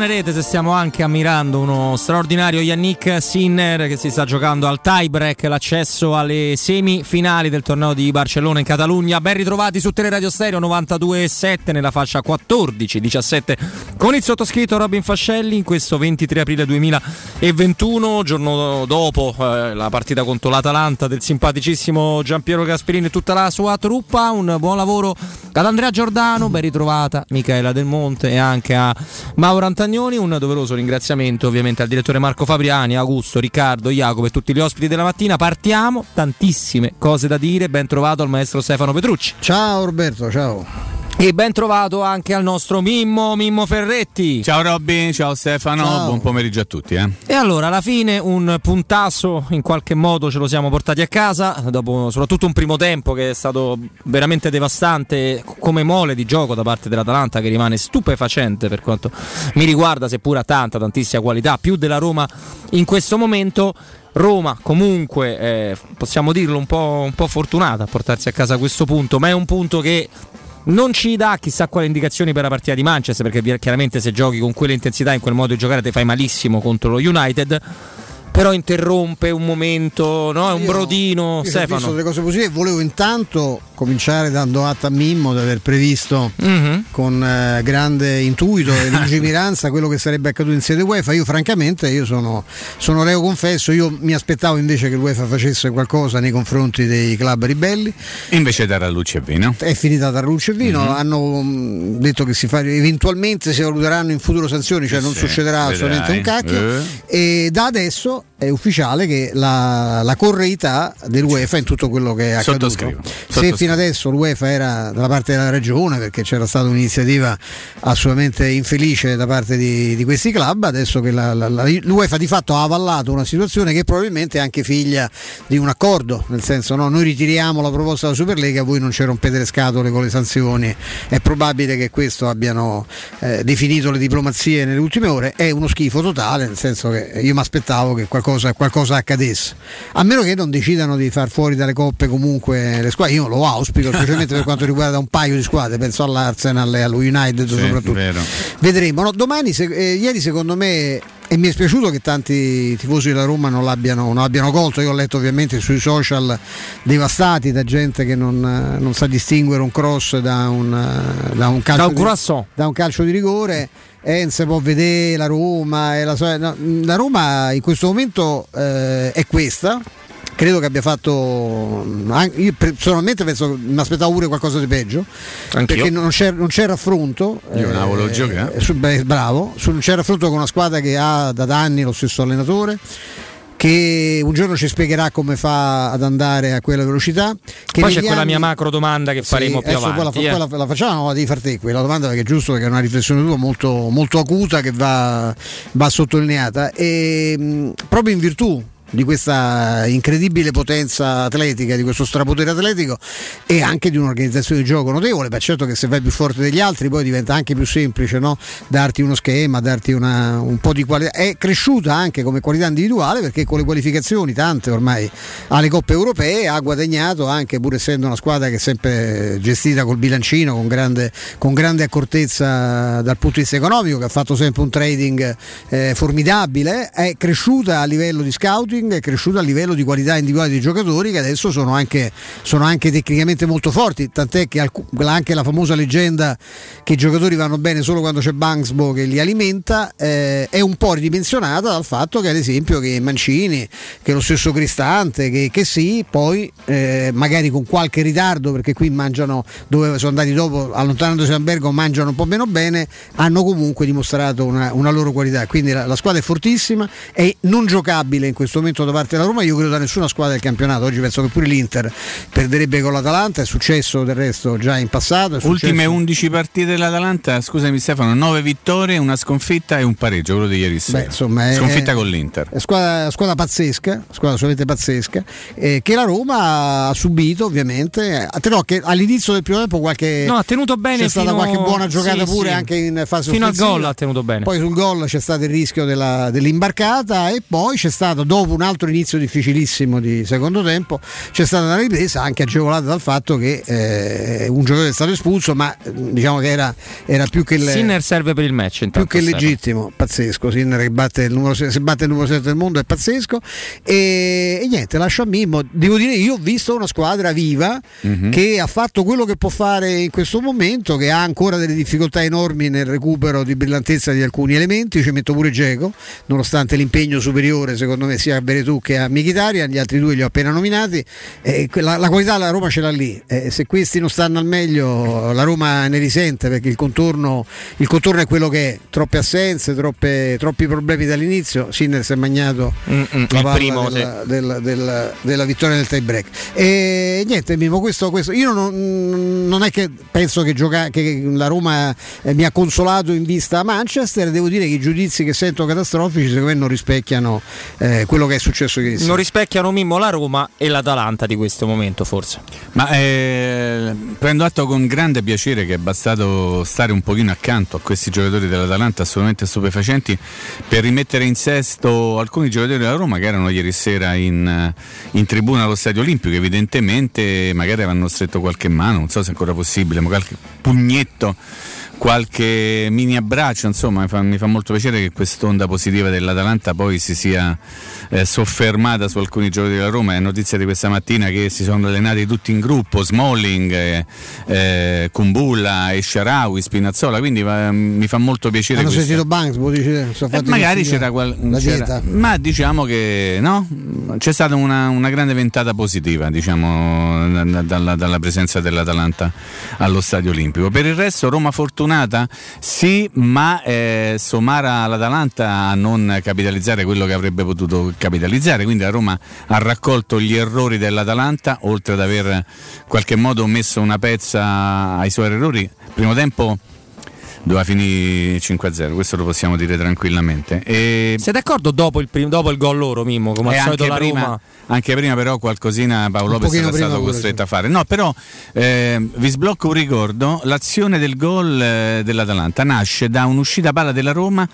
perdonerete se stiamo anche ammirando uno straordinario Yannick Sinner che si sta giocando al tiebreak l'accesso alle semifinali del torneo di Barcellona in Catalogna. Ben ritrovati su Tele Radio Stereo 92.7 nella fascia 14-17 con il sottoscritto Robin Fascelli in questo 23 aprile 2021, giorno dopo eh, la partita contro l'Atalanta del simpaticissimo Giampiero Gasperini e tutta la sua truppa. Un buon lavoro ad Andrea Giordano, ben ritrovata Michaela Del Monte e anche a Mauro Antagnoni. Un doveroso ringraziamento ovviamente al direttore Marco Fabriani, Augusto, Riccardo, Jacopo e tutti gli ospiti della mattina. Partiamo, tantissime cose da dire. Ben trovato al maestro Stefano Petrucci. Ciao Roberto, ciao. E ben trovato anche al nostro Mimmo, Mimmo Ferretti. Ciao Robby, ciao Stefano, Ciao. buon pomeriggio a tutti. Eh. E allora, alla fine un puntasso in qualche modo ce lo siamo portati a casa, dopo soprattutto un primo tempo che è stato veramente devastante come mole di gioco da parte dell'Atalanta che rimane stupefacente per quanto mi riguarda, seppur ha tanta, tantissima qualità, più della Roma in questo momento. Roma comunque, eh, possiamo dirlo, un po', un po' fortunata a portarsi a casa questo punto, ma è un punto che non ci dà chissà quali indicazioni per la partita di Manchester, perché chiaramente se giochi con quelle intensità in quel modo di giocare ti fai malissimo contro lo United. Però interrompe un momento, no? È un Io- brodino. io ho visto Stefano. delle cose positive. Volevo intanto cominciare dando atto a Mimmo di aver previsto Mhm. con eh, grande intuito e lungimiranza quello che sarebbe accaduto in sede UEFA. Io francamente io sono, sono reo confesso, io mi aspettavo invece che l'UEFA facesse qualcosa nei confronti dei club ribelli. Invece da luce e vino. È finita da Luce e Vino, Mhm. hanno mh, detto che si fa, eventualmente si valuteranno in futuro sanzioni, cioè non Sì, succederà vedrai. assolutamente un cacchio. Eh. E da adesso è ufficiale che la, la correità dell'UEFA in tutto quello che è accaduto. Sottoscrivo. Se Sottoscrivo. fino adesso l'UEFA era dalla parte della ragione perché c'era stata un'iniziativa assolutamente infelice da parte di, di questi club, adesso che la- la- l'UEFA di fatto ha avallato una situazione che probabilmente è anche figlia di un accordo, nel senso no, noi ritiriamo la proposta della Superlega, voi non ci rompete le scatole con le sanzioni, è probabile che questo abbiano eh, definito le diplomazie nelle ultime ore, è uno schifo totale, nel senso che io mi aspettavo che qualcosa, qualcosa accadesse, a meno che non decidano di far fuori dalle coppe comunque le squadre, io lo auspico, specialmente per quanto riguarda un paio di squadre, penso all'Arsenal e allo United Sì, soprattutto. vero. Vedremo. No, domani, se- eh, ieri secondo me, e mi è spiaciuto che tanti tifosi della Roma non l'abbiano, non l'abbiano colto. Io ho letto ovviamente sui social devastati da gente che non, non sa distinguere un cross da un, eh, da un calcio, Da un di, da un calcio di rigore. E non si può vedere la Roma. la, sua- no, la Roma in questo momento eh, è questa. Credo che abbia fatto. anche- Io personalmente penso che mi aspettavo pure qualcosa di peggio. Anch'io. Perché non c'è, non c'è raffronto. Io la volevo eh, giocare. su- beh, bravo, su- non c'è raffronto con una squadra che ha da anni lo stesso allenatore. Che un giorno ci spiegherà come fa ad andare a quella velocità. Che Poi c'è negli quella anni- mia macro domanda che Sì, faremo più avanti. Poi la, eh. poi la- la facciamo, no, devi far te quella domanda perché è giusto perché è una riflessione tua molto, molto acuta che va, va sottolineata. E, mh, proprio in virtù di questa incredibile potenza atletica, di questo strapotere atletico e anche di un'organizzazione di gioco notevole, ma certo che se vai più forte degli altri poi diventa anche più semplice no? darti uno schema, darti una- un po' di qualità. È cresciuta anche come qualità individuale perché con le qualificazioni, tante ormai alle coppe europee, ha guadagnato anche pur essendo una squadra che è sempre gestita col bilancino, con grande, con grande accortezza dal punto di vista economico, che ha fatto sempre un trading eh, formidabile, è cresciuta a livello di scouting, è cresciuta a livello di qualità individuale dei giocatori che adesso sono anche, sono anche tecnicamente molto forti, tant'è che alcu- anche la famosa leggenda che i giocatori vanno bene solo quando c'è Banksbo che li alimenta eh, è un po' ridimensionata dal fatto che ad esempio che Mancini, che lo stesso Cristante, che, che sì, poi eh, magari con qualche ritardo perché qui mangiano dove sono andati dopo, allontanandosi da Ambergo mangiano un po' meno bene, hanno comunque dimostrato una, una loro qualità, quindi la, la squadra è fortissima, è non giocabile in questo momento da parte della Roma, io credo da nessuna squadra del campionato, oggi penso che pure l'Inter perderebbe con l'Atalanta, è successo del resto già in passato. Ultime successo- 11 partite dell'Atalanta, scusami Stefano, 9 vittorie, una sconfitta e un pareggio, quello di ieri sera. Beh, insomma, sconfitta è- con l'Inter. È squadra, squadra pazzesca, squadra assolutamente pazzesca, eh, che la Roma ha subito ovviamente. A te no, che all'inizio del primo tempo qualche, No, ha tenuto bene c'è stata fino- qualche buona giocata sì, pure sì. anche in fase Fino al offensiva. gol ha tenuto bene. Poi sul gol c'è stato il rischio della- dell'imbarcata e poi c'è stato dopo un altro inizio difficilissimo di secondo tempo, c'è stata una ripresa anche agevolata dal fatto che eh, un giocatore è stato espulso, ma diciamo che era, era più che... Le, Sinner serve per il match. Più che legittimo, pazzesco. Sinner che batte il numero, se batte il numero 7 del mondo è pazzesco. E, e niente, lascio a Mimmo. Devo dire, io ho visto una squadra viva mm-hmm. che ha fatto quello che può fare in questo momento, che ha ancora delle difficoltà enormi nel recupero di brillantezza di alcuni elementi. Ci metto pure Geco, nonostante l'impegno superiore, secondo me, sia a Beretù che a Michitarian. Gli altri due li ho appena nominati. Eh, la, la, qualità la Roma ce l'ha lì. Eh, se questi non stanno al meglio, la Roma ne risente perché il contorno, il contorno è quello che è. Troppe assenze, troppe, troppi problemi dall'inizio. Sinner si è magnato Mm-mm, la palla primo, della, sì. della, della, della, vittoria del tie break. E niente, Mimo, questo, questo, io non, non, è che penso che, gioca, che la Roma eh, mi ha consolato in vista a Manchester, devo dire che i giudizi che sento catastrofici secondo me non rispecchiano eh, quello che è successo ieri Non rispecchiano Mimmo la Roma e l'Atalanta di questo momento forse. Ma eh, prendo atto con grande piacere che è bastato stare un pochino accanto a questi giocatori dell'Atalanta assolutamente stupefacenti per rimettere in sesto alcuni giocatori della Roma che erano ieri sera in, in tribuna allo Stadio Olimpico evidentemente magari avevano stretto qualche mano non so se è ancora possibile ma qualche pugnetto qualche mini abbraccio, insomma mi fa, mi fa, molto piacere che quest'onda positiva dell'Atalanta poi si sia eh, soffermata su alcuni giocatori della Roma, è notizia di questa mattina che si sono allenati tutti in gruppo, Smalling, eh, eh, Kumbulla e Sharawi, Spinazzola, quindi va, mi fa molto piacere. Hanno questa... sentito Banks, dice, eh, magari c'era, qual... c'era ma diciamo che no, c'è stata una, una grande ventata positiva diciamo, dalla, dalla presenza dell'Atalanta allo Stadio Olimpico. Per il resto Roma Fortuna fortunata? Sì, ma eh, Somara l'Atalanta a non capitalizzare quello che avrebbe potuto capitalizzare, quindi la Roma ha raccolto gli errori dell'Atalanta, oltre ad aver in qualche modo messo una pezza ai suoi errori. Primo tempo doveva finire 5-0, questo lo possiamo dire tranquillamente. E... Sei d'accordo dopo il, prim- dopo il gol loro, Mimmo? Come al solito la prima, Roma... Anche prima però qualcosina Paolo Lopez era stato costretto a fare. No, però eh, vi sblocco un ricordo, l'azione del gol eh, dell'Atalanta nasce da un'uscita palla della Roma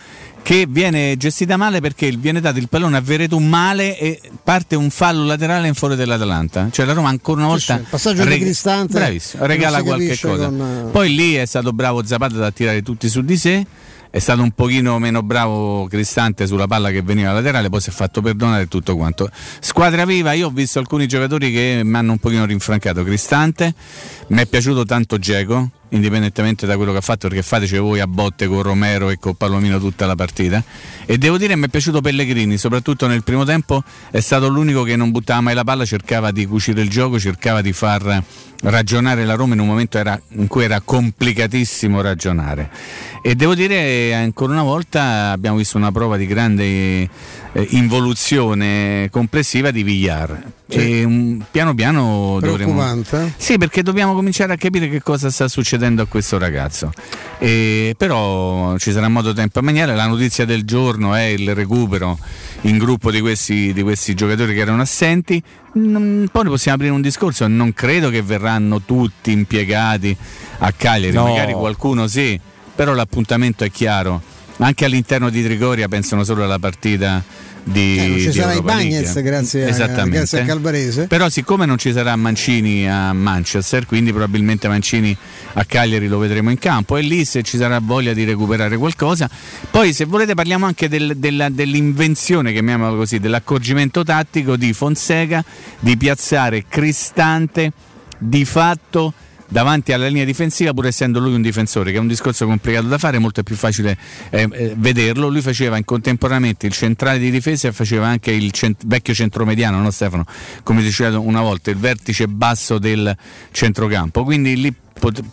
che viene gestita male perché viene dato il pallone a Veretù male e parte un fallo laterale in fuori dell'Atalanta. Cioè la Roma ancora una volta... Sì. Passaggio reg- Cristante. Bravissimo, regala qualche cosa. Con... Poi lì è stato bravo Zapata da tirare tutti su di sé è stato un pochino meno bravo Cristante sulla palla che veniva laterale, poi si è fatto perdonare tutto quanto. Squadra viva, io ho visto alcuni giocatori che mi hanno un pochino rinfrancato. Cristante, mi è piaciuto tanto Geco, indipendentemente da quello che ha fatto, perché fateci voi a botte con Romero e con Palomino tutta la partita. E devo dire mi è piaciuto Pellegrini, soprattutto nel primo tempo è stato l'unico che non buttava mai la palla, cercava di cucire il gioco, cercava di far ragionare la Roma in un momento era, in cui era complicatissimo ragionare. E devo dire ancora una volta abbiamo visto una prova di grande eh, involuzione complessiva di Villar. Sì. E um, piano piano dovremo. Sì, perché dobbiamo cominciare a capire che cosa sta succedendo a questo ragazzo. E, però ci sarà modo tempo a maniera. La notizia del giorno è il recupero in gruppo di questi, di questi giocatori che erano assenti. Non, poi possiamo aprire un discorso. Non credo che verranno tutti impiegati a Cagliari, no. magari qualcuno sì, però l'appuntamento è chiaro. Anche all'interno di Trigoria pensano solo alla partita di, eh, non ci sarà Europa i Bagnets grazie, grazie, a Calvarese. Però siccome non ci sarà Mancini a Manchester quindi probabilmente Mancini a Cagliari lo vedremo in campo e lì se ci sarà voglia di recuperare qualcosa. Poi se volete parliamo anche del, della, dell'invenzione chiamiamola così dell'accorgimento tattico di Fonseca di piazzare Cristante di fatto davanti alla linea difensiva, pur essendo lui un difensore, che è un discorso complicato da fare, molto più facile eh, eh, vederlo. Lui faceva in contemporaneamente il centrale di difesa e faceva anche il cent- vecchio centromediano, no Stefano? Come diceva una volta, il vertice basso del centrocampo. Quindi lì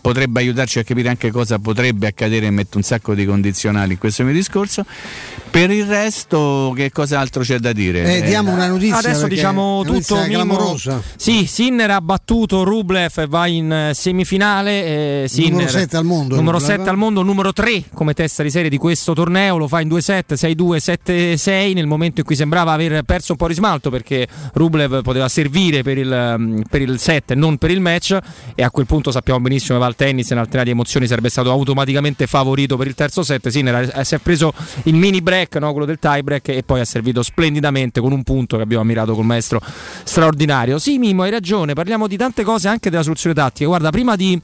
potrebbe aiutarci a capire anche cosa potrebbe accadere metto un sacco di condizionali in questo mio discorso. Per il resto che cos'altro c'è da dire? Eh, diamo una notizia adesso diciamo tutto Mimo, sì, Sinner ha battuto Rublev e va in eh, semifinale eh, Sinner, numero 7 al mondo numero 7 al mondo numero 3 come testa di serie di questo torneo lo fa in 2-7 6-2 7-6 nel momento in cui sembrava aver perso un po' di smalto perché Rublev poteva servire per il, mm, per il set non per il match e a quel punto sappiamo benissimo benissimo va al tennis, in alternati emozioni sarebbe stato automaticamente favorito per il terzo set. Sinner si è preso il mini break, no? quello del tie break, e poi ha servito splendidamente con un punto che abbiamo ammirato col maestro straordinario. Sì, Mimo, hai ragione, parliamo di tante cose anche della soluzione tattica. Guarda, prima di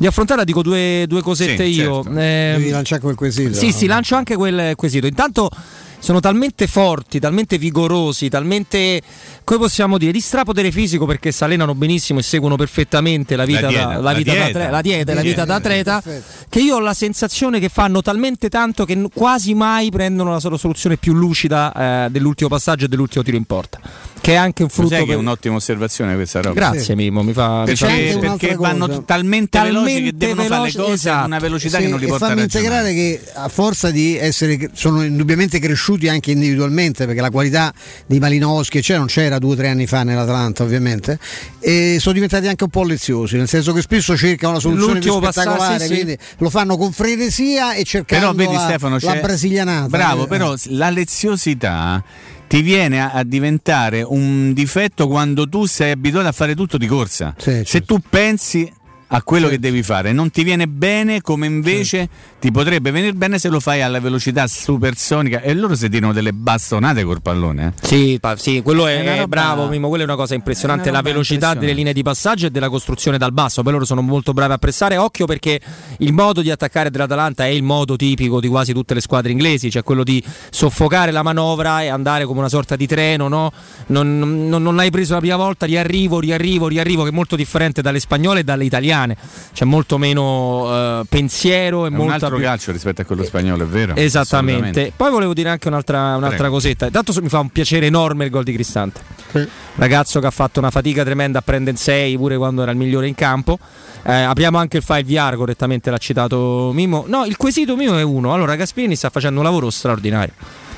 di affrontarla dico due, due cosette sì, io. Certo. Eh, Devi lanciare quel quesito. Sì, sì, lancio anche quel quesito. Intanto sono talmente forti, talmente vigorosi, talmente, come possiamo dire, di strapotere fisico perché si allenano benissimo e seguono perfettamente la vita, la dieta, da, atleta, che io ho la sensazione che fanno talmente tanto che quasi mai prendono la soluzione più lucida eh, dell'ultimo passaggio e dell'ultimo tiro in porta. Che è anche un frutto. Sai che è un'ottima osservazione questa roba. Grazie, sì. Mimo. Mi fa, perché, mi perché vanno talmente, talmente veloci che devono veloci, fare le cose esatto. a una velocità sì, che non li porta a fammi integrare che a forza di essere sono indubbiamente cresciuti anche individualmente perché la qualità di Malinowski cioè, non c'era due o tre anni fa nell'Atalanta ovviamente e sono diventati anche un po' leziosi nel senso che spesso cercano una soluzione L'ultimo più spettacolare passaggio, sì, lo fanno con frenesia e cercando però, vedi, la, Stefano, la brasilianata bravo eh. però la leziosità ti viene a, a, diventare un difetto quando tu sei abituato a fare tutto di corsa. Sì, certo. Se tu pensi a quello sì. che devi fare. Non ti viene bene come invece sì. ti potrebbe venire bene se lo fai alla velocità supersonica. E loro si tirano delle bastonate col pallone. Eh? Sì, sì, quello è, è roba, bravo, Mimo, quello è una cosa impressionante. Una la velocità delle linee di passaggio e della costruzione dal basso. Poi loro sono molto bravi a pressare. Occhio perché il modo di attaccare dell'Atalanta è il modo tipico di quasi tutte le squadre inglesi, cioè quello di soffocare la manovra e andare come una sorta di treno. No? Non, non, non l'hai preso la prima volta, riarrivo, riarrivo, riarrivo, che è molto differente dalle spagnole e dalle italiane italiane. C'è molto meno uh, pensiero e è molto un altro più... calcio rispetto a quello spagnolo, è vero? Esattamente. Poi volevo dire anche un'altra, un'altra cosetta. Intanto mi fa un piacere enorme il gol di Cristante. Sì. Ragazzo che ha fatto una fatica tremenda a prendere 6 pure quando era il migliore in campo. Eh, apriamo anche il file VR, correttamente l'ha citato Mimo. No, il quesito mio è uno. Allora, Gasperini sta facendo un lavoro straordinario.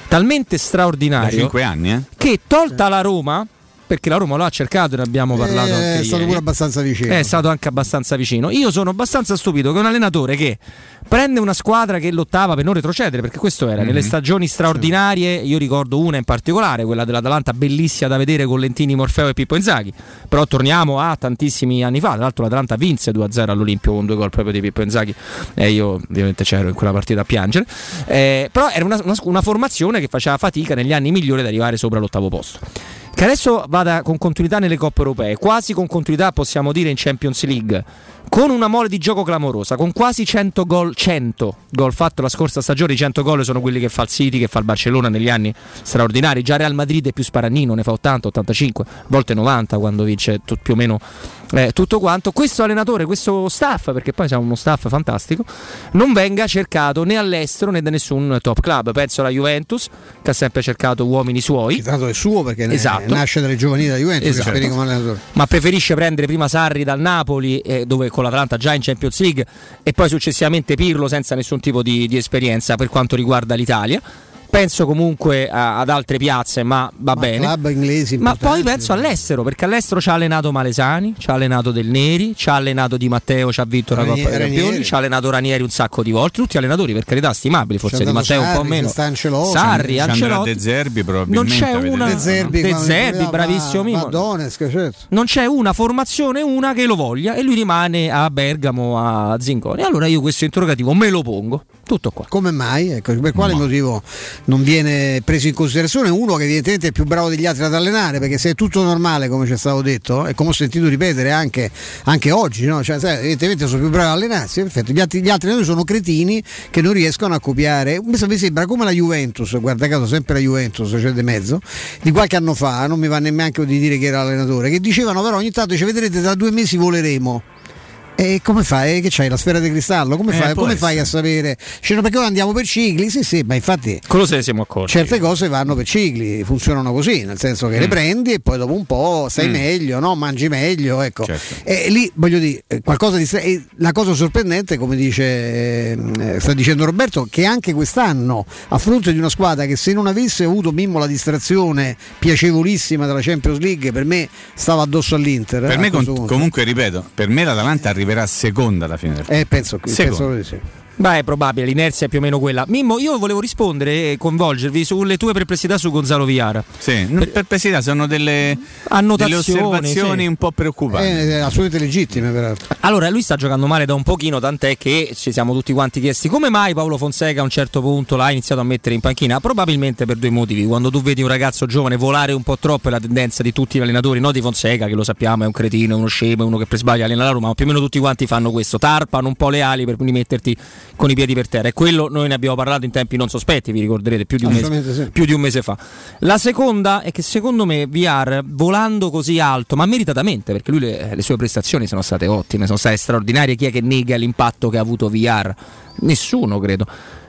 Talmente straordinario. Da 5 anni, eh? Che tolta la Roma perché la Roma lo ha cercato, ne abbiamo parlato. Eh, è stato ieri. pure abbastanza vicino. È stato anche abbastanza vicino. Io sono abbastanza stupito che un allenatore che prende una squadra che lottava per non retrocedere, perché questo era, mm-hmm. nelle stagioni straordinarie, io ricordo una in particolare, quella dell'Atalanta, bellissima da vedere con Lentini, Morfeo e Pippo Inzaghi. Però torniamo a tantissimi anni fa, tra l'altro l'Atalanta vinse 2-0 all'Olimpio con due gol proprio di Pippo Inzaghi e io ovviamente c'ero in quella partita a piangere. Eh, però era una, una, una formazione che faceva fatica negli anni migliori ad arrivare sopra l'ottavo posto che adesso vada con continuità nelle coppe europee, quasi con continuità possiamo dire in Champions League, con una mole di gioco clamorosa, con quasi 100 gol, 100 gol fatto la scorsa stagione, i 100 gol sono quelli che fa il City, che fa il Barcellona negli anni straordinari, già Real Madrid è più sparannino, ne fa 80, 85, a volte 90 quando vince più o meno eh, tutto quanto, questo allenatore, questo staff, perché poi c'è uno staff fantastico, non venga cercato né all'estero né da nessun top club. Penso alla Juventus, che ha sempre cercato uomini suoi. Che tanto è suo perché esatto. nasce dalle giovanili della Juventus, esatto. ma preferisce prendere prima Sarri dal Napoli, eh, dove con l'Atalanta già in Champions League, e poi successivamente Pirlo senza nessun tipo di, di esperienza per quanto riguarda l'Italia penso comunque a, ad altre piazze, ma va ma bene. ma poi penso all'estero, perché all'estero ci ha allenato Malesani, ci ha allenato Del Neri, ci ha allenato Di Matteo, ci ha vinto la Coppa dei Campioni, ci ha allenato Ranieri un sacco di volte, tutti allenatori per carità stimabili, forse Di Matteo Sarri, un po' meno. Sarri, Ancelotti. De Zerbi probabilmente. Non c'è una De Zerbi, De Zerbi bravissimo ma, Donetsk, certo. Non c'è una formazione una che lo voglia e lui rimane a Bergamo a Zinconi. Allora io questo interrogativo me lo pongo. Tutto qua. Come mai? Ecco, per quale no. motivo non viene preso in considerazione uno che evidentemente è più bravo degli altri ad allenare? Perché se è tutto normale, come ci è stato detto, e come ho sentito ripetere anche, anche oggi, no? cioè, sai, evidentemente sono più bravi ad allenarsi. Perfetto. Gli altri, gli altri sono cretini che non riescono a copiare. Mi sembra come la Juventus, guarda caso, sempre la Juventus, c'è di mezzo, di qualche anno fa, non mi va neanche di dire che era allenatore, che dicevano però ogni tanto, ci vedrete tra due mesi voleremo. E come fai? Che c'hai la sfera di cristallo? Come, eh, fai, come fai, a sapere? Cioè, perché ora andiamo per cicli? Sì, sì, ma infatti. Quello se ne siamo accorti. Certe cose vanno per cicli, funzionano così, nel senso che mm. le prendi e poi dopo un po' stai mm. meglio, no? mangi meglio. Ecco. Certo. E lì voglio dire, eh, qualcosa di. La cosa sorprendente, come dice, eh, sta dicendo Roberto, che anche quest'anno, a fronte di una squadra che se non avesse avuto Mimmo la distrazione piacevolissima della Champions League, per me stava addosso all'Inter. Per me, con, comunque, ripeto, per me l'Atalanta arriva arriverà seconda alla fine del Eh, penso, penso che sì. Beh, è probabile, l'inerzia è più o meno quella. Mimmo, io volevo rispondere e coinvolgervi sulle tue perplessità su Gonzalo Villar. Sì, per, perplessità sono delle, delle osservazioni sì. un po' preoccupanti. Eh, assolutamente legittime, peraltro. Allora, lui sta giocando male da un pochino, tant'è che ci siamo tutti quanti chiesti come mai Paolo Fonseca a un certo punto l'ha iniziato a mettere in panchina. Probabilmente per due motivi. Quando tu vedi un ragazzo giovane volare un po' troppo è la tendenza di tutti gli allenatori, no di Fonseca, che lo sappiamo, è un cretino, è uno scemo, è uno che per sbaglio allena la Roma, ma più o meno tutti quanti fanno questo. Tarpano un po' le ali per quindi metterti con i piedi per terra. E quello noi ne abbiamo parlato in tempi non sospetti, vi ricorderete, più di un, mese, sì. più di un mese, fa. La seconda è che secondo me VR, volando così alto, ma meritatamente, perché lui le, le sue prestazioni sono state ottime, sono state straordinarie, chi è che nega l'impatto che ha avuto VR? Nessuno, credo.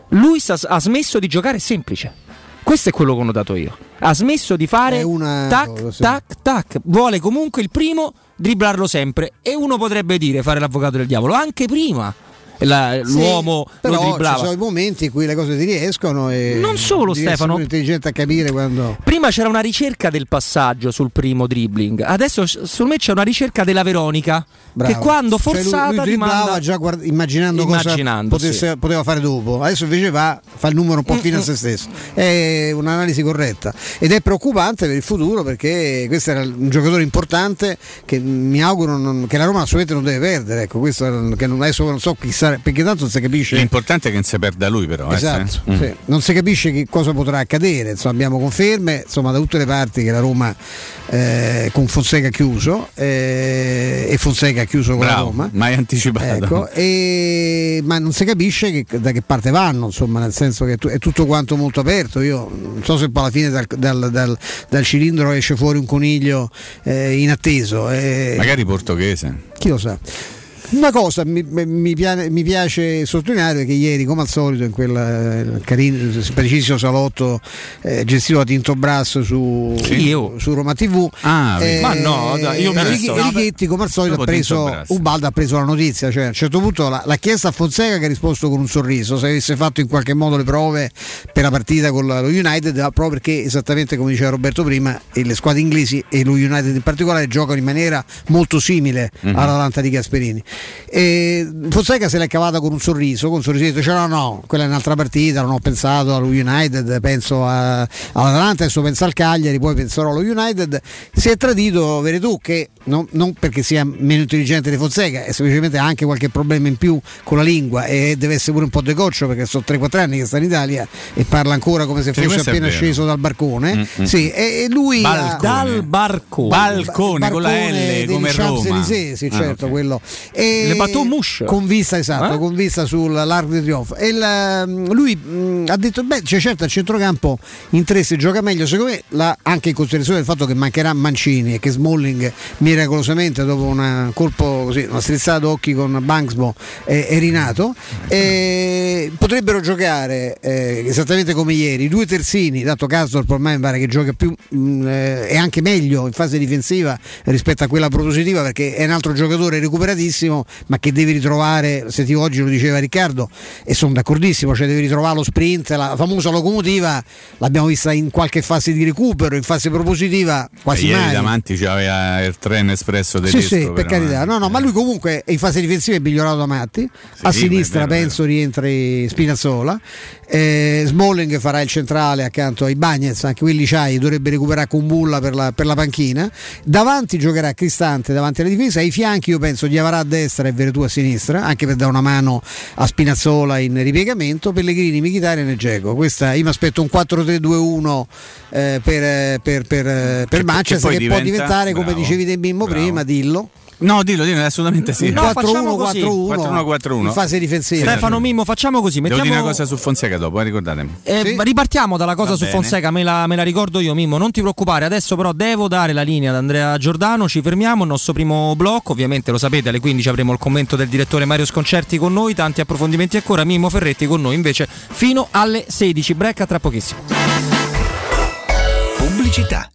Lui sa, ha smesso di giocare semplice. Questo è quello che ho notato io. Ha smesso di fare una... tac, tac, tac. Vuole comunque il primo dribblarlo sempre. E uno potrebbe dire fare l'avvocato del diavolo anche prima la, sì, l'uomo però lo dribblava. Ci sono i momenti in cui le cose ti riescono e non solo Stefano intelligente a capire quando prima c'era una ricerca del passaggio sul primo dribbling adesso su me c'è una ricerca della Veronica Bravo. che quando forzata cioè lui, lui manda... già guard- immaginando, immaginando cosa potesse, sì. poteva fare dopo adesso invece va fa il numero un po' fino a se stesso è un'analisi corretta ed è preoccupante per il futuro perché questo era un giocatore importante che mi auguro non, che la Roma assolutamente non deve perdere ecco questo che non, adesso non so chissà perché tanto non si capisce. L'importante è che non si perda lui, però. Eh, esatto, eh, sì. non si capisce che cosa potrà accadere. Insomma, abbiamo conferme insomma, da tutte le parti che la Roma eh, con Fonseca chiuso eh, e Fonseca chiuso con Bravo, la Roma. Mai anticipato. Ecco, e, ma non si capisce che, da che parte vanno, insomma, nel senso che è tutto quanto molto aperto. Io non so se poi alla fine dal, dal, dal, dal cilindro esce fuori un coniglio eh, inatteso. Eh. Magari portoghese. Chi lo sa. Una cosa mi, mi, piace, mi, piace sottolineare che ieri, come al solito, in quel eh, carino, preciso salotto eh, gestito da Tinto Brass su, sì, su Roma TV, ah, eh, ma no, dai, io Righi, Righetti, come al solito, ha preso Ubaldo ha preso la notizia. Cioè, a un certo punto l'ha, l'ha chiesta a Fonseca che ha risposto con un sorriso. Se avesse fatto in qualche modo le prove per la partita con lo United, proprio perché esattamente come diceva Roberto prima, le squadre inglesi e lo United in particolare giocano in maniera molto simile mm-hmm. all'Atalanta di Gasperini. E Fonseca se l'è cavata con un sorriso, con un sorrisetto, cioè no, no, quella è un'altra partita, non ho pensato allo United, penso a, all'Atalanta, adesso penso al Cagliari, poi penserò allo United. Si è tradito Veretù che non, non, perché sia meno intelligente di Fonseca, è semplicemente ha anche qualche problema in più con la lingua e deve essere pure un po' decoccio perché sono 3-4 anni che sta in Italia e parla ancora come se fosse appena sceso dal barcone. Mm-hmm. Sì, e, e lui ha, dal barcone, balcone, con la L come Roma. Sì, sì, certo, ah, okay. quello. E, Le Baton Mush. Con vista, esatto, eh? con vista sull'Arc di Triomphe. E il, mm, lui mh, mm, ha detto, beh, cioè, certo, al centrocampo in tre si gioca meglio, secondo me, la, anche in considerazione del fatto che mancherà Mancini e che Smalling miracolosamente dopo una colpo così, una strizzata d'occhi con Banksbo è, è rinato. E potrebbero giocare eh, esattamente come ieri, due terzini, dato Casdorp ormai mi pare che gioca più mh, mm, eh, e anche meglio in fase difensiva rispetto a quella propositiva perché è un altro giocatore recuperatissimo ma che devi ritrovare, sentivo oggi lo diceva Riccardo e sono d'accordissimo, cioè devi ritrovare lo sprint, la famosa locomotiva l'abbiamo vista in qualche fase di recupero, in fase propositiva quasi ieri mai. davanti c'aveva il treno espresso tedesco. Sì, sì, per carità. Eh. No, no, ma lui comunque in fase difensiva è migliorato da Matti, sì, a sinistra penso rientri Spinazzola, eh, Smalling farà il centrale accanto ai Bagnets, anche quelli c'hai, dovrebbe recuperare con Bulla per la, per la panchina, davanti giocherà Cristante davanti alla difesa, ai fianchi io penso di Avarà a destra e Veretù a sinistra, anche per dare una mano a Spinazzola in ripiegamento, Pellegrini, Michitarian e Geco. Questa io mi aspetto un 4-3-2-1 eh, per, per, per, per Manchester che, che può diventare, bravo, come dicevi te Mimmo prima, dillo No, dillo, dillo, assolutamente sì. No, 4-1-4-1 in fase difensiva. Stefano Mimmo, facciamo così. Mettiamo... Devo dire una cosa su Fonseca dopo, eh, ricordatemi. Eh, sì? Ripartiamo dalla cosa Va su bene. Fonseca, me la, me la, ricordo io Mimmo, non ti preoccupare. Adesso però devo dare la linea ad Andrea Giordano, ci fermiamo, il nostro primo blocco, ovviamente lo sapete, alle 15 avremo il commento del direttore Mario Sconcerti con noi, tanti approfondimenti ancora, Mimmo Ferretti con noi invece fino alle 16, break a tra pochissimo. Pubblicità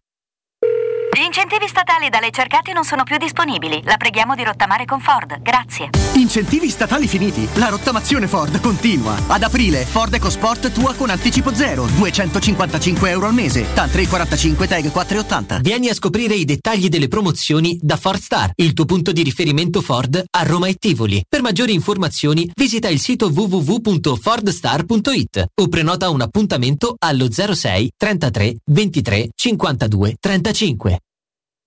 incentivi statali da lei cercati non sono più disponibili. La preghiamo di rottamare con Ford. Grazie. Incentivi statali finiti. La rottamazione Ford continua. Ad aprile, Ford EcoSport tua con anticipo zero. 255 euro al mese. TAN 345 TAG 480. Vieni a scoprire i dettagli delle promozioni da Ford Star, il tuo punto di riferimento Ford a Roma e Tivoli. Per maggiori informazioni visita il sito www.fordstar.it o prenota un appuntamento allo 06 33 23 52 35.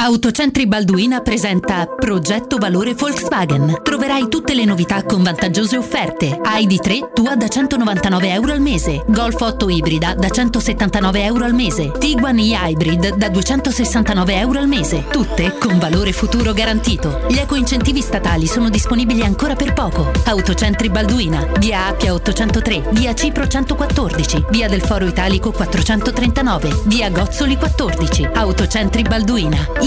Autocentri Balduina presenta Progetto Valore Volkswagen. Troverai tutte le novità con vantaggiose offerte. ID3 tua da 199 euro al mese. Golf 8 ibrida da 179 euro al mese. Tiguan e-Hybrid da 269 euro al mese. Tutte con valore futuro garantito. Gli eco-incentivi statali sono disponibili ancora per poco. Autocentri Balduina. Via Appia 803. Via Cipro 114. Via del Foro Italico 439. Via Gozzoli 14. Autocentri Balduina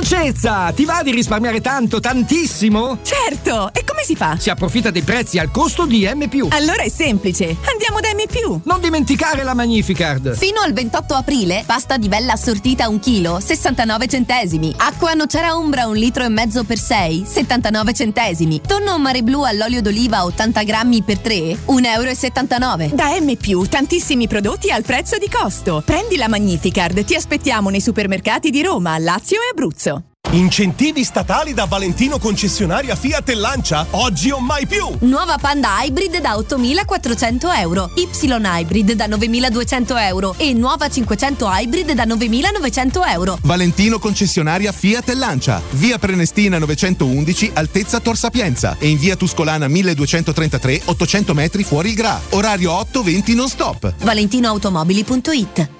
Dolcezza! Ti va di risparmiare tanto, tantissimo? Certo! E come si fa? Si approfitta dei prezzi al costo di M. Allora è semplice. Andiamo da M. Non dimenticare la Magnificard! Fino al 28 aprile, pasta di bella assortita 1 kg, 69 centesimi. Acqua nocera umbra 1 litro e mezzo per 6, 79 centesimi. Tonno mare blu all'olio d'oliva 80 grammi per 3, 1,79 euro. Da M. tantissimi prodotti al prezzo di costo. Prendi la Magnificard, ti aspettiamo nei supermercati di Roma, Lazio e Abruzzo. Incentivi statali da Valentino concessionaria Fiat e Lancia? Oggi o mai più! Nuova Panda Hybrid da 8.400 euro, Y Hybrid da 9.200 euro e nuova 500 Hybrid da 9.900 euro. Valentino concessionaria Fiat e Lancia. Via Prenestina 911, altezza Tor Sapienza e in via Tuscolana 1233, 800 metri fuori il Gra. Orario 8-20 non stop. ValentinoAutomobili.it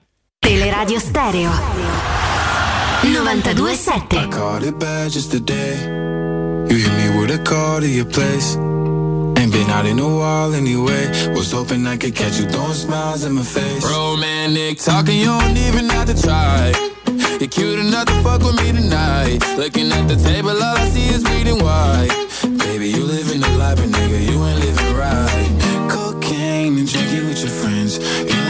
Teleradio Stereo 927 I caught it bad just today. You hit me with a call to your place. Ain't been out in a while anyway. Was hoping I could catch you throwing smiles in my face. Romantic talking, you don't even have to try. You're cute enough to fuck with me tonight. Looking at the table, all I see is bleeding white. Baby, you living the life, but nigga, you ain't living right. Cocaine and drinking with your friends. You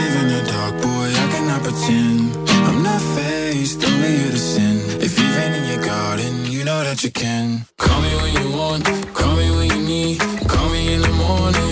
Pretend. I'm not faced, only you to sin. If you've been in your garden, you know that you can. Call me when you want, call me when you need. Call me in the morning,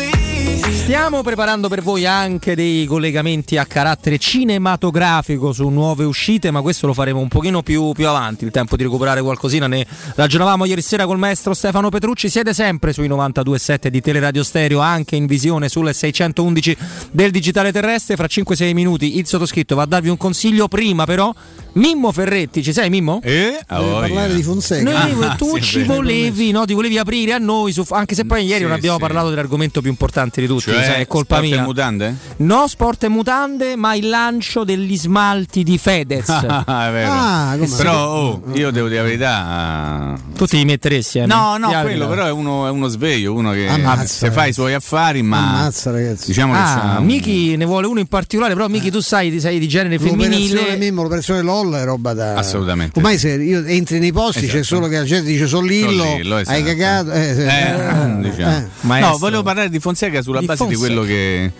Stiamo preparando per voi anche dei collegamenti a carattere cinematografico su nuove uscite, ma questo lo faremo un pochino più, più avanti, il tempo di recuperare qualcosina. Ne ragionavamo ieri sera col maestro Stefano Petrucci. Siete sempre sui 92.7 di Teleradio Stereo, anche in visione sulle 611 del digitale terrestre. Fra 5-6 minuti il sottoscritto va a darvi un consiglio. Prima però, Mimmo Ferretti, ci sei Mimmo? Eh? Deve parlare di Fonseca. Noi, Ah, tu ci vero. volevi, no? Ti volevi aprire a noi, su- anche se poi ieri non Sì, abbiamo sì. parlato dell'argomento più importante di tutti, Cioè, sai, è colpa sport e mia. mutande? No sport e mutande, ma il lancio degli smalti di Fedez. Ah, è vero. Ah, come- però oh, io devo dire la verità. tu ti metteresti eh? No, no, altri quello però è uno, è uno sveglio, uno che Ammazza, se fa i suoi affari, ma Ammazza, ragazzi. diciamo che Ah, c'ha un- Miki ne vuole uno in particolare, però Miki tu sai, sei di genere L'operazione femminile. Mimmo, l'operazione LOL è roba da. Assolutamente. Ormai se io entri nei posti c'è Esatto. solo che la gente dice sono Lillo, Sono Lillo, esatto. hai cagato. Eh. Eh, diciamo. Eh. No, volevo parlare di Fonseca sulla Di base di Fonseca. quello che,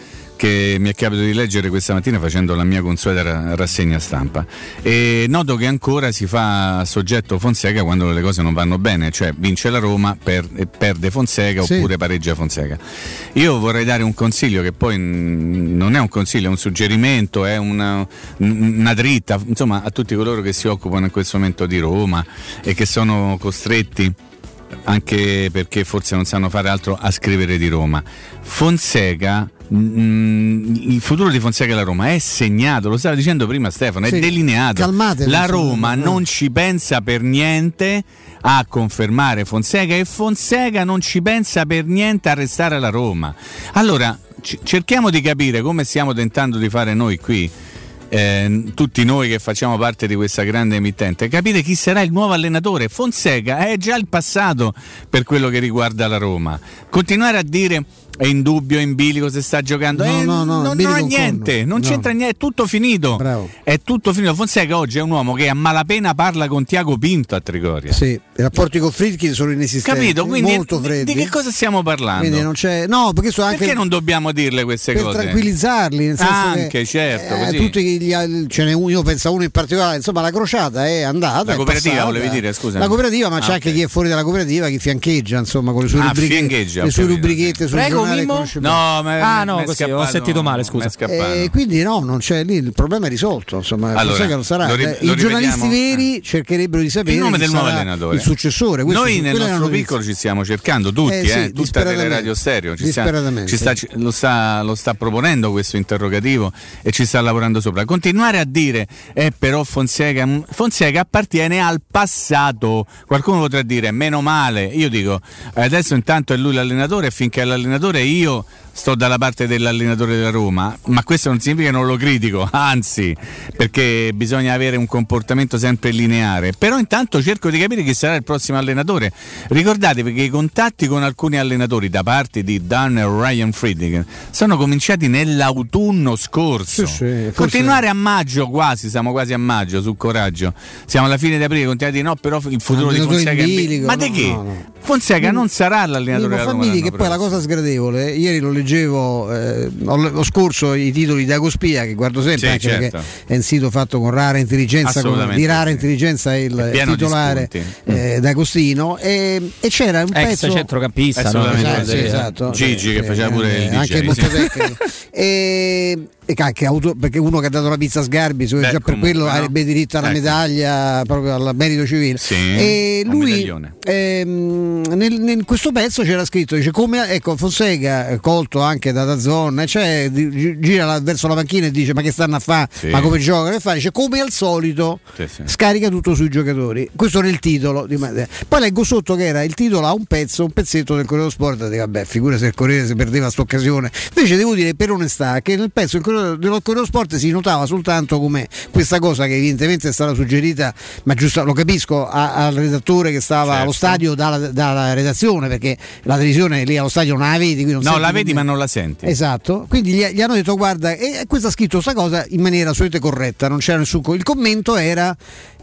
che mi è capitato di leggere questa mattina facendo la mia consueta ra- rassegna stampa. E noto che ancora si fa soggetto Fonseca quando le cose non vanno bene, cioè vince la Roma, per- perde Fonseca Sì. oppure pareggia Fonseca. Io vorrei dare un consiglio che poi non è un consiglio, è un suggerimento, è una, una dritta, insomma, a tutti coloro che si occupano in questo momento di Roma e che sono costretti anche perché forse non sanno fare altro a scrivere di Roma. Fonseca, mm, il futuro di Fonseca e la Roma è segnato, lo stava dicendo prima Stefano, Sì, è delineato. calmatevi, la Roma eh. non ci pensa per niente a confermare Fonseca e Fonseca non ci pensa per niente a restare alla Roma. Allora, c- cerchiamo di capire come stiamo tentando di fare noi qui. eh, tutti noi che facciamo parte di questa grande emittente, capire chi sarà il nuovo allenatore. Fonseca è già il passato per quello che riguarda la Roma. Continuare a dire è in dubbio, è in bilico se sta giocando, No, eh, no, no, non, non un niente, non No. c'entra niente, è tutto finito. Bravo. È tutto finito. Fonseca oggi è un uomo che a malapena parla con Tiago Pinto a Trigoria. Sì, i rapporti con Fritkin sono inesistenti. Capito? Quindi molto di- freddi. di che cosa stiamo parlando? Quindi non c'è. No, perché sono anche. Perché non dobbiamo dirle queste per cose? tranquillizzarli, nel senso Anche, che, certo, eh, tutti gli ce n'è uno, io penso a uno in particolare, insomma la crociata è andata. La cooperativa, passata. volevi dire, scusa. La cooperativa, ma Ah, c'è anche ok. chi è fuori dalla cooperativa, chi fiancheggia, insomma, con le sue Ah, rubriche, fiancheggia, ho le sue rubrichette Prego, giornale Bene. No, ma Ah, no, è così, ho sentito male, è scusa. E quindi no, non c'è lì, il problema è risolto. Insomma, Allora, non sarà. lo ri- Eh, lo I giornalisti veri cercherebbero di sapere il nome del nuovo allenatore. il successore. Questo- Noi nel è nostro piccolo ci stiamo cercando tutti, Eh sì, eh, tutta disperatamente. Teleradio Stereo ci sta, ci sta- ci- lo, sta, lo sta proponendo questo interrogativo e ci sta lavorando sopra. Continuare a dire eh, però Fonseca, Fonseca appartiene al passato. Qualcuno potrà dire meno male. Io dico adesso intanto è lui l'allenatore e finché è l'allenatore io sto dalla parte dell'allenatore della Roma, ma questo non significa che non lo critico, anzi, perché bisogna avere un comportamento sempre lineare. Però intanto cerco di capire chi sarà il prossimo allenatore. Ricordatevi che i contatti con alcuni allenatori da parte di Dan e Ryan Friedrich sono cominciati nell'autunno scorso. Sì, sì, Continuare a maggio, quasi, siamo quasi a maggio, su coraggio. Siamo alla fine di aprile, continuate no, però il futuro di Fonseca bilico, Ma no, di che? no, no. Fonseca non sarà l'allenatore della fammi Roma dire che poi la cosa sgradevole, ieri lo leggevo, eh, ho, ho, scorso i titoli di Agospia, che guardo sempre, sì, anche certo. perché è un sito fatto con rara intelligenza, con, di rara sì. intelligenza il, titolare eh, D'Agostino, e, e, c'era un Ex pezzo... centrocampista, no? esatto, esatto, Gigi che faceva pure il DJ, anche molto tecnico. e, e anche auto, perché uno che ha dato la pizza a Sgarbi, già per quello no? avrebbe diritto alla ecco. medaglia, proprio al merito civile. Sì, e lui ehm, nel, nel, questo pezzo c'era scritto, dice come ecco Fonseca, colto anche da Dazon, cioè, gira verso la panchina e dice ma che stanno a fare, sì. ma come giocano? E fa, dice come al solito sì, scarica tutto sui giocatori. Questo era il titolo. Poi leggo sotto che era il titolo a un pezzo, un pezzetto del Corriere Sport, e vabbè, figura se il Corriere si perdeva questa occasione. Invece devo dire per onestà che nel pezzo del Corriere, dello Corriere Sport si notava soltanto come questa cosa che evidentemente è stata suggerita, ma giusto lo capisco, a, al redattore che stava certo. allo stadio dalla, dalla, redazione, perché la televisione lì allo stadio non la vedi. Non no, la vedi ma non la senti. Esatto, quindi gli, gli hanno detto guarda, e questo ha scritto questa cosa in maniera assolutamente corretta, non c'era nessun... Il commento era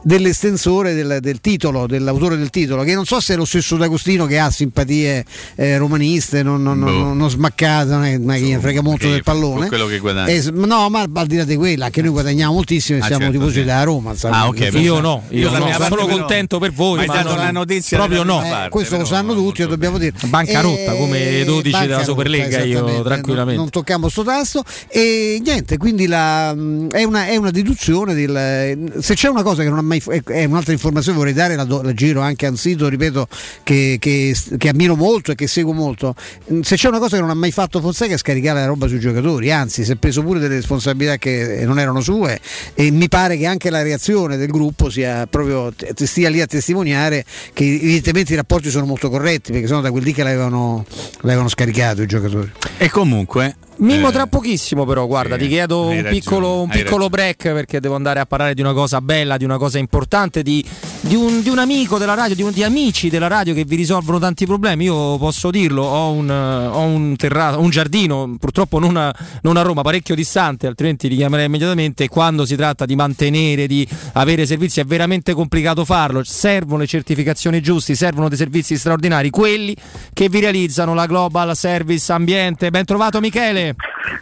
dell'estensore del, del, titolo, dell'autore del titolo, che non so se è lo stesso D'Agostino che ha simpatie eh, romaniste, non, non, boh. non, non smaccate, non è, ma chi frega molto del pallone. Quello che guadagna. Eh, no, ma al di là di quella, anche noi guadagniamo moltissimo e ah, siamo certo, tifosi sì. della Roma. Ah, okay, io no, io, io no, sono contento per voi, ma, ma la notizia proprio no. Eh, questo lo sanno tutti, lo dobbiamo dire. Bancarotta eh, come 12 della Superlega, io tranquillamente. Non, tocchiamo sto tasto e niente, quindi la, è, una, è una deduzione del, se c'è una cosa che non ha mai è un'altra informazione vorrei dare, la, do, la giro anche a un sito, ripeto, che, che, che, ammiro molto e che seguo molto. Mm, se c'è una cosa che non ha mai fatto Fonseca è scaricare la roba sui giocatori, anzi si è preso pure delle responsabilità che non erano sue e mi pare che anche la reazione del gruppo sia proprio, stia lì a testimoniare che evidentemente i rapporti sono molto corretti perché sono da quel dì che l'avevano, l'avevano scaricato i giocatori. E comunque Mimmo eh, tra pochissimo però, guarda, sì, ti chiedo un piccolo, un piccolo break perché devo andare a parlare di una cosa bella, di una cosa importante, di, di, un, di un, amico della radio, di, un, di, amici della radio che vi risolvono tanti problemi. Io posso dirlo, ho un, ho un, terrato, un giardino, purtroppo non a, non a, Roma, parecchio distante, altrimenti li chiamerei immediatamente. Quando si tratta di mantenere, di avere servizi è veramente complicato farlo, servono le certificazioni giuste, servono dei servizi straordinari, quelli che vi realizzano la Global Service Ambiente. Ben trovato Michele.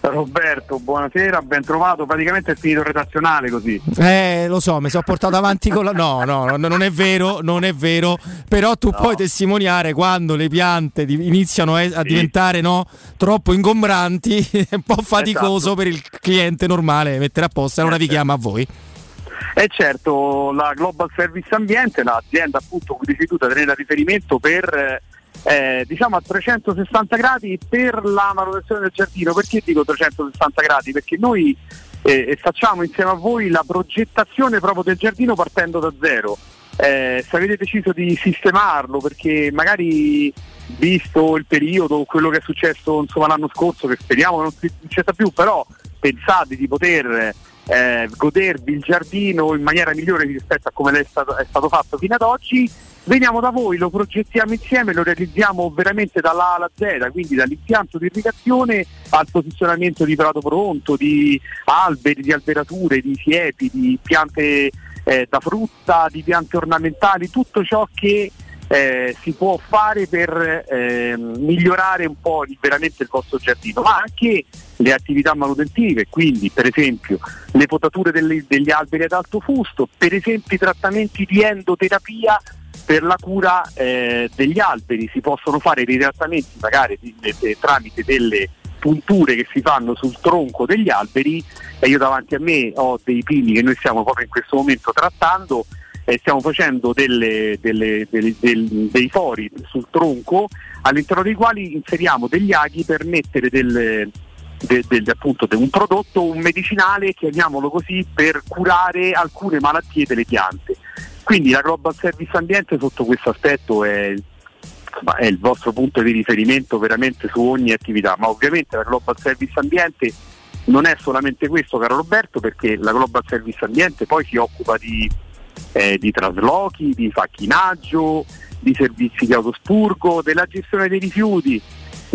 Roberto, buonasera, ben trovato. Praticamente è finito il redazionale così. Eh, lo so, mi sono portato avanti con la. No, no, non è vero, non è vero. Però tu no. puoi testimoniare quando le piante iniziano a sì. diventare no, troppo ingombranti, è un po' faticoso esatto. per il cliente normale mettere a posto, allora vi chiama a voi. E eh certo, la Global Service Ambiente, l'azienda appunto da tenere a riferimento per eh, diciamo a 360 gradi per la manutenzione del giardino. Perché dico 360 gradi? Perché noi eh, facciamo insieme a voi la progettazione proprio del giardino partendo da zero. Eh, se avete deciso di sistemarlo perché magari visto il periodo, quello che è successo insomma, l'anno scorso, che speriamo non succeda più, però pensate di poter eh, godervi il giardino in maniera migliore rispetto a come è stato, è stato fatto fino ad oggi, veniamo da voi, lo progettiamo insieme, lo realizziamo veramente dalla A alla Z, quindi dall'impianto di irrigazione al posizionamento di prato pronto, di alberi, di alberature, di siepi, di piante eh, da frutta, di piante ornamentali, tutto ciò che eh, si può fare per eh, migliorare un po' veramente il vostro giardino, ma anche le attività manutentive, quindi per esempio le potature delle, degli alberi ad alto fusto, per esempio i trattamenti di endoterapia per la cura eh, degli alberi, si possono fare dei trattamenti magari de, de, tramite delle punture che si fanno sul tronco degli alberi e io davanti a me ho dei pini che noi stiamo proprio in questo momento trattando e stiamo facendo delle, delle, delle, dei fori sul tronco all'interno dei quali inseriamo degli aghi per mettere del, de, de, appunto, un prodotto, un medicinale, chiamiamolo così, per curare alcune malattie delle piante. Quindi la Global Service Ambiente sotto questo aspetto è, è il vostro punto di riferimento veramente su ogni attività, ma ovviamente la Global Service Ambiente non è solamente questo, caro Roberto, perché la Global Service Ambiente poi si occupa di, eh, di traslochi, di facchinaggio, di servizi di autospurgo, della gestione dei rifiuti.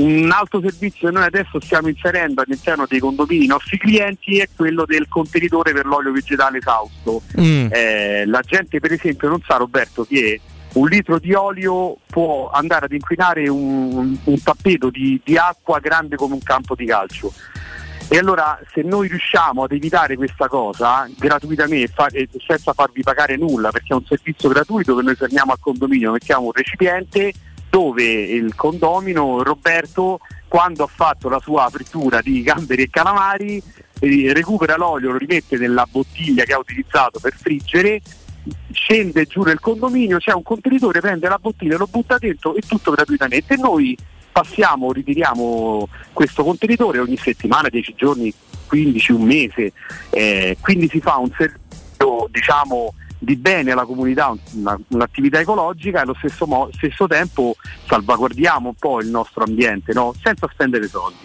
Un altro servizio che noi adesso stiamo inserendo all'interno dei condomini nostri clienti è quello del contenitore per l'olio vegetale esausto. Mm. Eh, la gente per esempio non sa Roberto che un litro di olio può andare ad inquinare un, un tappeto di, di acqua grande come un campo di calcio. E allora se noi riusciamo ad evitare questa cosa gratuitamente e senza farvi pagare nulla, perché è un servizio gratuito che noi fermiamo al condominio, mettiamo un recipiente dove il condomino Roberto quando ha fatto la sua frittura di gamberi e calamari recupera l'olio, lo rimette nella bottiglia che ha utilizzato per friggere scende giù nel condominio, c'è un contenitore, prende la bottiglia, lo butta dentro e tutto gratuitamente. E noi passiamo, ritiriamo questo contenitore ogni settimana, 10 giorni, 15, un mese, eh, quindi si fa un servizio diciamo di bene alla comunità, una, un'attività ecologica e allo stesso, mo- stesso, tempo salvaguardiamo un po' il nostro ambiente no? senza spendere soldi.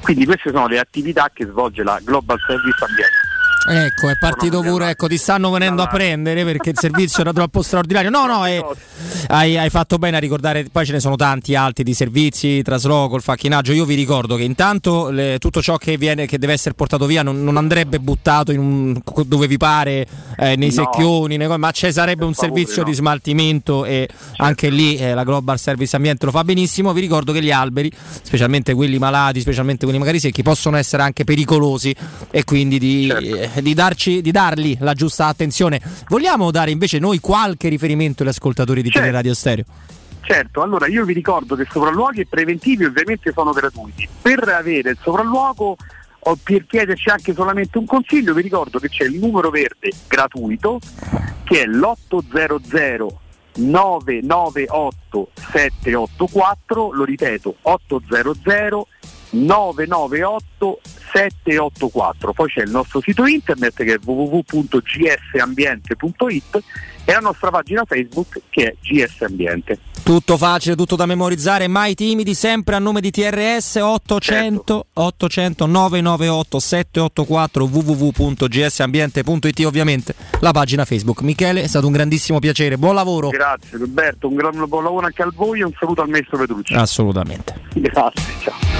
Quindi queste sono le attività che svolge la Global Service Ambiente. Ecco, è partito pure, ecco, ti stanno venendo a prendere perché il servizio era troppo straordinario. No, no, è, hai, hai, fatto bene a ricordare, poi ce ne sono tanti altri di servizi, trasloco, il facchinaggio. Io vi ricordo che intanto le, tutto ciò che, viene, che deve essere portato via non, non andrebbe buttato un, dove vi pare, eh, nei no. secchioni, nei, ma ci sarebbe un favore, servizio no. di smaltimento e certo. anche lì eh, la Global Service Ambiente lo fa benissimo. Vi ricordo che gli alberi, specialmente quelli malati, specialmente quelli magari secchi, possono essere anche pericolosi e quindi di... Certo eh, di, darci, di dargli la giusta attenzione. Vogliamo dare invece noi qualche riferimento agli ascoltatori di certo. Teleradio Stereo? Certo, allora io vi ricordo che sopralluoghi preventivi ovviamente sono gratuiti. Per avere il sopralluogo o per chiederci anche solamente un consiglio, vi ricordo che c'è il numero verde gratuito che è l'800 998 784, lo ripeto, 800 998 784. Poi c'è il nostro sito internet che è www.gsambiente.it e la nostra pagina Facebook che è GS Ambiente. Tutto facile, tutto da memorizzare, mai timidi, sempre a nome di TRS 800 certo. 800 998 784 www.gsambiente.it ovviamente la pagina Facebook. Michele, è stato un grandissimo piacere, buon lavoro. Grazie Roberto, un gran buon lavoro anche a voi e un saluto al maestro Petrucci. Assolutamente. Grazie, ciao.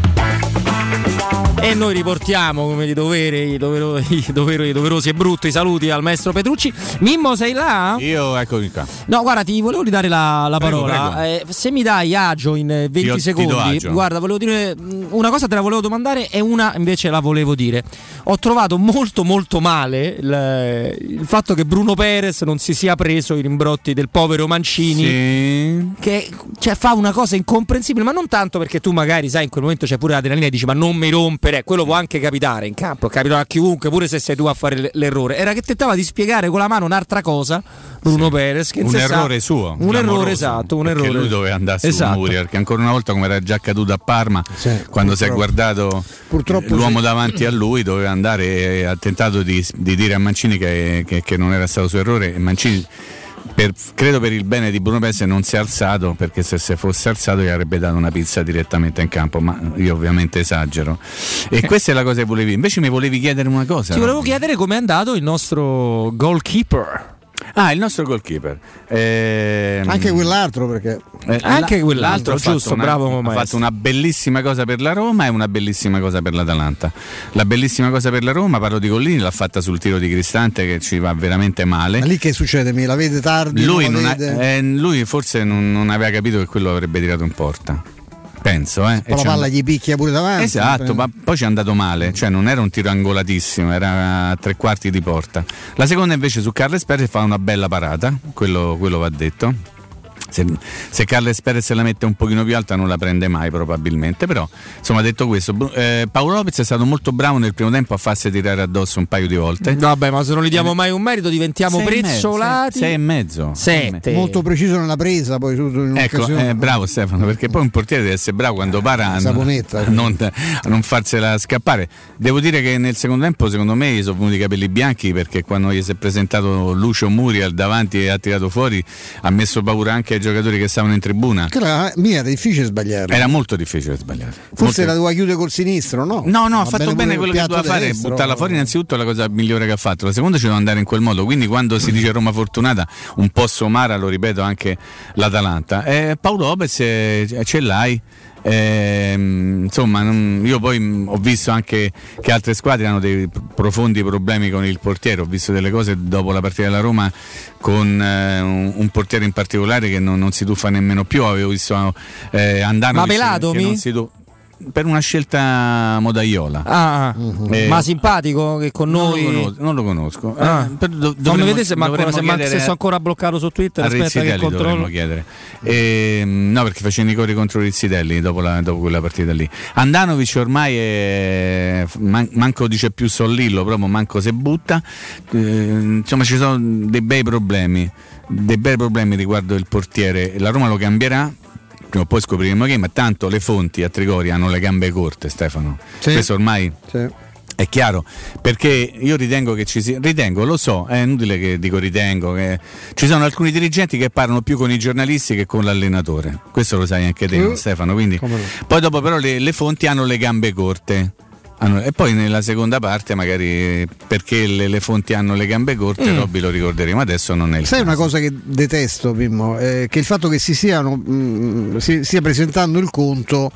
e noi riportiamo come di dovere i, dovero, i, dovero, i doverosi e brutti saluti al maestro Petrucci. Mimmo, sei là? Io eccomi qua. No, guarda, ti volevo ridare la, la prego, parola. Prego. Eh, se mi dai agio in 20 Io secondi, guarda, volevo dire mm, una cosa te la volevo domandare e una invece la volevo dire. Ho trovato molto molto male il, il fatto che Bruno Perez non si sia preso i rimbrotti del povero Mancini sì. che cioè, fa una cosa incomprensibile, ma non tanto perché tu magari sai in quel momento c'è pure l'adrenalina e dici ma non mi rompere per quello può anche capitare in campo, capita a chiunque, pure se sei tu a fare l'errore. Era che tentava di spiegare con la mano un'altra cosa Bruno sì. Perez. un errore sa, suo. Un errore esatto, un errore. lui doveva andare esatto. su Muriel, che ancora una volta come era già accaduto a Parma, sì, quando si è guardato purtroppo l'uomo sì. davanti a lui, doveva andare e ha tentato di, di dire a Mancini che, che, che non era stato suo errore e Mancini per, credo per il bene di Bruno Pese non si è alzato perché se si fosse alzato gli avrebbe dato una pizza direttamente in campo ma io ovviamente esagero. E eh. questa è la cosa che volevi. Invece mi volevi chiedere una cosa ti volevo chiedere com'è andato il nostro goalkeeper Ah, il nostro goalkeeper. Eh, anche quell'altro perché... Eh, anche quell'altro, giusto, una, bravo Ha fatto una bellissima cosa per la Roma e una bellissima cosa per l'Atalanta. La bellissima cosa per la Roma, parlo di Collini, l'ha fatta sul tiro di Cristante che ci va veramente male. Ma lì che succede? Me la vede tardi? Lui, non ha, eh, lui forse non, non aveva capito che quello avrebbe tirato in porta penso. Eh. Poi la palla gli picchia pure davanti. Esatto, ma poi ci è andato male, cioè non era un tiro angolatissimo, era a tre quarti di porta. La seconda invece su Carles Perez fa una bella parata, quello, quello va detto se, se Carles Perez la mette un pochino più alta non la prende mai probabilmente però insomma detto questo eh, Paolo Lopez è stato molto bravo nel primo tempo a farsi tirare addosso un paio di volte. Vabbè ma se non gli diamo mai un merito diventiamo sei prezzolati. sei e mezzo sette. molto preciso nella presa poi ecco eh, bravo Stefano perché poi un portiere deve essere bravo quando para a, a, non, a non farsela scappare. Devo dire che nel secondo tempo secondo me gli sono venuti i capelli bianchi perché quando gli si è presentato Lucio Muriel davanti e ha tirato fuori ha messo paura anche giocatori che stavano in tribuna. Era, mia, era difficile sbagliare. Era molto difficile sbagliare. Forse molto... la doveva chiudere col sinistro, no? No, no, ha fatto bene, bene quello che doveva fare. Destro, buttarla fuori innanzitutto è la cosa migliore che ha fatto. La seconda ci deve andare in quel modo. Quindi quando si dice Roma fortunata, un po' somara, lo ripeto anche l'Atalanta. Eh, Paolo Lopez eh, ce l'hai Eh, insomma, non, io poi ho visto anche che altre squadre hanno dei profondi problemi con il portiere. Ho visto delle cose dopo la partita della Roma con eh, un, un, portiere in particolare che non, non, si tuffa nemmeno più. Avevo visto eh, Andanovic Ma Pelatomi? che non si tuffa per una scelta modaiola. Ah, mm-hmm. eh, ma simpatico che con noi. Non lo conosco. Non lo conosco. Ah. Eh, do, dovremmo, vedete se, manco, se, manco, se sono ancora bloccato su Twitter. Aspetta che controllo. chiedere. Eh, no, perché facendo i cori contro Rizzitelli dopo, la, dopo, quella partita lì. Andanovic ormai è, man, manco dice più sollillo, proprio manco se butta. Eh, insomma, ci sono dei bei problemi. Dei bei problemi riguardo il portiere. La Roma lo cambierà prima o poi scopriremo che, ma tanto le fonti a Trigori hanno le gambe corte, Stefano. Sì. Questo ormai. Sì. È chiaro, perché io ritengo che ci sia, ritengo, lo so, è inutile che dico ritengo, che ci sono alcuni dirigenti che parlano più con i giornalisti che con l'allenatore, questo lo sai anche te, uh, Stefano, quindi, poi dopo però le, le fonti hanno le gambe corte. E poi nella seconda parte, magari perché le, le fonti hanno le gambe corte, mm. Robby lo ricorderemo adesso. Non è il Sai caso. una cosa che detesto, Pimmo? Eh, che il fatto che si, siano, mh, mm, si stia presentando il conto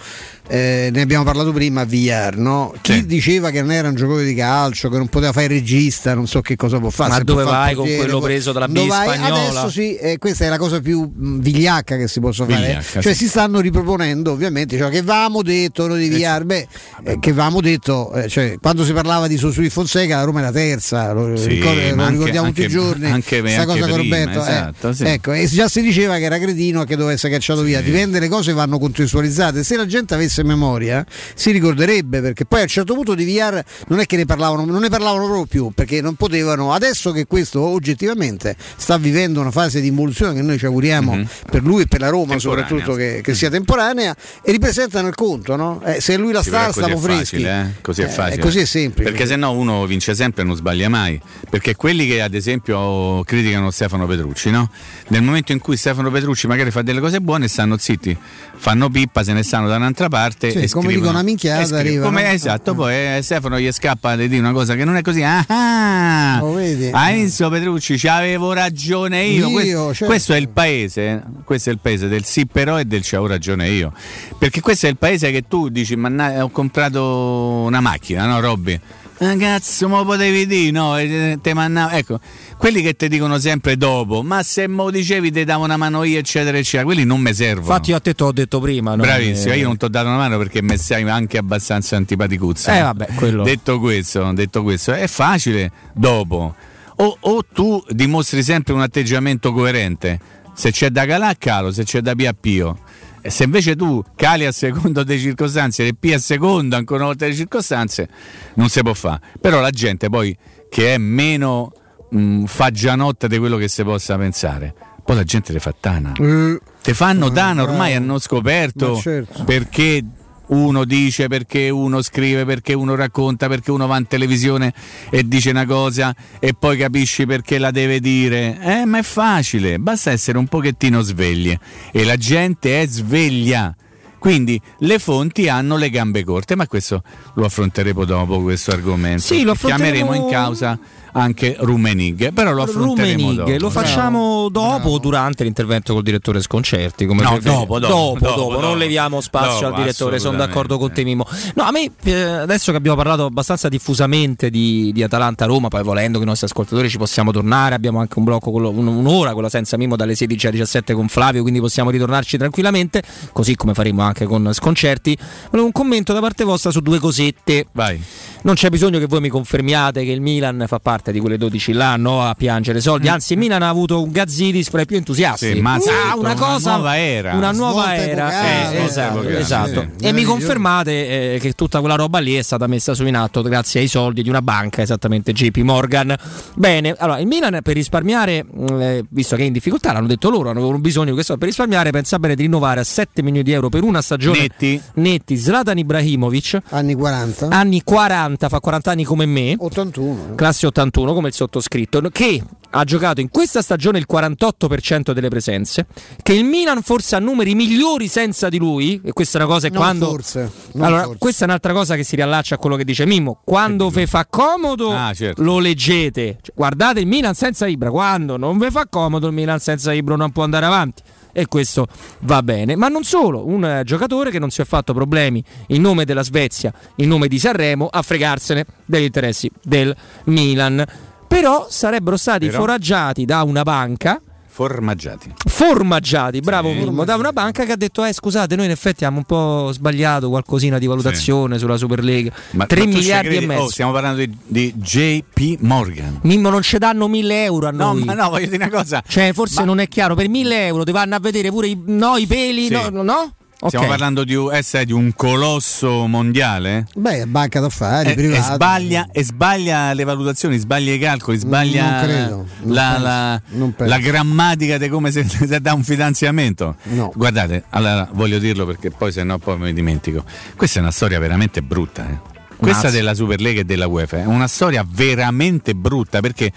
eh, ne abbiamo parlato prima a VR, no? Chi sì. diceva che non era un giocatore di calcio, che non poteva fare regista, non so che cosa può fare. Ma dove vai con quello preso dalla B spagnola? Adesso sì, eh, questa è la cosa più mh, vigliacca che si possa fare. Vigliacca, cioè sì. si stanno riproponendo ovviamente, cioè, che avevamo detto noi di VR, beh, eh, che avevamo detto, eh, cioè, quando si parlava di Sosui Fonseca la Roma è la terza, lo, sì, ricordo, lo anche, ricordiamo anche, tutti i giorni, anche, questa cosa con Roberto. Eh. Esatto, sì. Ecco, e già si diceva che era cretino e che doveva essere cacciato via, dipende le cose vanno contestualizzate, se la gente avesse memoria si ricorderebbe perché poi a un certo punto di VR non è che ne parlavano, non ne parlavano proprio più perché non potevano, adesso che questo oggettivamente sta vivendo una fase di involuzione che noi ci auguriamo mm-hmm. per lui e per la Roma soprattutto che, che, sia temporanea e ripresentano il conto, no? eh, se lui la sì, sta stiamo freschi. Facile, eh? Così è facile. Eh, così è semplice. Perché se no uno vince sempre e non sbaglia mai. Perché quelli che ad esempio criticano Stefano Petrucci, no? Nel momento in cui Stefano Petrucci magari fa delle cose buone stanno zitti, fanno pippa, se ne stanno da un'altra parte sì, e come dicono una minchiata arriva. Come, esatto, poi eh, Stefano gli scappa di dire una cosa che non è così. Ah, oh, vedi? Hai visto Petrucci, ci avevo ragione io. io questo, certo. questo, è il paese, questo è il paese del sì però e del ci avevo ragione io. Perché questo è il paese che tu dici, ma ho comprato una macchina, no Robby? Ah, cazzo, ma potevi dire, no? Te manna... Ecco, quelli che ti dicono sempre dopo, ma se mo dicevi ti davo una mano io, eccetera, eccetera, quelli non mi servono. Infatti, io a te te l'ho detto prima. No? Bravissimo, eh... io non ti ho dato una mano perché mi sei anche abbastanza antipaticuzza. Eh, vabbè, quello. Detto questo, detto questo, è facile dopo. O, o tu dimostri sempre un atteggiamento coerente. Se c'è da calà, calo, se c'è da pia, pio se invece tu cali a secondo delle circostanze e P a secondo ancora una volta delle circostanze, non si può fare. Però la gente poi che è meno mh, fagianotta di quello che si possa pensare, poi la gente le fa tana. Uh, te fanno uh, tana, ormai hanno scoperto certo. perché uno dice perché uno scrive, perché uno racconta, perché uno va in televisione e dice una cosa e poi capisci perché la deve dire. Eh, ma è facile, basta essere un pochettino svegli e la gente è sveglia. Quindi le fonti hanno le gambe corte, ma questo lo affronteremo dopo questo argomento. Sì, lo Chiameremo in causa anche Rumenig, però lo affronteremo Rumenig, dopo. Lo facciamo dopo o durante l'intervento col direttore Sconcerti? Come no, dopo, dopo, dopo, dopo, dopo, non leviamo spazio al direttore, sono d'accordo con te Mimo. No, a me eh, adesso che abbiamo parlato abbastanza diffusamente di, di Atalanta-Roma, poi volendo che i nostri ascoltatori ci possiamo tornare, abbiamo anche un blocco, quello, un'ora, quella senza Mimo dalle 16 alle 17 con Flavio, quindi possiamo ritornarci tranquillamente, così come faremo anche con Sconcerti. Volevo un commento da parte vostra su due cosette. Vai. Non c'è bisogno che voi mi confermiate che il Milan fa parte di quelle 12 là no, a piangere soldi. Anzi, il Milan ha avuto un Gazzidis fra i più entusiasti. Sì, ma uh, una, cosa, una nuova era. Una nuova era. Eh, esatto. esatto. Sì. E mi confermate eh, che tutta quella roba lì è stata messa su in atto grazie ai soldi di una banca, esattamente JP Morgan. Bene, allora il Milan per risparmiare, mm, eh, visto che è in difficoltà, l'hanno detto loro, hanno bisogno di questo per risparmiare, pensa bene di rinnovare a 7 milioni di euro per una stagione netti, netti Zlatan Ibrahimovic. Anni 40. Anni 40 40, fa 40 anni come me. 81. Classe 81 come il sottoscritto, che ha giocato in questa stagione il 48% delle presenze, che il Milan forse ha numeri migliori senza di lui, e questa è una cosa non quando... Forse, allora, forse. questa è un'altra cosa che si riallaccia a quello che dice Mimmo, quando vi fa comodo ah, certo. lo leggete, cioè, guardate il Milan senza Ibra, quando non vi fa comodo il Milan senza Ibra non può andare avanti e questo va bene. Ma non solo, un eh, giocatore che non si è fatto problemi in nome della Svezia, in nome di Sanremo, a fregarsene degli interessi del Milan. Però sarebbero stati Però? foraggiati da una banca Formaggiati. formaggiati, bravo Sì. Mimmo, da una banca che ha detto eh scusate noi in effetti abbiamo un po' sbagliato qualcosina di valutazione sulla Superlega, 3 Ma- ma tu ci miliardi credi? e mezzo. Oh, stiamo parlando di, di JP Morgan. Mimmo non ci danno 1000 euro a No, noi. ma no, voglio dire una cosa. Cioè, forse non è chiaro, per 1000 euro ti vanno a vedere pure i, no, i peli, Sì. no? no? Stiamo parlando di, eh, di un colosso mondiale? Beh, banca d'affari, E, e privata. sbaglia, e sbaglia le valutazioni, sbaglia i calcoli, sbaglia credo, la, penso, la- la grammatica di come si, si dà un finanziamento. No. Guardate, allora voglio dirlo perché poi se no poi mi dimentico. Questa è una storia veramente brutta. eh. Questa Mazza. della Superlega e della UEFA è una storia veramente brutta perché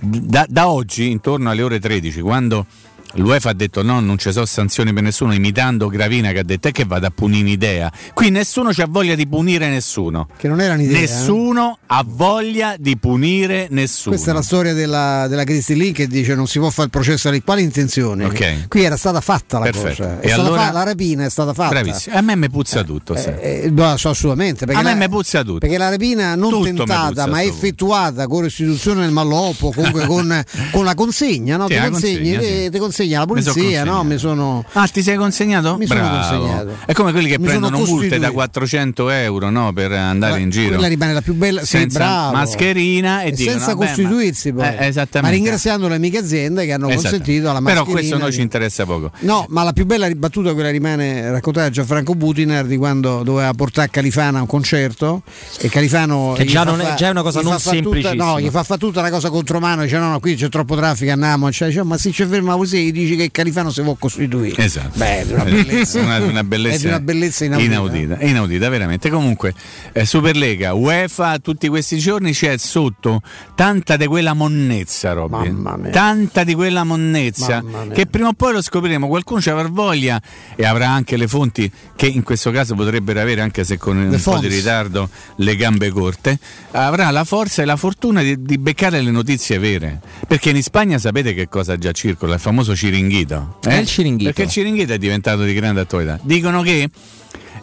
da, da oggi, intorno alle ore 13, quando l'UEFA ha detto no, non ci sono sanzioni per nessuno, imitando Gravina che ha detto è che vado a punire un'idea. Qui nessuno ha voglia di punire nessuno. Che non era un'idea. eh. Nessuno ha voglia di punire nessuno. Questa è la storia della, della Christy Lee che dice non si può fare il processo di quale intenzione? Ok. Qui era stata fatta la Perfetto. cosa. E allora- fa- la rapina è stata fatta. Bravissimo. A me mi puzza tutto. sai. Eh, no, so assolutamente. Perché a me la, mi puzza tutto. perché la rapina non Tutto tentata ma effettuata con restituzione del malloppo, comunque con, con la consegna, no? Sì, ti, consegni, consegna, eh, sì. ti consegna la Mi sono polizia, no? consegnato. Mi sono. Ah, ti sei consegnato? Mi sono Bravo. consegnato. È come quelli che Mi sono prendono multe da costituito. 400 euro no, per andare in giro. Quella rimane la più bella, sì, senza bravo. mascherina e, E dicono, senza "Vabbè, ma-" costituirsi poi. Eh, esattamente. Ma ringraziando le amiche aziende che hanno consentito alla Però mascherina. questo a noi di- ci interessa poco. No, ma la più bella ribattuta quella rimane raccontata da Gianfranco Butiner di quando doveva portare Califano a un concerto e Califano Che gli già fa non è- fa- già è una cosa non semplicissima. no, gli fa fa tutta una cosa contro mano, dice no, no, qui c'è troppo traffico, andiamo, cioè, dice, ma se ci ferma così gli dici che Califano si può costituire. Esatto. Beh, è una bellezza. una, una È bellezza, di una bellezza inaudita. inaudita, inaudita, veramente. Comunque, eh, Superlega, UEFA, tutti questi giorni c'è sotto tanta di quella monnezza, Robby. Mamma mia. Tanta di quella monnezza che prima o poi lo scopriremo. Qualcuno ci avrà voglia e avrà anche le fonti che in questo caso potrebbero avere, anche se con un po' di ritardo, le gambe corte. Avrà la forza e la fortuna di, di beccare le notizie vere. Perché in Spagna sapete che cosa già circola? Il famoso ciringhito. È il ciringhito. Perché il ciringhito è diventato di grande attualità. Dicono che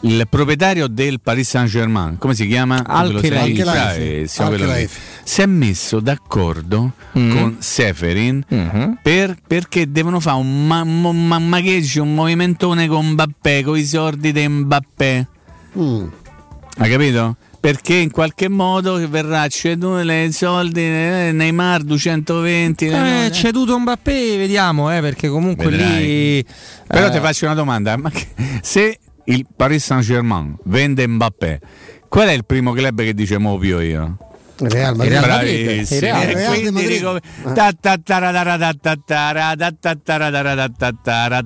il proprietario del Paris Saint Germain, come si chiama? Al-Khelaifi. Si è messo d'accordo Mm. con Seferin Mhm. per- perché devono fare un ma- mo- ma- magheggio, un movimentone con Mbappé, con i sordi di Mbappé. Mm. Hai capito? Perché in qualche modo verrà ceduto i soldi eh, Neymar 220 Eh, ceduto Mbappé, vediamo, eh, perché comunque Vedrai. lì Però eh, ti faccio una domanda: ma che- se il Paris Saint Germain vende Mbappé, qual è il primo club che dice muovio io? Real Madrid. Real Madrid. Il Real. E Real quindi Madrid. Ah.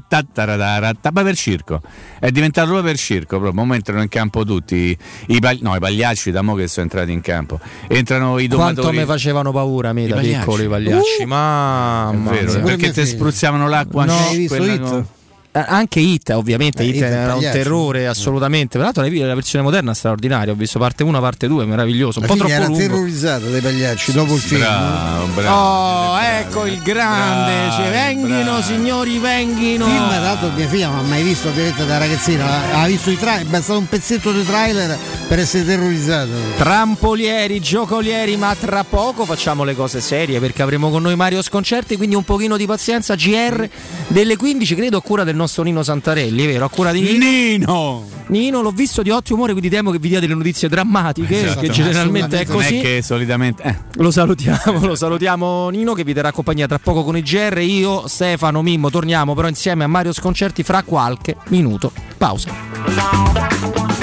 ta taradara ta- ma per circo è diventato proprio per circo proprio Mo entrano in campo tutti i, pag- no, i pagliacci da mo che sono entrati in campo entrano i quanto domatori mi facevano paura me I da piccoli pagliacci. Mamma È vero, perché ti spruzzavano l'acqua No. Hai visto Eh, Anche Hit, ovviamente, Eh, Hit Hit è era un terrore assolutamente. Tra l'altro, la versione moderna è straordinaria. Ho visto parte 1, parte 2, meraviglioso. Un La po' troppo era lungo. terrorizzata dai pagliacci dopo il film. bravo bravo Oh, ecco il grande. Bravi, Cioè, venghino, signori, venghino. Il film, l'altro, mia figlia non ha mai visto diretta da ragazzina, ha visto i trailer, è bastato un pezzetto di trailer per essere terrorizzato. Trampolieri, giocolieri, ma tra poco facciamo le cose serie perché avremo con noi Mario Sconcerti, quindi un pochino di pazienza. GR delle 15, credo, a cura del nostro Nino Santarelli, vero? A cura di Nino. Nino Nino, l'ho visto di ottimo umore, quindi temo che vi dia delle notizie drammatiche, Esatto, che generalmente è assolutamente. non così. è che solitamente eh. Lo salutiamo, lo salutiamo Nino che vi terrà compagnia tra poco con i GR. Io, Stefano, Mimmo, torniamo però insieme a Mario Sconcerti fra qualche minuto. Pausa.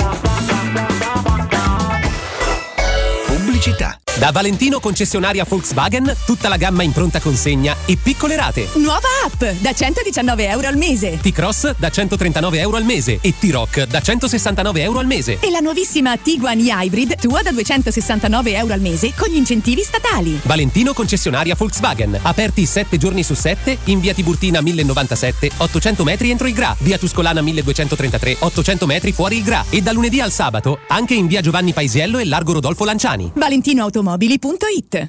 Pubblicità. Da Valentino concessionaria Volkswagen, tutta la gamma in pronta consegna e piccole rate. Nuova app da 119 euro al mese. T-Cross da 139 euro al mese e T-Rock da 169 euro al mese. E la nuovissima Tiguan e-Hybrid tua da 269 euro al mese con gli incentivi statali. Valentino concessionaria Volkswagen. Aperti 7 giorni su 7 in via Tiburtina 1097, 800 metri entro il Gra. Via Tuscolana 1233, 800 metri fuori il Gra. E da lunedì al sabato anche in via Giovanni Paisiello e largo Rodolfo Lanciani. ValentinoAutomobili.it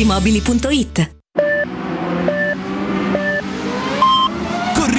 Mobili.it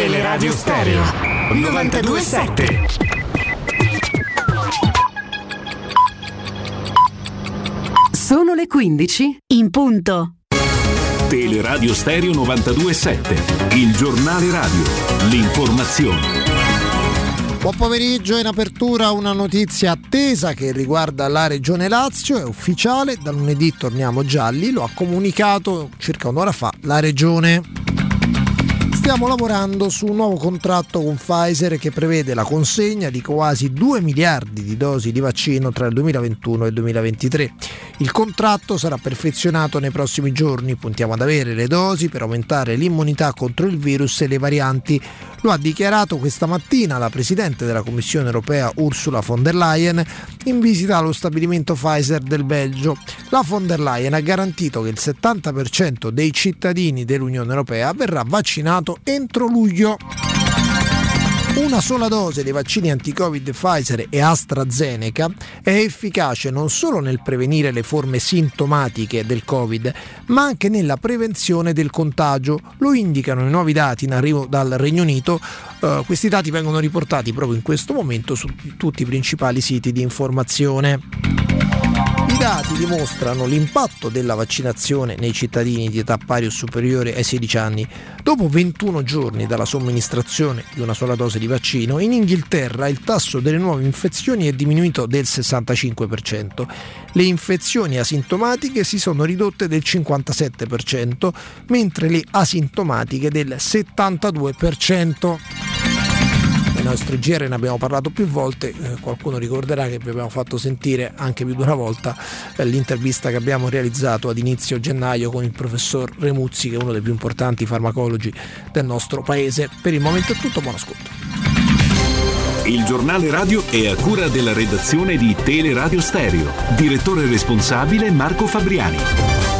Teleradio Stereo 927. Sono le 15 in punto. Teleradio Stereo 927, il giornale radio, l'informazione. Buon pomeriggio, in apertura una notizia attesa che riguarda la regione Lazio, è ufficiale, da lunedì torniamo gialli, lo ha comunicato circa un'ora fa la regione. Stiamo lavorando su un nuovo contratto con Pfizer che prevede la consegna di quasi 2 miliardi di dosi di vaccino tra il 2021 e il 2023. Il contratto sarà perfezionato nei prossimi giorni, puntiamo ad avere le dosi per aumentare l'immunità contro il virus e le varianti. Lo ha dichiarato questa mattina la Presidente della Commissione europea Ursula von der Leyen in visita allo stabilimento Pfizer del Belgio. La von der Leyen ha garantito che il 70% dei cittadini dell'Unione europea verrà vaccinato entro luglio. Una sola dose dei vaccini anti-Covid Pfizer e AstraZeneca è efficace non solo nel prevenire le forme sintomatiche del Covid, ma anche nella prevenzione del contagio. Lo indicano i nuovi dati in arrivo dal Regno Unito. Uh, questi dati vengono riportati proprio in questo momento su tutti i principali siti di informazione. I dati dimostrano l'impatto della vaccinazione nei cittadini di età pari o superiore ai 16 anni. Dopo 21 giorni dalla somministrazione di una sola dose di vaccino, in Inghilterra il tasso delle nuove infezioni è diminuito del 65%. Le infezioni asintomatiche si sono ridotte del 57%, mentre le asintomatiche del 72% nei nostri GR ne abbiamo parlato più volte, eh, qualcuno ricorderà che vi abbiamo fatto sentire anche più di una volta eh, l'intervista che abbiamo realizzato ad inizio gennaio con il professor Remuzzi che è uno dei più importanti farmacologi del nostro paese. Per il momento è tutto, buon ascolto. Il giornale radio è a cura della redazione di Teleradio Stereo. Direttore responsabile Marco Fabriani.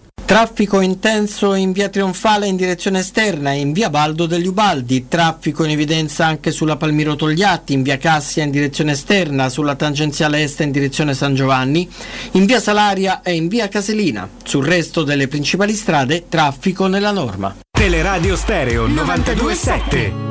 Traffico intenso in via Trionfale in direzione esterna e in via Baldo degli Ubaldi. Traffico in evidenza anche sulla Palmiro Togliatti, in via Cassia in direzione esterna, sulla tangenziale est in direzione San Giovanni, in via Salaria e in via Caselina. Sul resto delle principali strade, traffico nella norma. Teleradio Stereo 927.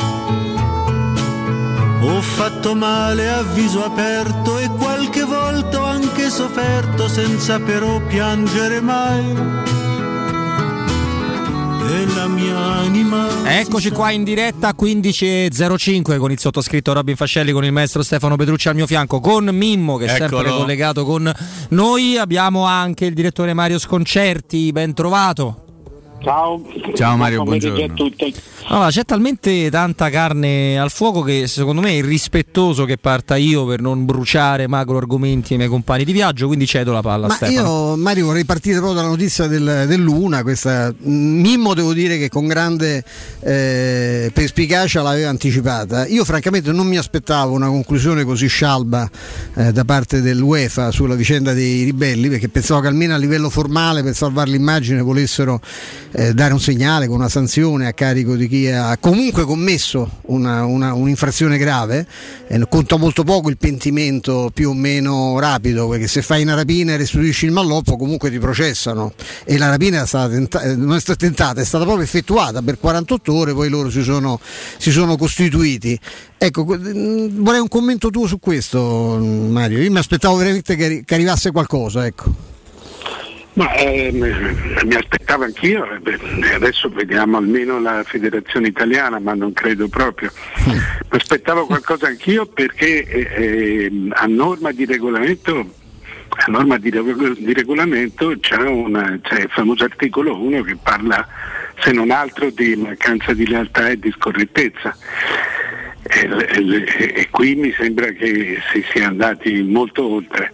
Ho fatto male a viso aperto e qualche volta ho anche sofferto senza però piangere mai. E la mia anima. Eccoci qua in diretta a 15.05 con il sottoscritto Robin Fascelli, con il maestro Stefano Petrucci al mio fianco, con Mimmo che è Eccolo. sempre collegato con noi. Abbiamo anche il direttore Mario Sconcerti, ben trovato. Ciao. Ciao Mario, buongiorno. a tutti. Allora, c'è talmente tanta carne al fuoco che secondo me è irrispettoso che parta io per non bruciare macro argomenti ai miei compagni di viaggio, quindi cedo la palla a Ma Stefano. io Mario vorrei partire proprio dalla notizia del, dell'Una, questa Mimmo devo dire che con grande eh, perspicacia l'aveva anticipata. Io francamente non mi aspettavo una conclusione così scialba eh, da parte dell'UEFA sulla vicenda dei ribelli, perché pensavo che almeno a livello formale per salvare l'immagine volessero eh, dare un segnale con una sanzione a carico di chi ha comunque commesso una- una- un'infrazione grave. Eh, conta molto poco il pentimento più o meno rapido, perché se fai una rapina e restituisci il malloppo comunque ti processano. E la rapina è stata tenta- eh, non è stata tentata, è stata proprio effettuata per 48 ore, poi loro si sono, si sono costituiti. Ecco, vorrei un commento tuo su questo, Mario. Io mi aspettavo veramente che arrivasse qualcosa, ecco. Ma ehm, mi aspettavo anch'io, eh, adesso vediamo almeno la federazione italiana, ma non credo proprio. Mi aspettavo qualcosa anch'io perché eh, ehm, a norma di regolamento, a norma di, di regolamento c'è, una- c'è il famoso articolo 1 che parla se non altro di mancanza di lealtà e di scorrettezza. E, e- e qui mi sembra che si sia andati molto oltre.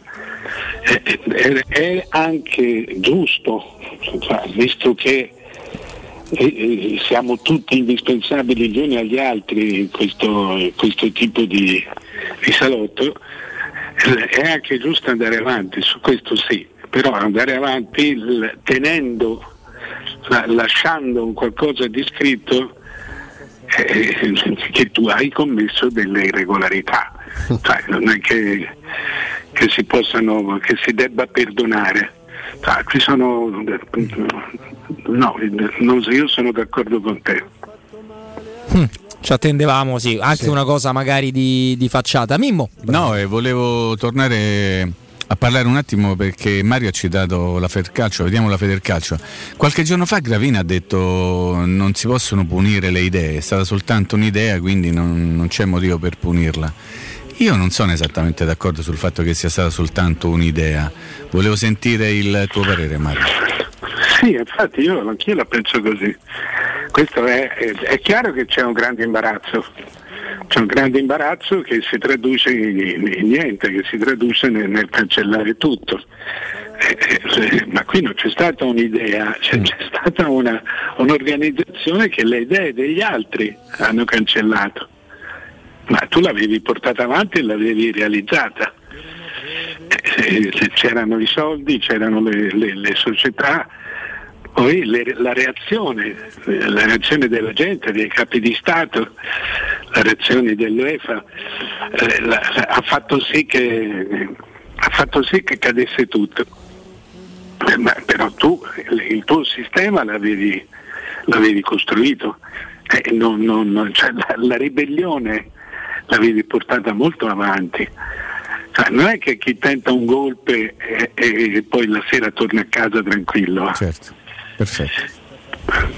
È, è- è anche giusto, cioè, visto che eh, eh, siamo tutti indispensabili gli uni agli altri in questo, questo tipo di, di salotto, è anche giusto andare avanti, su questo sì, però andare avanti tenendo, la- lasciando un qualcosa di scritto eh, che tu hai commesso delle irregolarità. Cioè, non è che, che, si possano, che si debba perdonare. Cioè, ci sono, no, non, io sono d'accordo con te. Hm, ci attendevamo, sì, anche sì. una cosa magari di, di facciata. Mimmo. No, e volevo tornare a parlare un attimo perché Mario ha citato la Federcalcio, vediamo la Federcalcio. Qualche giorno fa Gravina ha detto non si possono punire le idee, è stata soltanto un'idea, quindi non, non c'è motivo per punirla. Io non sono esattamente d'accordo sul fatto che sia stata soltanto un'idea. Volevo sentire il tuo parere, Mario. Sì, infatti io anch'io la penso così. Questo è, è, è chiaro che c'è un grande imbarazzo c'è un grande imbarazzo che si traduce in, in niente, che si traduce nel, nel cancellare tutto. Eh, eh, ma qui non c'è stata un'idea, c'è, c'è stata una, un'organizzazione che le idee degli altri hanno cancellato, ma tu l'avevi portata avanti e l'avevi realizzata. Eh, eh c'erano i soldi, c'erano le, le, le società, poi le, la, reazione, la reazione della gente, dei capi di Stato, la reazione dell'UEFA eh, ha, fatto sì che, ha fatto sì che cadesse tutto. Eh, ma, però tu il, tuo sistema l'avevi, l'avevi costruito, eh, non, non, cioè, la, la, ribellione l'avevi portata molto avanti. Cioè, non è che chi tenta un golpe e, e, poi la sera torna a casa tranquillo. Certo. Perfetto.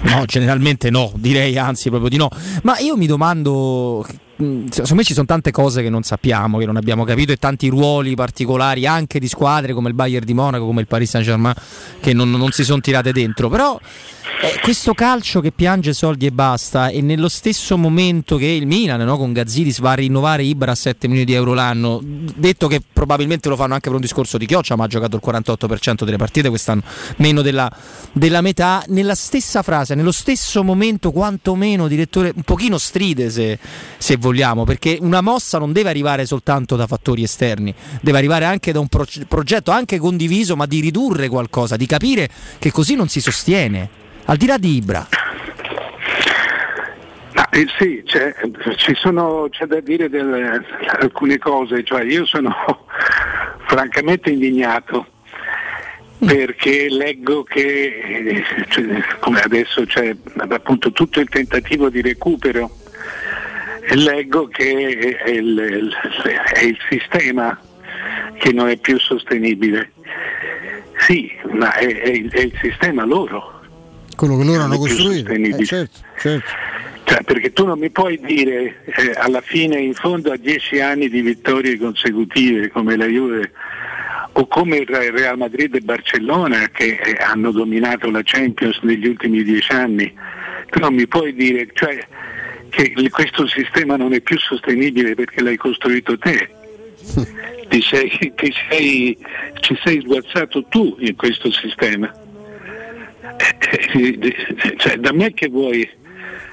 No, generalmente no, direi anzi proprio di no. Ma io mi domando mm, secondo me ci sono tante cose che non sappiamo, che non abbiamo capito e tanti ruoli particolari anche di squadre come il Bayern di Monaco, come il Paris Saint Germain che non, non si sono tirate dentro. Però eh, questo calcio che piange soldi e basta e nello stesso momento che il Milan no, con Gazzidis va a rinnovare Ibra a 7 milioni di euro l'anno detto che probabilmente lo fanno anche per un discorso di chioccia ma ha giocato il 48% delle partite quest'anno meno della, della metà. Nella stessa frase nello stesso momento quantomeno direttore un pochino stride se, se vogliamo perché una mossa non deve arrivare soltanto da fattori esterni deve arrivare anche da un pro- progetto anche condiviso ma di ridurre qualcosa di capire che così non si sostiene al di là di Ibra. Ah, eh sì, c'è, sono, c'è, da dire delle, alcune cose, cioè io sono francamente indignato perché leggo che cioè, come adesso c'è appunto tutto il tentativo di recupero e leggo che è il, è il sistema che non è più sostenibile. Sì, ma è, è, è il sistema loro quello che loro hanno costruito. Eh, certo, certo. Cioè, perché tu non mi puoi dire eh, alla fine, in fondo a dieci anni di vittorie consecutive come la Juve o come il Real Madrid e Barcellona che eh, hanno dominato la Champions negli ultimi dieci anni, tu non mi puoi dire cioè, che questo sistema non è più sostenibile perché l'hai costruito te. ti sei, ti sei, ci sei sguazzato tu in questo sistema cioè, da me che vuoi?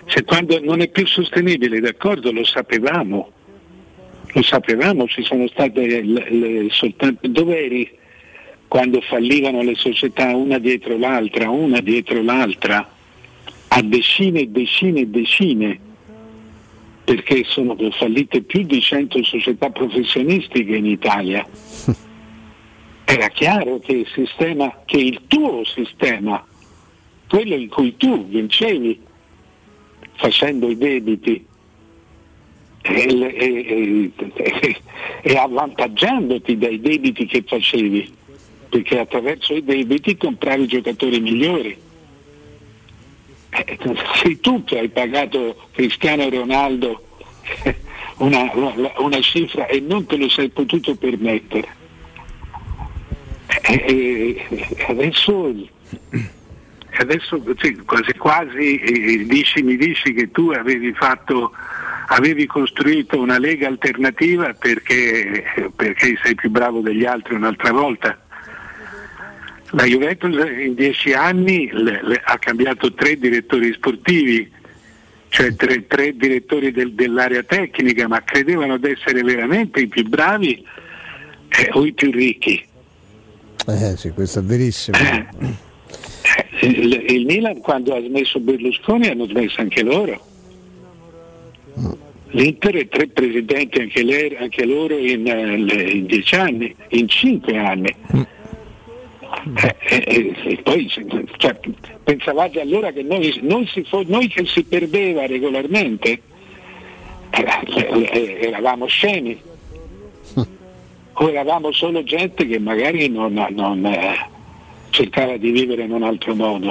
Cioè, quando non è più sostenibile, d'accordo, lo sapevamo, lo sapevamo, ci sono state le, le, soltanto, dove eri quando fallivano le società una dietro l'altra, una dietro l'altra, a decine e decine e decine, perché sono fallite più di 100 società professionistiche in Italia. Era chiaro che il sistema, che il tuo sistema quello in cui tu vincevi facendo i debiti e, e, e, avvantaggiandoti dai debiti che facevi, perché attraverso i debiti compravi giocatori migliori. Eh, sei tu che hai pagato Cristiano Ronaldo una, una, una cifra e non te lo sei potuto permettere. E adesso adesso sì, quasi quasi eh, dici, mi dici che tu avevi fatto avevi costruito una lega alternativa perché, perché sei più bravo degli altri un'altra volta. La Juventus in dieci anni le, le, ha cambiato tre direttori sportivi, cioè tre, tre direttori del, dell'area tecnica, ma credevano di essere veramente i più bravi eh, o i più ricchi. Eh sì, questo è verissimo. Eh, il, il, Milan quando ha smesso Berlusconi hanno smesso anche loro. L'Inter è tre presidenti anche, lei, anche loro in, in, dieci anni, in cinque anni. Eh, eh, e poi cioè, pensavate allora che noi, noi, si, noi che si perdeva regolarmente eh, eravamo scemi o eravamo solo gente che magari non, non cercava di vivere in un altro modo.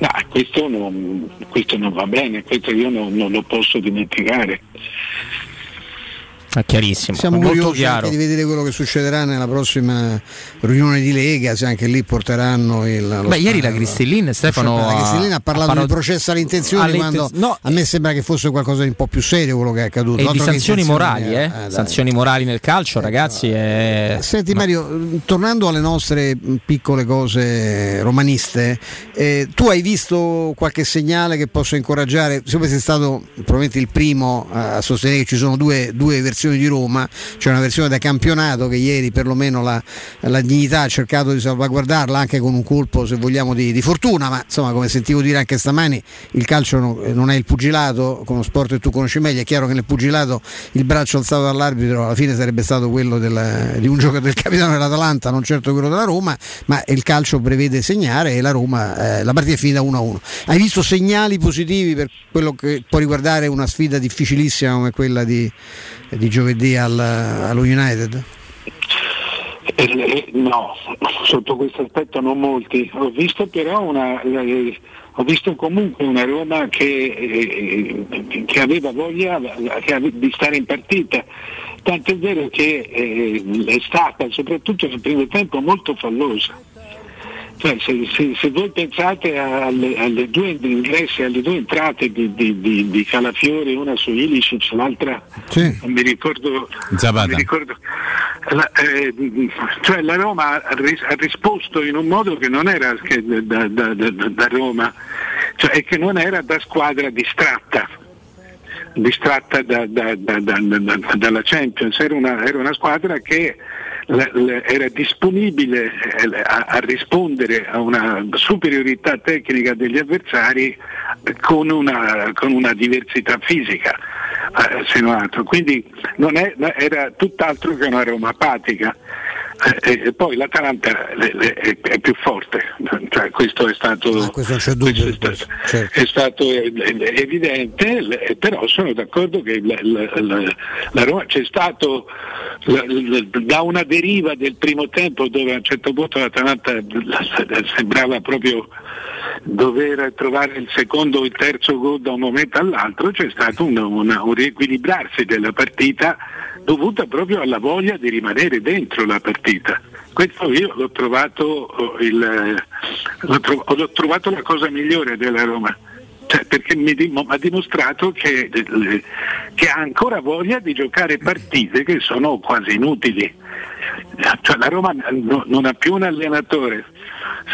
No, questo non, questo non va bene, questo io non, non lo posso dimenticare. È chiarissimo. Siamo molto curiosi chiaro. di vedere quello che succederà nella prossima riunione di Lega, se anche lì porteranno il. Beh, sp- ieri la Cristillin Stefano la Cristillin ha parlato del processo alle intenzioni quando no, a me sembra che fosse qualcosa di un po' più serio quello che è accaduto. E di sanzioni morali, eh? eh sanzioni morali nel calcio, eh, ragazzi. È... Senti Mario, tornando alle nostre piccole cose romaniste, eh, tu hai visto qualche segnale che possa incoraggiare? Siccome sei stato probabilmente il primo a sostenere che ci sono due, due versioni versione di Roma, c'è una versione da campionato che ieri perlomeno la, la dignità ha cercato di salvaguardarla anche con un colpo se vogliamo di, di, fortuna, ma insomma come sentivo dire anche stamani il calcio non è il pugilato, come sport che tu conosci meglio, è chiaro che nel pugilato il braccio alzato dall'arbitro alla fine sarebbe stato quello del, di un giocatore del capitano dell'Atalanta, non certo quello della Roma, ma il calcio prevede segnare e la Roma, eh, la partita è finita 1-1. Hai visto segnali positivi per quello che può riguardare una sfida difficilissima come quella di, di giovedì al, allo United? Eh, no, sotto questo aspetto non molti. Ho visto però una, eh, ho visto comunque una Roma che, eh, che aveva voglia di stare in partita. Tant'è vero che eh, è stata, soprattutto nel primo tempo, molto fallosa cioè, se, se, se, voi pensate alle, alle, due ingressi, alle due entrate di, di, di, di Calafiori, una su Ilicic, l'altra sì. non mi ricordo, non mi ricordo. La, eh, cioè la Roma ha, ris- ha, risposto in un modo che non era che da, da, da, da, Roma, cioè, e che non era da squadra distratta distratta dalla Champions, era una, era una squadra che era disponibile eh, a, a, rispondere a una superiorità tecnica degli avversari con una, con una diversità fisica. Eh, se non altro. Quindi è, era tutt'altro che una Roma apatica. Eh, e poi l'Atalanta è, più forte, cioè, questo è stato, ah, questo dubbio, questo è, stato, certo. è stato, evidente, però sono d'accordo che la, la, la, la Roma c'è stato da una deriva del primo tempo dove a un certo punto l'Atalanta sembrava proprio dover trovare il secondo o il terzo gol da un momento all'altro, c'è stato un, una, un riequilibrarsi della partita dovuta proprio alla voglia di rimanere dentro la partita. Questo io l'ho trovato, oh, il, l'ho, l'ho trovato la cosa migliore della Roma. Cioè, perché mi ha dimostrato che, che, ha ancora voglia di giocare partite che sono quasi inutili. Cioè, la Roma non ha più un allenatore,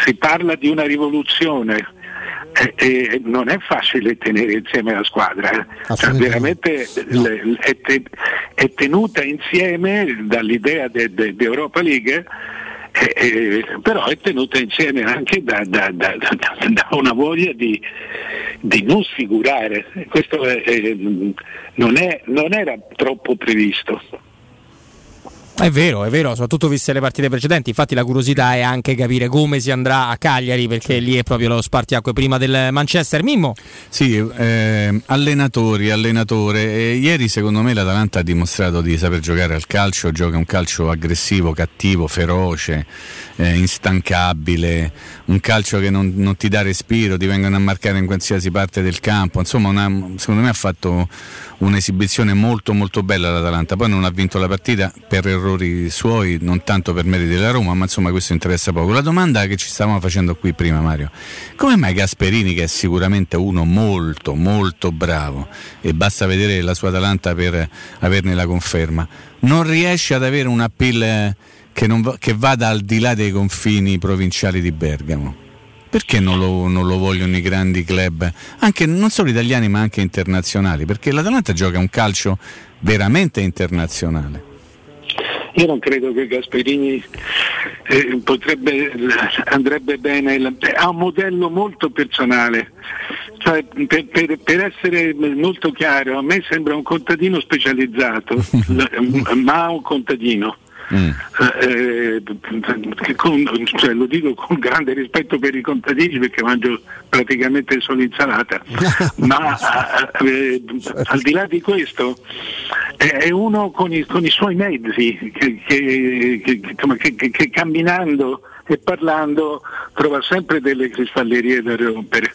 si parla di una rivoluzione, eh, eh, non è facile tenere insieme la squadra, eh. cioè, veramente no. è, te, è, tenuta insieme dall'idea di de, de Europa League. Eh, eh, però è tenuta insieme anche da, da, da, da una voglia di, di, non figurare. Questo non, è, non era troppo previsto. È vero, è vero, soprattutto viste le partite precedenti. Infatti, la curiosità è anche capire come si andrà a Cagliari, perché lì è proprio lo spartiacque prima del Manchester. Mimmo? Sì, eh, allenatori, allenatore. E ieri, secondo me, l'Atalanta ha dimostrato di saper giocare al calcio. Gioca un calcio aggressivo, cattivo, feroce, eh, instancabile. Un calcio che non, non, ti dà respiro, ti vengono a marcare in qualsiasi parte del campo. Insomma, una, secondo me ha fatto un'esibizione molto, molto bella l'Atalanta. Poi non ha vinto la partita per errori suoi, non tanto per meriti della Roma, ma insomma questo interessa poco. La domanda che ci stavamo facendo qui prima, Mario, come mai Gasperini, che è sicuramente uno molto, molto bravo, e basta vedere la sua Atalanta per averne la conferma, non riesce ad avere un appeal che, non, che vada al di là dei confini provinciali di Bergamo? Perché non lo, non lo, vogliono i grandi club, anche non solo italiani ma anche internazionali? Perché l'Atalanta gioca un calcio veramente internazionale. io non credo che Gasperini eh, potrebbe, andrebbe bene, ha un modello molto personale, cioè, per, per, per, essere molto chiaro, a me sembra un contadino specializzato, ma un contadino. Mm. Eh, con, cioè, lo dico con grande rispetto per i contadini perché mangio praticamente solo insalata, ma eh, al di là di questo è uno con i, con i suoi mezzi che, che, che, che camminando e parlando trova sempre delle cristallerie da rompere.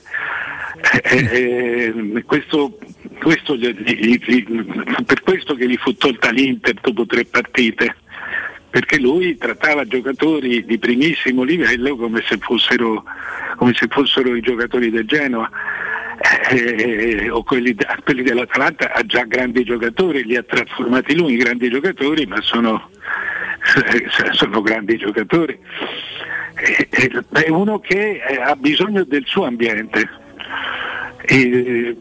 Eh, eh, questo, questo gli, gli, gli, per questo che gli fu tolta l'Inter dopo tre partite perché lui trattava giocatori di primissimo livello come se fossero, come se fossero i giocatori del Genoa. Eh, o quelli, quelli, dell'Atalanta ha già grandi giocatori, li ha trasformati lui in grandi giocatori, ma sono, eh, sono grandi giocatori. Eh, è uno che ha bisogno del suo ambiente. Eh,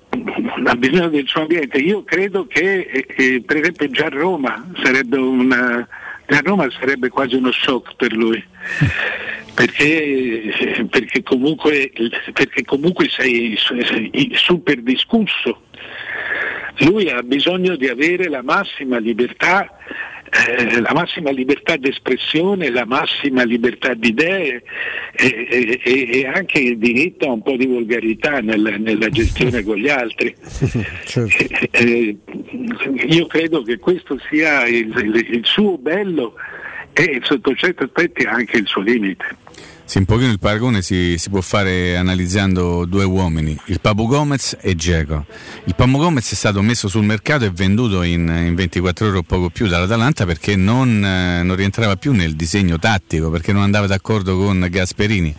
ha bisogno del suo ambiente. Io credo che eh, per esempio già Roma sarebbe una, a Roma sarebbe quasi uno shock per lui. Perché, perché, comunque, perché comunque sei, sei super discusso. Lui ha bisogno di avere la massima libertà eh, la massima libertà di espressione, la massima libertà di idee e, e, e, anche il diritto a un po' di volgarità nel, nella gestione con gli altri. certo. eh, eh, io credo che questo sia il, il, il suo bello e sotto certi aspetti anche il suo limite. Sì, un pochino il paragone si, si, può fare analizzando due uomini, il Papu Gomez e Geco. Il Papu Gomez è stato messo sul mercato e venduto in, in 24 ore o poco più dall'Atalanta perché non, eh, non, rientrava più nel disegno tattico, perché non andava d'accordo con Gasperini.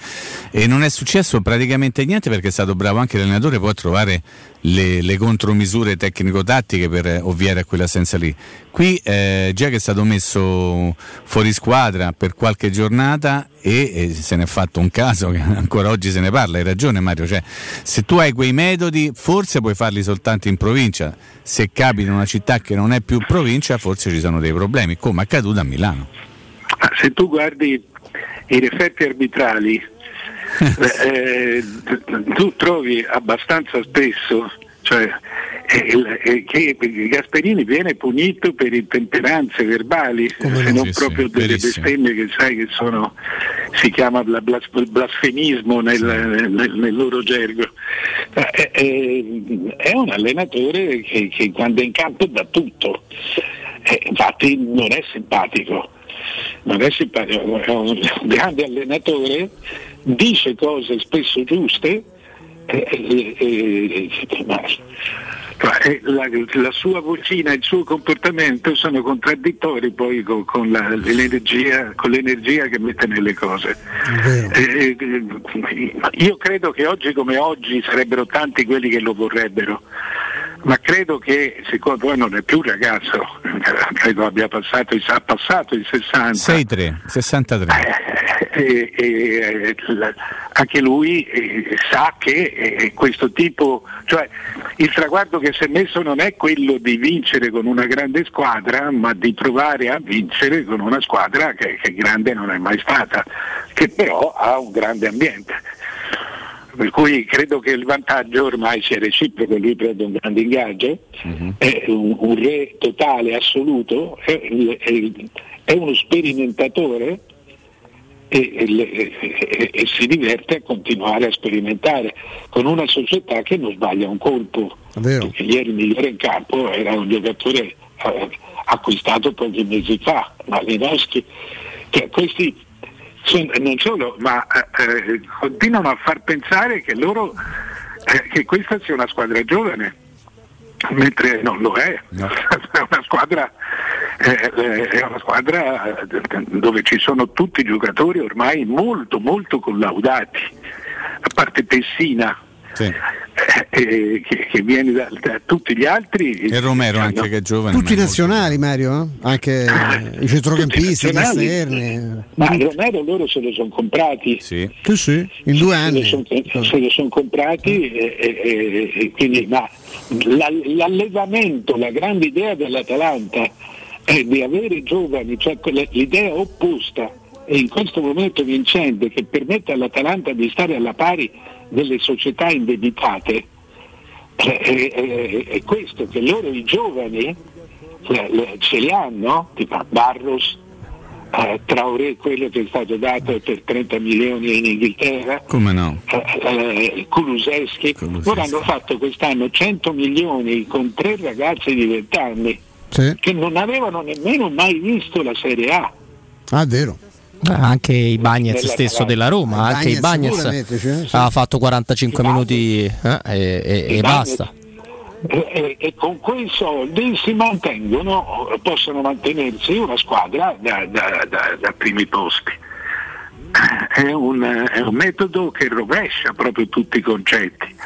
E non è successo praticamente niente perché è stato bravo anche l'allenatore poi a trovare le, le contromisure tecnico-tattiche per ovviare a quell'assenza lì. Qui eh, che è stato messo fuori squadra per qualche giornata e, e, se ne è fatto un caso che ancora oggi se ne parla, hai ragione Mario, cioè, se tu hai quei metodi forse puoi farli soltanto in provincia, se capita in una città che non è più provincia forse ci sono dei problemi, come è accaduto a Milano. Se tu guardi i referti arbitrali eh, tu trovi abbastanza spesso cioè, eh, eh, che Gasperini viene punito per intemperanze verbali, Come se non sì, proprio sì, delle bestemmie che sai che sono, si chiama blas, blasfemismo nel, sì. nel, nel, loro gergo. Eh, eh, è un allenatore che, che, quando è in campo dà tutto, eh, infatti non è simpatico non è simpatico, è un grande allenatore, dice cose spesso giuste, e, e, e, la, la, sua vocina e il suo comportamento sono contraddittori poi con, con, la, l'energia, con l'energia, che mette nelle cose. Eh, io credo che oggi come oggi sarebbero tanti quelli che lo vorrebbero ma credo che siccome poi non è più ragazzo, credo abbia passato, ha passato i 60. 6-3, 63. Eh, eh, anche lui eh, sa che eh, questo tipo, cioè il traguardo che si è messo non è quello di vincere con una grande squadra, ma di provare a vincere con una squadra che, che grande non è mai stata, che però ha un grande ambiente per cui credo che il vantaggio ormai sia reciproco, lui prende un grande ingaggio, uh-huh. è un, un, re totale, assoluto, è, è, è uno sperimentatore e, e, e, si diverte a continuare a sperimentare con una società che non sbaglia un colpo. Perché ieri il migliore in campo era un giocatore eh, acquistato pochi mesi fa, Malinowski. Cioè, questi non solo, ma eh, continuano a far pensare che loro eh, che questa sia una squadra giovane, mentre non lo è, no. è una squadra eh, è una squadra dove ci sono tutti i giocatori ormai molto molto collaudati, a parte Tessina. Sì. Eh, che, che, viene da, da, tutti gli altri. E Romero anche no? che è giovane. Tutti i nazionali, Mario? Eh? Anche i centrocampisti, gli esterni. Ma Romero loro se lo sono comprati. Sì, sì, sì in due anni. Se lo sono son comprati e, e, e, quindi ma l'allevamento, la grande idea dell'Atalanta è di avere giovani, cioè l'idea opposta e in questo momento vincente che permette all'Atalanta di stare alla pari delle società indebitate, è, è, è questo, che loro i giovani ce li hanno, tipo Barros, eh, Traoré, quello che è stato dato per 30 milioni in Inghilterra, come no? Eh, eh, Kuluseschi, ora hanno fatto quest'anno 100 milioni con tre ragazzi di 20 anni sì. che non avevano nemmeno mai visto la Serie A. Ah, vero. Anche i Bagnets stesso della Roma, anche i Bagnets cioè, sì. ha fatto 45 minuti eh, e, e, e basta. E, e, con quei soldi si mantengono, possono mantenersi una squadra da, da, da, da primi posti. È un, è un, metodo che rovescia proprio tutti i concetti.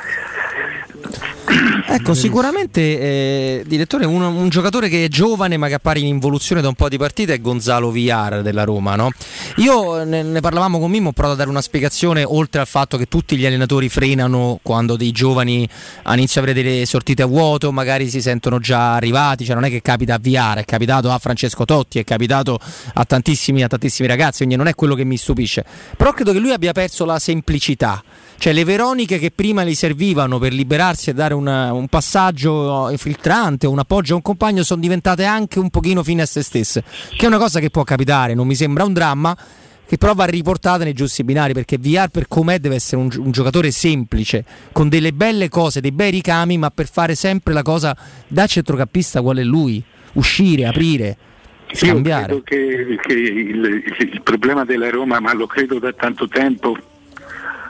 Ecco, sicuramente, eh, direttore, un, un, giocatore che è giovane ma che appare in involuzione da un po' di partite è Gonzalo Villar della Roma. No? Io ne, ne, parlavamo con Mimmo, ho provato a dare una spiegazione, oltre al fatto che tutti gli allenatori frenano quando dei giovani iniziano a avere delle sortite a vuoto, magari si sentono già arrivati, cioè non è che capita a Villar, è capitato a Francesco Totti, è capitato a tantissimi, a tantissimi ragazzi, quindi non è quello che mi stupisce. Però credo che lui abbia perso la semplicità. Cioè le veroniche che prima gli servivano per liberarsi e dare una, un passaggio filtrante, un appoggio a un compagno sono diventate anche un pochino fine a se stesse, che è una cosa che può capitare, non mi sembra un dramma, che però va riportata nei giusti binari perché VR per com'è deve essere un, un, giocatore semplice con delle belle cose, dei bei ricami ma per fare sempre la cosa da centrocampista qual è lui? Uscire, aprire scambiare Io credo che, che il, il problema della Roma ma lo credo da tanto tempo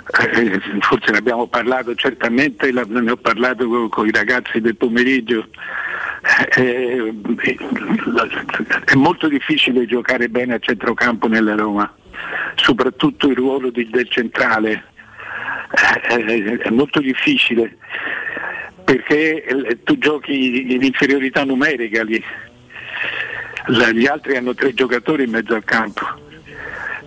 eh, forse ne abbiamo parlato certamente, ne ho parlato con, con i ragazzi del pomeriggio. Eh, è molto difficile giocare bene a centrocampo nella Roma, soprattutto il ruolo di, del centrale. Eh, è molto difficile perché eh, tu giochi in inferiorità numerica lì. Gli altri hanno tre giocatori in mezzo al campo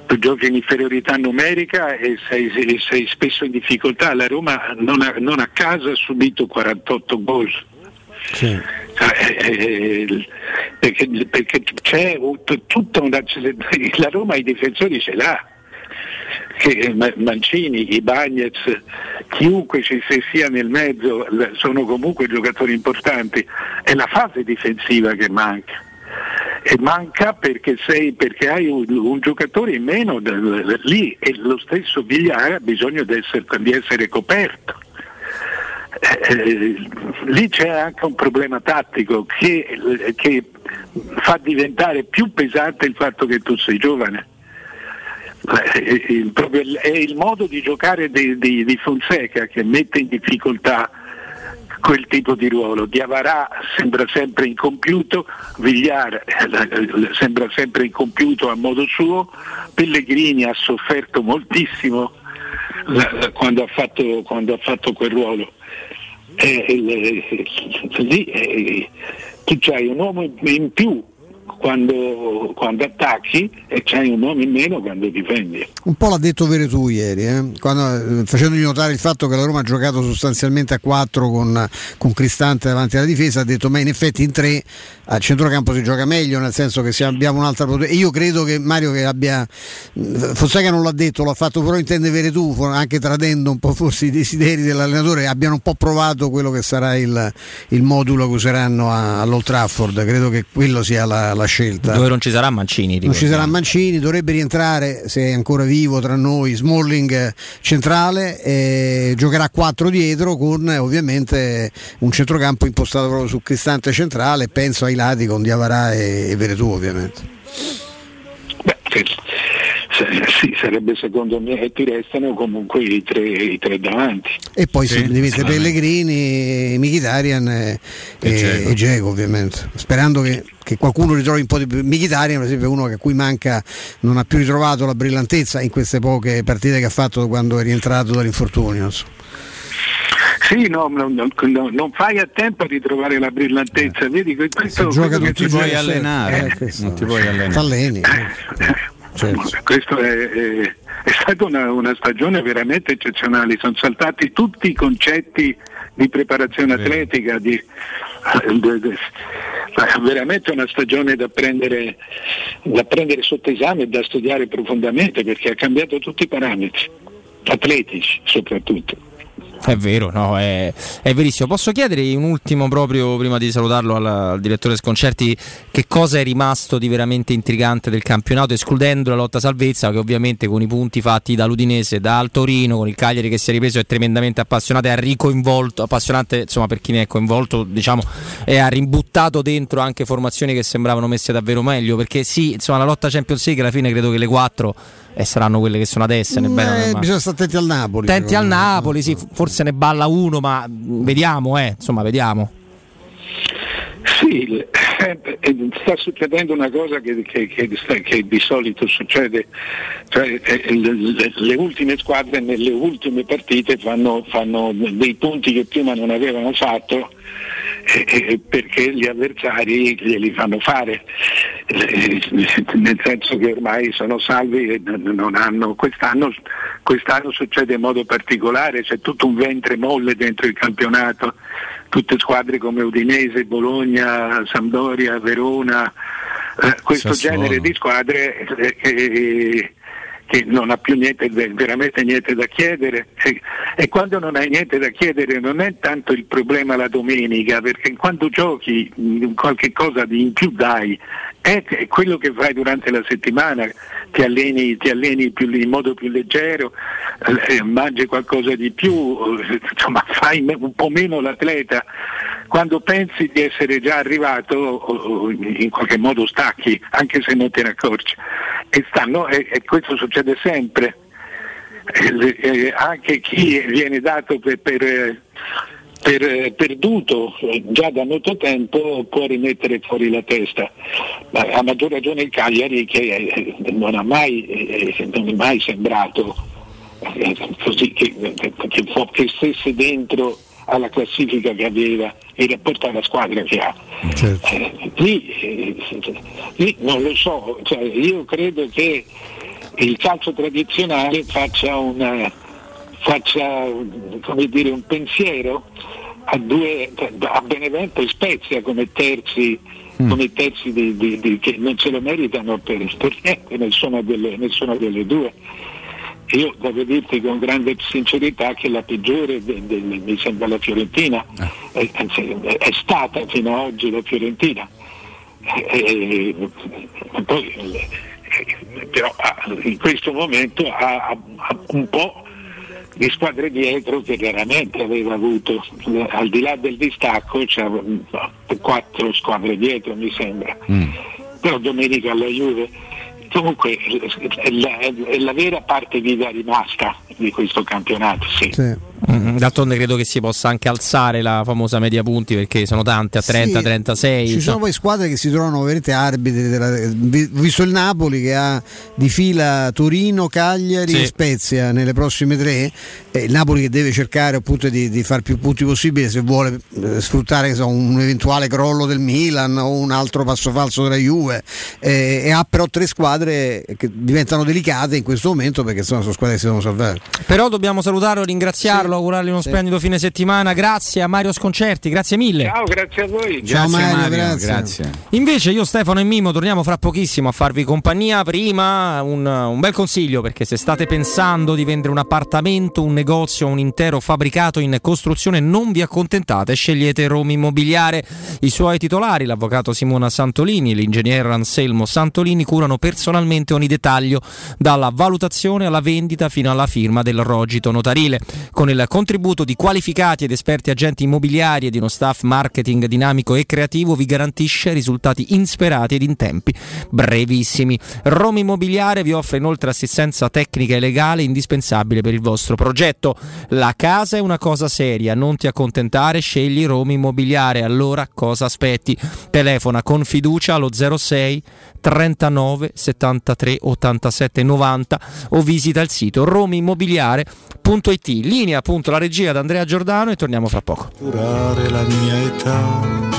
tu giochi in inferiorità numerica e sei, sei spesso in difficoltà. La Roma non a, non a caso ha subito 48 gol. Sì. Eh, eh, perché, perché, c'è tutta una. La Roma i difensori ce l'ha. Che Mancini, i Bagnets, chiunque ci sia nel mezzo sono comunque giocatori importanti. È la fase difensiva che manca e manca perché, sei, perché hai un, un, giocatore in meno lì e lo stesso Vigliara ha bisogno di essere, di essere coperto. Eh, eh, lì c'è anche un problema tattico che, che, fa diventare più pesante il fatto che tu sei giovane. Eh, il, è il modo di giocare di, di, di Fonseca che mette in difficoltà quel tipo di ruolo. Diavarà sembra sempre incompiuto, Vigliar eh, sembra sempre incompiuto a modo suo, Pellegrini ha sofferto moltissimo quando ha fatto, quando ha fatto quel ruolo. Eh, lì eh, tu hai un uomo in più quando, quando, attacchi e c'hai un uomo in meno quando difendi. Un po' l'ha detto Veretù ieri, eh? quando, eh, facendogli notare il fatto che la Roma ha giocato sostanzialmente a 4 con, con Cristante davanti alla difesa, ha detto ma in effetti in 3 a centrocampo si gioca meglio, nel senso che se abbiamo un'altra potenza. Io credo che Mario che abbia, Fonseca non l'ha detto, l'ha fatto però intende Veretù, anche tradendo un po' forse i desideri dell'allenatore, abbiano un po' provato quello che sarà il, il modulo che useranno all'Old Trafford, credo che quello sia la, la scelta. Dove non ci sarà Mancini. Non ci sarà Mancini, dovrebbe rientrare, se è ancora vivo tra noi, Smalling centrale, e giocherà 4 dietro con ovviamente un centrocampo impostato proprio su Cristante centrale, penso ai lati con Diavarà e, e Veretù ovviamente. Beh, sì, sarebbe secondo me e ti restano comunque i tre, i tre davanti. E poi sì, si diventa Pellegrini, Michitarian e, e, Geco ovviamente, sperando che, che, qualcuno ritrovi un po' di più. Michitarian per esempio è uno a cui manca, non ha più ritrovato la brillantezza in queste poche partite che ha fatto quando è rientrato dall'infortunio. Sì, no, no, no, non fai a tempo di trovare la brillantezza, eh. vedi questo, gioca non ti puoi allenare, eh, non ti puoi allenare. T'alleni. Certo. Questa è, è, è, stata una, una, stagione veramente eccezionale, sono saltati tutti i concetti di preparazione atletica, di, è veramente una stagione da prendere, da prendere sotto esame e da studiare profondamente perché ha cambiato tutti i parametri, atletici soprattutto. È vero, no, è, è, verissimo. Posso chiedere un ultimo proprio prima di salutarlo al, al, direttore Sconcerti che cosa è rimasto di veramente intrigante del campionato, escludendo la lotta salvezza che ovviamente con i punti fatti dall'Udinese, dal Torino, con il Cagliari che si è ripreso è tremendamente appassionato e ha ricoinvolto, appassionante insomma per chi ne è coinvolto diciamo e ha rimbuttato dentro anche formazioni che sembravano messe davvero meglio perché sì, insomma la lotta Champions League alla fine credo che le quattro e saranno quelle che sono adesso. Eh, bisogna stare attenti al Napoli. Attenti al Napoli, sì, forse ne balla uno, ma vediamo, eh, insomma, vediamo. Sì, eh, sta succedendo una cosa che, che, che, che di solito succede, cioè, eh, le, le, ultime squadre nelle ultime partite fanno, fanno dei punti che prima non avevano fatto eh, perché gli avversari glieli fanno fare, eh, nel senso che ormai sono salvi e non hanno, quest'anno, quest'anno succede in modo particolare, c'è tutto un ventre molle dentro il campionato, tutte squadre come Udinese, Bologna, Sampdoria, Verona, eh, questo Sassuolo. genere di squadre eh, che non ha più niente, veramente niente da chiedere. E, quando non hai niente da chiedere non è tanto il problema la domenica perché quando giochi qualche cosa di in più dai è, quello che fai durante la settimana ti alleni, ti alleni più, in modo più leggero eh, mangi qualcosa di più insomma fai un po' meno l'atleta. Quando pensi di essere già arrivato in qualche modo stacchi anche se non te ne accorgi. E, stanno, e, e questo succede sempre. Eh, eh, anche chi viene dato per, per, per, perduto già da molto tempo può rimettere fuori la testa Ma a maggior ragione il Cagliari che eh, non, ha mai, eh, non è mai sembrato eh, così che, che, che stesse dentro alla classifica che aveva in rapporto alla squadra che ha. Certo. Eh, lì, eh, lì, non lo so, cioè, io credo che il calcio tradizionale faccia, una, faccia dire, un pensiero a, due, a Benevento e Spezia come terzi, mm. come terzi di, di, di, che non se lo meritano per, per niente, nessuna delle, nessuna delle due io devo dirti con grande sincerità che la peggiore de, de, de, mi sembra la Fiorentina, eh. è, è, stata fino ad oggi la Fiorentina. E, e poi, però in questo momento ha, ha, un po' di squadre dietro che veramente aveva avuto, al di là del distacco, c'è quattro squadre dietro mi sembra. Mm. Però domenica alla Juve comunque è la, è la, vera parte viva rimasta di questo campionato. Sì. Sì. Mm, d'altronde credo che si possa anche alzare la famosa media punti perché sono tante a 30, sì, 36. Ci sono poi squadre che si trovano veramente arbitri. Della, visto il Napoli che ha di fila Torino, Cagliari sì. e Spezia nelle prossime tre, eh, il Napoli che deve cercare appunto di, di fare più punti possibile se vuole eh, sfruttare so, un eventuale crollo del Milan o un altro passo falso della Juve eh, e ha però tre squadre che diventano delicate in questo momento perché sono, sono squadre che si devono salvare. Però dobbiamo salutarlo, ringraziarlo. Sì Carlo, augurargli uno sì. splendido fine settimana. Grazie a Mario Sconcerti, grazie mille. Ciao, grazie a voi. Ciao grazie Mario, Mario grazie. grazie. Invece io, Stefano e Mimo torniamo fra pochissimo a farvi compagnia. Prima un, un, bel consiglio perché se state pensando di vendere un appartamento, un negozio, un intero fabbricato in costruzione, non vi accontentate, scegliete Roma Immobiliare. I suoi titolari, l'avvocato Simona Santolini e l'ingegnere Anselmo Santolini, curano personalmente ogni dettaglio, dalla valutazione alla vendita fino alla firma del rogito notarile. Con il il contributo di qualificati ed esperti agenti immobiliari e di uno staff marketing dinamico e creativo vi garantisce risultati insperati ed in tempi brevissimi. Roma Immobiliare vi offre inoltre assistenza tecnica e legale indispensabile per il vostro progetto. La casa è una cosa seria, non ti accontentare, scegli Roma Immobiliare. Allora cosa aspetti? Telefona con fiducia allo 06 39 73 87 90 o visita il sito romimmobiliare.it. Linea appunto la regia da Andrea Giordano e torniamo fra poco. Curare la mia età.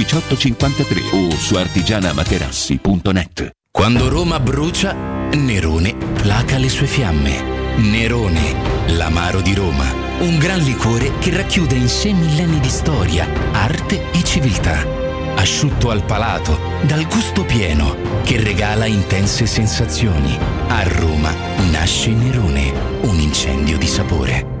18 50 53 o su artigianamaterassi.net. Quando Roma brucia, Nerone placa le sue fiamme. Nerone, l'amaro di Roma. Un gran liquore che racchiude in sé millenni di storia, arte e civiltà. Asciutto al palato, dal gusto pieno, che regala intense sensazioni. A Roma nasce Nerone, un incendio di sapore.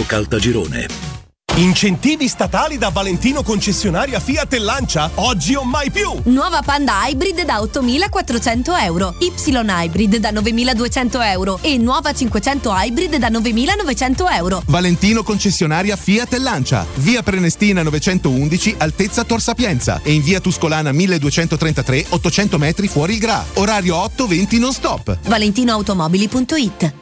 Caltagirone. Incentivi statali da Valentino concessionaria Fiat e Lancia, oggi o mai più! Nuova Panda Hybrid da 8.400 euro, Y Hybrid da 9.200 euro e nuova 500 Hybrid da 9.900 euro. Valentino concessionaria Fiat e Lancia, via Prenestina 911, altezza Tor Sapienza e in via Tuscolana 1233, 800 metri fuori il Gra. Orario 8-20 non stop. ValentinoAutomobili.it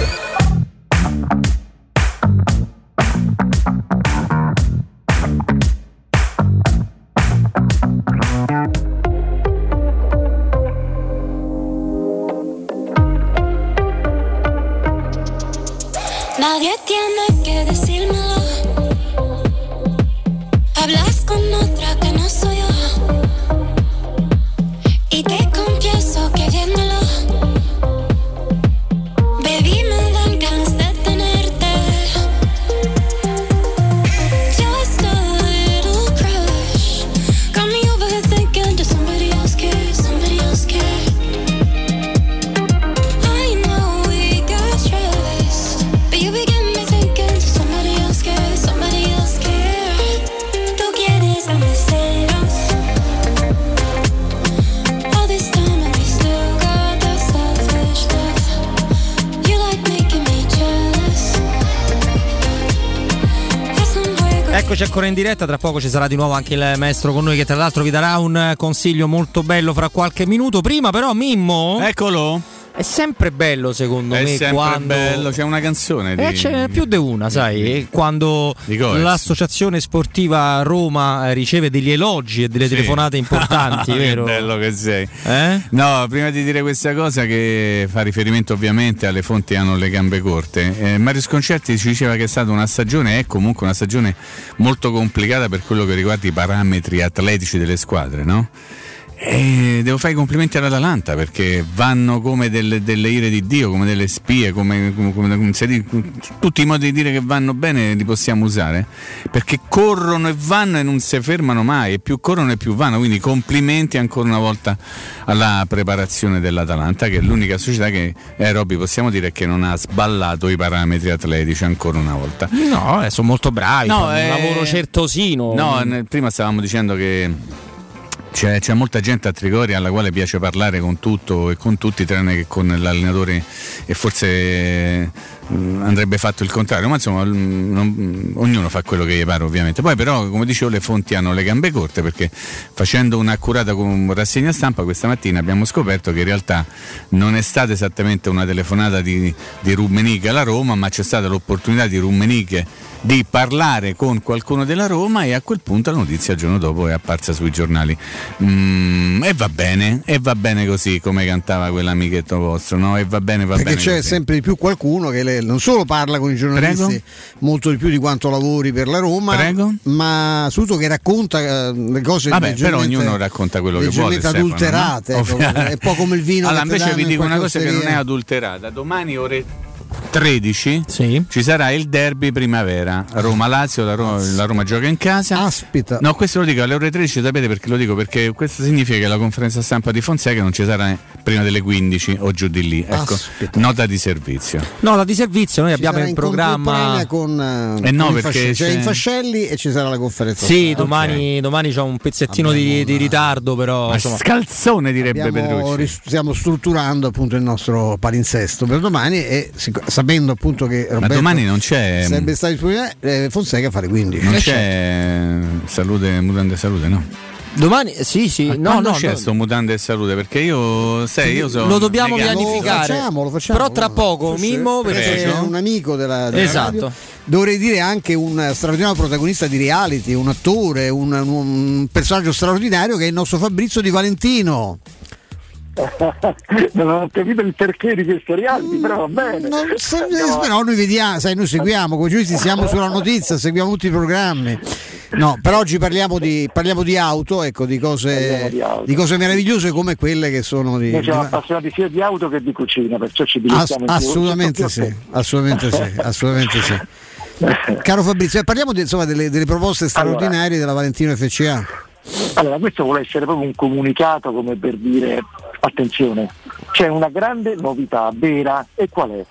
Nadie tiene que decírmelo. Eccoci ancora in diretta, tra poco ci sarà di nuovo anche il maestro con noi che tra l'altro vi darà un consiglio molto bello fra qualche minuto. Prima però Mimmo... Eccolo! È sempre bello secondo È me sempre quando... bello, c'è una canzone di... Eh, c'è più di una, sai, quando Di Goetz. l'associazione sportiva Roma eh, riceve degli elogi e delle Sì. telefonate importanti, che vero? bello che sei. Eh? No, prima di dire questa cosa che fa riferimento ovviamente alle fonti che hanno le gambe corte, eh, Mario Sconcerti ci diceva che è stata una stagione, è comunque una stagione molto complicata per quello che riguarda i parametri atletici delle squadre, no? E devo fare i complimenti all'Atalanta perché vanno come delle, delle ire di Dio, come delle spie, come, come- come- tutti i modi di dire che vanno bene li possiamo usare perché corrono e vanno e non si fermano mai e più corrono e più vanno, quindi complimenti ancora una volta alla preparazione dell'Atalanta che è l'unica società che, eh Robby possiamo dire che non ha sballato i parametri atletici ancora una volta. No, eh, sono molto bravi, No, eh, un lavoro certosino. No, ne- prima stavamo dicendo che c'è, c'è molta gente a Trigoria alla quale piace parlare con tutto e con tutti, tranne che con l'allenatore e forse eh, andrebbe fatto il contrario, ma insomma mm, non- ognuno fa quello che gli pare ovviamente. Poi però, come dicevo, le fonti hanno le gambe corte perché facendo un'accurata rassegna stampa questa mattina abbiamo scoperto che in realtà non è stata esattamente una telefonata di, di Rummenigge alla Roma, ma c'è stata l'opportunità di Rummenigge di parlare con qualcuno della Roma e a quel punto la notizia il giorno dopo è apparsa sui giornali. Mm, e va bene, e va bene così come cantava quell'amichetto vostro, no? E va bene, va Perché bene. c'è così. sempre di più qualcuno che le- non solo parla con i giornalisti Prego? molto di più di quanto lavori per la Roma, Prego? ma soprattutto che racconta eh, le cose Vabbè, però ognuno racconta quello che vuole. leggermente Stefano, adulterate, no? ecco, è un po' come il vino Allora, invece vi dico una cosa che non è osteria. adulterata. Domani ore 13 ci sarà il derby primavera Roma-Lazio, la Roma, la Roma gioca in casa. Aspetta. No, questo lo dico alle ore 13, sapete perché lo dico? Perché questo significa che la conferenza stampa di Fonseca non ci sarà prima delle 15 o giù di lì. Ecco, Aspetta. nota di servizio. Nota di servizio, noi Ci abbiamo sarà in programma. con, eh, Eh no, con i perché Fascelli. c'è c'è- Infascelli e ci sarà la conferenza. Sì, stampa. domani, domani c'è un pezzettino di, di ritardo, però. Ma insomma, scalzone direbbe Abbiamo Petrucci. stiamo strutturando appunto il nostro palinsesto per domani e sic- sapendo appunto che Ma Roberto domani non c'è. sarebbe stato disponibile eh, Fonseca a fare 15 Non Eh, c'è salute, mutande e salute, no? domani, sì, sì. Ma no, no, c'è no. sto mutande e salute? Perché io, sai, io so. lo dobbiamo negato. pianificare. Lo facciamo, lo facciamo. Però tra poco, Mimmo, perché c'è un amico della, della Esatto. radio. dovrei dire anche un straordinario protagonista di reality un attore un, un personaggio straordinario che è il nostro Fabrizio Di Valentino non ho capito il perché di questo reality, però va bene. Se- Andiamo però noi vediamo, sai, noi seguiamo, come giuristi siamo sulla notizia, seguiamo tutti i programmi. No, per oggi parliamo di, parliamo di auto, ecco, di cose, di auto. di cose meravigliose come quelle che sono di. Noi siamo di- appassionati sia di auto che di cucina, perciò ci Ass- divertiamo più. assolutamente sì, assolutamente sì, assolutamente sì. Caro Fabrizio, eh, parliamo di- insomma, delle, delle proposte straordinarie della Valentino FCA. Allora, questo vuole essere proprio un comunicato come per dire attenzione, c'è una grande novità vera e qual è?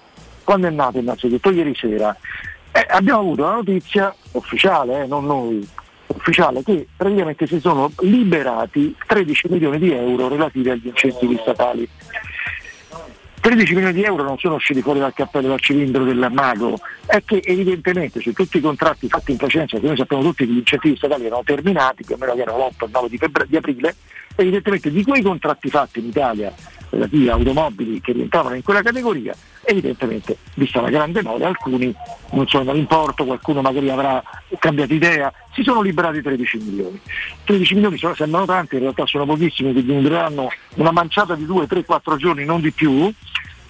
Quando è nato innanzitutto ieri sera eh, abbiamo avuto la notizia ufficiale, eh, non noi, ufficiale, che praticamente si sono liberati 13 milioni di euro relativi agli incentivi statali. 13 milioni di euro non sono usciti fuori dal cappello dal cilindro del mago, è che evidentemente su tutti i contratti fatti in precedenza, che noi sappiamo tutti che gli incentivi statali erano terminati, più o meno che erano l'8 il 9 di, febbre- di aprile, evidentemente di quei contratti fatti in Italia relativi a automobili che rientravano in quella categoria, evidentemente, vista la grande mole, alcuni non so l'importo, qualcuno magari avrà cambiato idea, si sono liberati 13 milioni. 13 milioni sono- sembrano tanti, in realtà sono pochissimi, che dureranno una manciata di 2, 3, 4 giorni, non di più,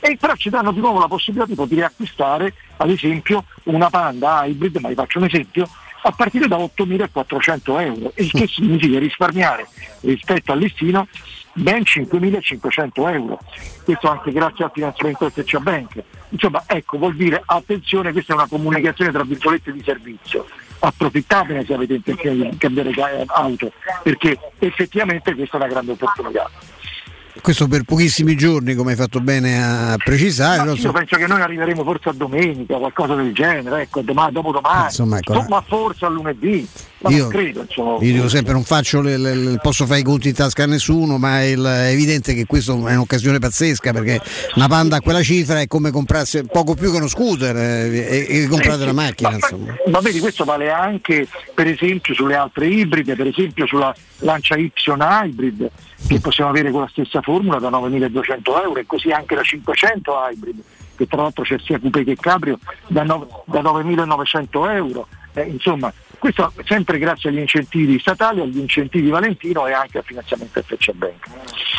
e però ci danno di nuovo la possibilità di poter acquistare ad esempio una Panda hybrid, ma vi faccio un esempio, a partire da 8.400 euro, il che significa risparmiare rispetto al listino ben 5.500 euro, questo anche grazie al finanziamento SCA Bank. Insomma, ecco, vuol dire attenzione, questa è una comunicazione tra virgolette di servizio. Approfittatene se avete intenzione di cambiare ca- auto, perché effettivamente questa è una grande opportunità. Questo per pochissimi giorni, come hai fatto bene a precisare. Però, io penso che noi arriveremo forse a domenica, qualcosa del genere, ecco, domani, dopodomani, Insomma, ecco, ma forse a lunedì, ma Io- credo, insomma. Io dico sempre non faccio le- le- le- posso fare i conti in tasca a nessuno, ma è, il- è evidente che questa è un'occasione pazzesca perché una panda a quella cifra è come comprarsi poco più che uno scooter eh, e, e comprare una macchina. Insomma. Ma vedi, questo vale anche per esempio sulle altre ibride, per esempio sulla Lancia Y Hybrid, che possiamo avere con la stessa formula da 9.200 euro e così anche la 500 Hybrid, che tra l'altro c'è sia Coupé che Cabrio da, no- da 9.900 euro. Eh, insomma, questo sempre grazie agli incentivi statali, agli incentivi Valentino e anche al finanziamento FCA Bank.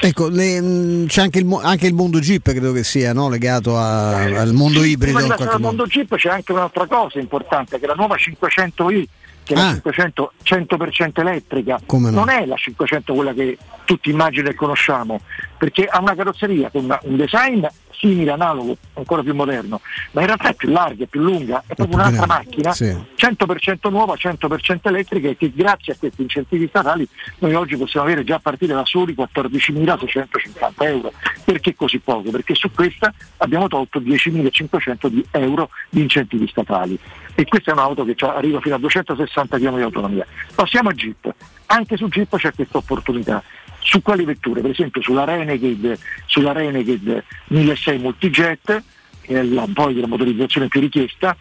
Ecco, le- mh, c'è anche il, anche il mondo Jeep, credo che sia no? legato a- al mondo ibrido di passare qualche al mondo Jeep c'è anche un'altra cosa importante, che la nuova 500i, che è la Ah. 500 100% elettrica, Come no? non è la 500 quella che tutti immaginano e conosciamo, perché ha una carrozzeria con un design simile, analogo, ancora più moderno, ma in realtà è più larga, è più lunga, è proprio un'altra macchina, Sì. 100% nuova, 100% elettrica e che grazie a questi incentivi statali noi oggi possiamo avere già a partire da soli 14.650 euro. Perché così poco? Perché su questa abbiamo tolto 10.500 di euro di incentivi statali e questa è un'auto che arriva fino a 260 km di autonomia. Passiamo a Jeep, anche su Jeep c'è questa opportunità. Su quali vetture? Per esempio sulla Renegade, sulla Renegade 1600 Multijet, che è la, poi la motorizzazione più richiesta,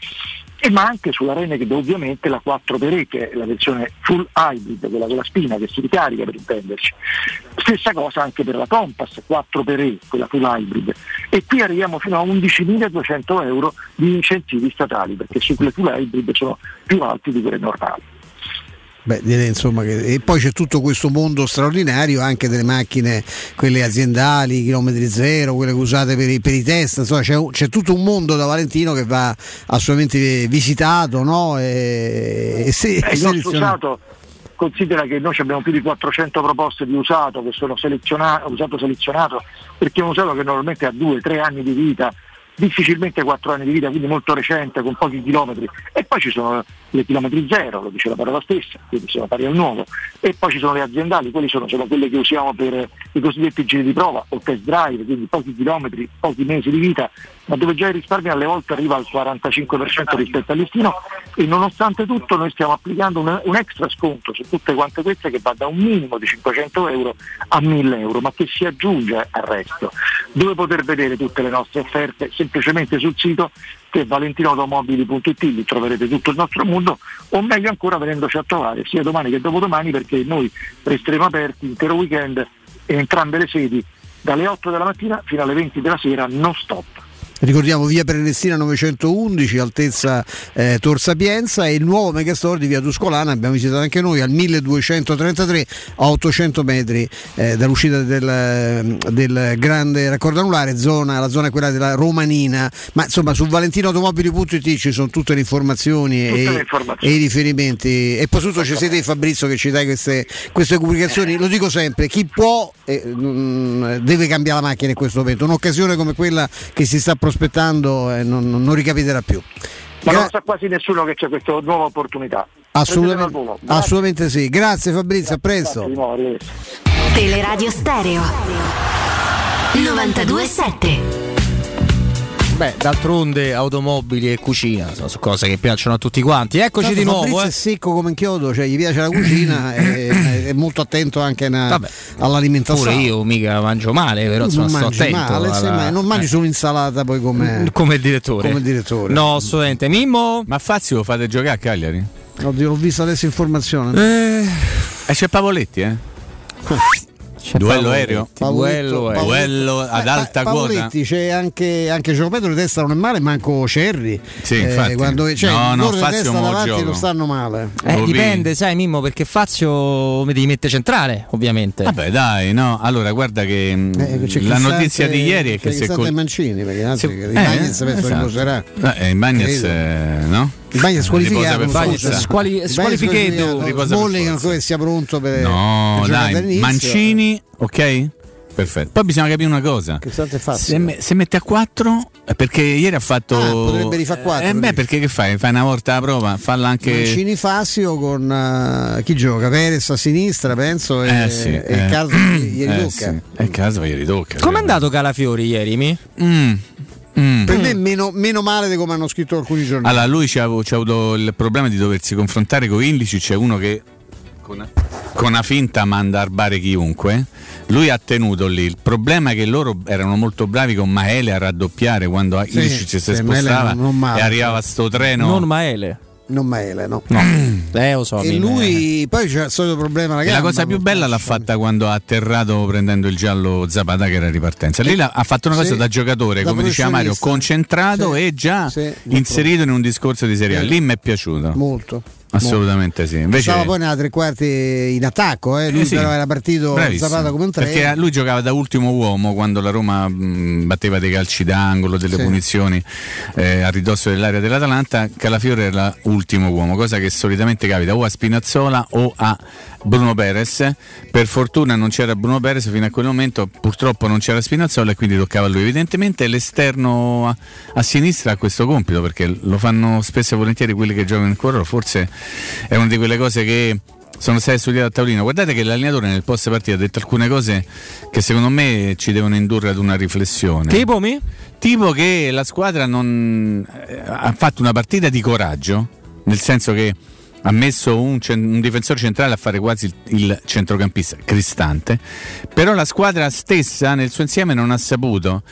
e ma anche sulla Renegade ovviamente la 4x che è la versione full hybrid, quella con la spina che si ricarica per intenderci. Stessa cosa anche per la Compass 4x quella full hybrid. E qui arriviamo fino a 11.200 euro di incentivi statali, perché su quelle full hybrid sono più alti di quelle normali. Beh, direi, insomma, che- e poi c'è tutto questo mondo straordinario anche delle macchine, quelle aziendali, chilometri zero, quelle usate per i, per i test, insomma c'è, c'è tutto un mondo da Valentino che va assolutamente visitato no? e, e se- Eh, il nostro selezionato. usato considera che noi abbiamo più di 400 proposte di usato che sono selezionato, usato selezionato perché è un usato che normalmente ha 2-3 anni di vita difficilmente 4 anni di vita, quindi molto recente, con pochi chilometri. E poi ci sono le chilometri zero, lo dice la parola stessa, quindi sono pari al nuovo. E poi ci sono le aziendali, quelle sono, sono quelle che usiamo per i cosiddetti giri di prova o test drive, quindi pochi chilometri, pochi mesi di vita, ma dove già il risparmio alle volte arriva al 45% rispetto al listino e nonostante tutto noi stiamo applicando un, un extra sconto su tutte quante queste che va da un minimo di 500 euro a 1000 euro, ma che si aggiunge al resto. Dove poter vedere tutte le nostre offerte? Semplicemente sul sito che valentinoautomobili.it, lì troverete tutto il nostro mondo, o meglio ancora venendoci a trovare sia domani che dopodomani perché noi resteremo aperti intero weekend e entrambe le sedi dalle 8 della mattina fino alle 20 della sera non stop. Ricordiamo via Prenestina 911, altezza eh, Tor Sapienza e il nuovo megastore di via Tuscolana, abbiamo visitato anche noi al 1233 a 800 metri eh, dall'uscita del, del grande raccordo anulare, zona, la zona è quella della Romanina, ma insomma su valentinoautomobili.it ci sono tutte le informazioni, Tutte e, le informazioni. e i riferimenti. E poi soprattutto ci sei te Fabrizio che ci dai queste, queste comunicazioni, lo dico sempre, chi può eh, mm, deve cambiare la macchina in questo momento, un'occasione come quella che si sta prospettando eh, non, non ricapiterà più. Ma non lo sa quasi nessuno che c'è questa nuova opportunità. Assolutamente. Grazie. assolutamente sì. Grazie Fabrizio, a presto. Teleradio Stereo 927 Beh, d'altronde automobili e cucina sono cose che piacciono a tutti quanti. Eccoci Tanto di nuovo. Fabrizio eh. è secco come un chiodo, cioè gli piace la cucina e è molto attento anche na- Vabbè, all'alimentazione. Pure io mica mangio male, però non sto mangi attento. male, alla- non mangi eh. solo insalata poi come, come il direttore. come direttore. No, assolutamente. Mimmo? Ma Fazio lo fate giocare a Cagliari? Oddio, l'ho vista adesso informazione. Eh, e c'è Pavoletti, eh? Duello aereo? Pavoletto, Pavoletto. Duello ad Eh, alta Pa- quota? C'è anche, anche Gio Pedro di testa non è male, manco Cerri. Sì, Eh, infatti. quando, cioè, No, no, Fazio davanti non stanno male. Eh, dipende, sai Mimmo, perché Fazio mi devi mettere centrale, ovviamente. Vabbè, dai, no. Allora, guarda che Eh, c'è la notizia di ieri è che c'è se col- Mancini, perché anzi, eh, il Bagnez penso esatto. riposerà. Eh, Credo. eh, no? Bagnez squalificato, Riposa per non so, Squali- squalificato. che sia pronto per No, dai. Mancini, ok? Perfetto. Poi bisogna capire una cosa. Cristante e Fazio. Se, me- se mette a 4, perché ieri ha fatto. Ah, potrebbe rifare quattro, Eh, beh, dici. perché che fai? Fai una volta la prova, falla anche. Mancini Fasio con eh, chi gioca? Perez a sinistra, penso, e, Eh sì, e eh. Carlo gli Eh, ritocca. sì. E caso gli ritocca. Com'è andato Calafiori ieri, mi? Mm. Mm. Per me meno, meno male di come hanno scritto alcuni giorni. Allora, lui c'ha, c'ha avuto il problema di doversi confrontare con Indici, c'è uno che con, con una finta manda a arbare chiunque. Lui ha tenuto lì. Il problema è che loro erano molto bravi con Maele a raddoppiare quando Sì, Ilicic si spostava non e arrivava sto treno. Non Maele. Non Maele, no. No. eh, lo so. E mi- lui poi c'è il solito problema la gamba, cosa più bella l'ha fatta quando ha atterrato prendendo il giallo Zapata che era in ripartenza. Lì l'ha- ha fatto una cosa Sì, da giocatore, da come diceva Mario, concentrato Sì, e già inserito in un discorso di Serie A. Lì mi è piaciuto. Molto. Assolutamente sì. Invece Stava poi nella tre quarti in attacco, eh. lui Eh sì, però era partito. Zapata come un treno. Perché lui giocava da ultimo uomo quando la Roma mh, batteva dei calci d'angolo, delle Sì. punizioni eh, a ridosso dell'area dell'Atalanta. Calafiore era ultimo uomo, cosa che solitamente capita o a Spinazzola o a Bruno Perez. Per fortuna non c'era Bruno Perez fino a quel momento, purtroppo non c'era Spinazzola e quindi toccava a lui. Evidentemente l'esterno a, a sinistra ha questo compito perché lo fanno spesso e volentieri quelli che giocano in cuore, forse è una di quelle cose che sono state studiate a tavolino. Guardate che l'allenatore nel post partita ha detto alcune cose che secondo me ci devono indurre ad una riflessione. Tipo mi? Tipo che la squadra non eh, ha fatto una partita di coraggio, nel senso che ha messo un, un difensore centrale a fare quasi il, il centrocampista Cristante, però la squadra stessa nel suo insieme non ha saputo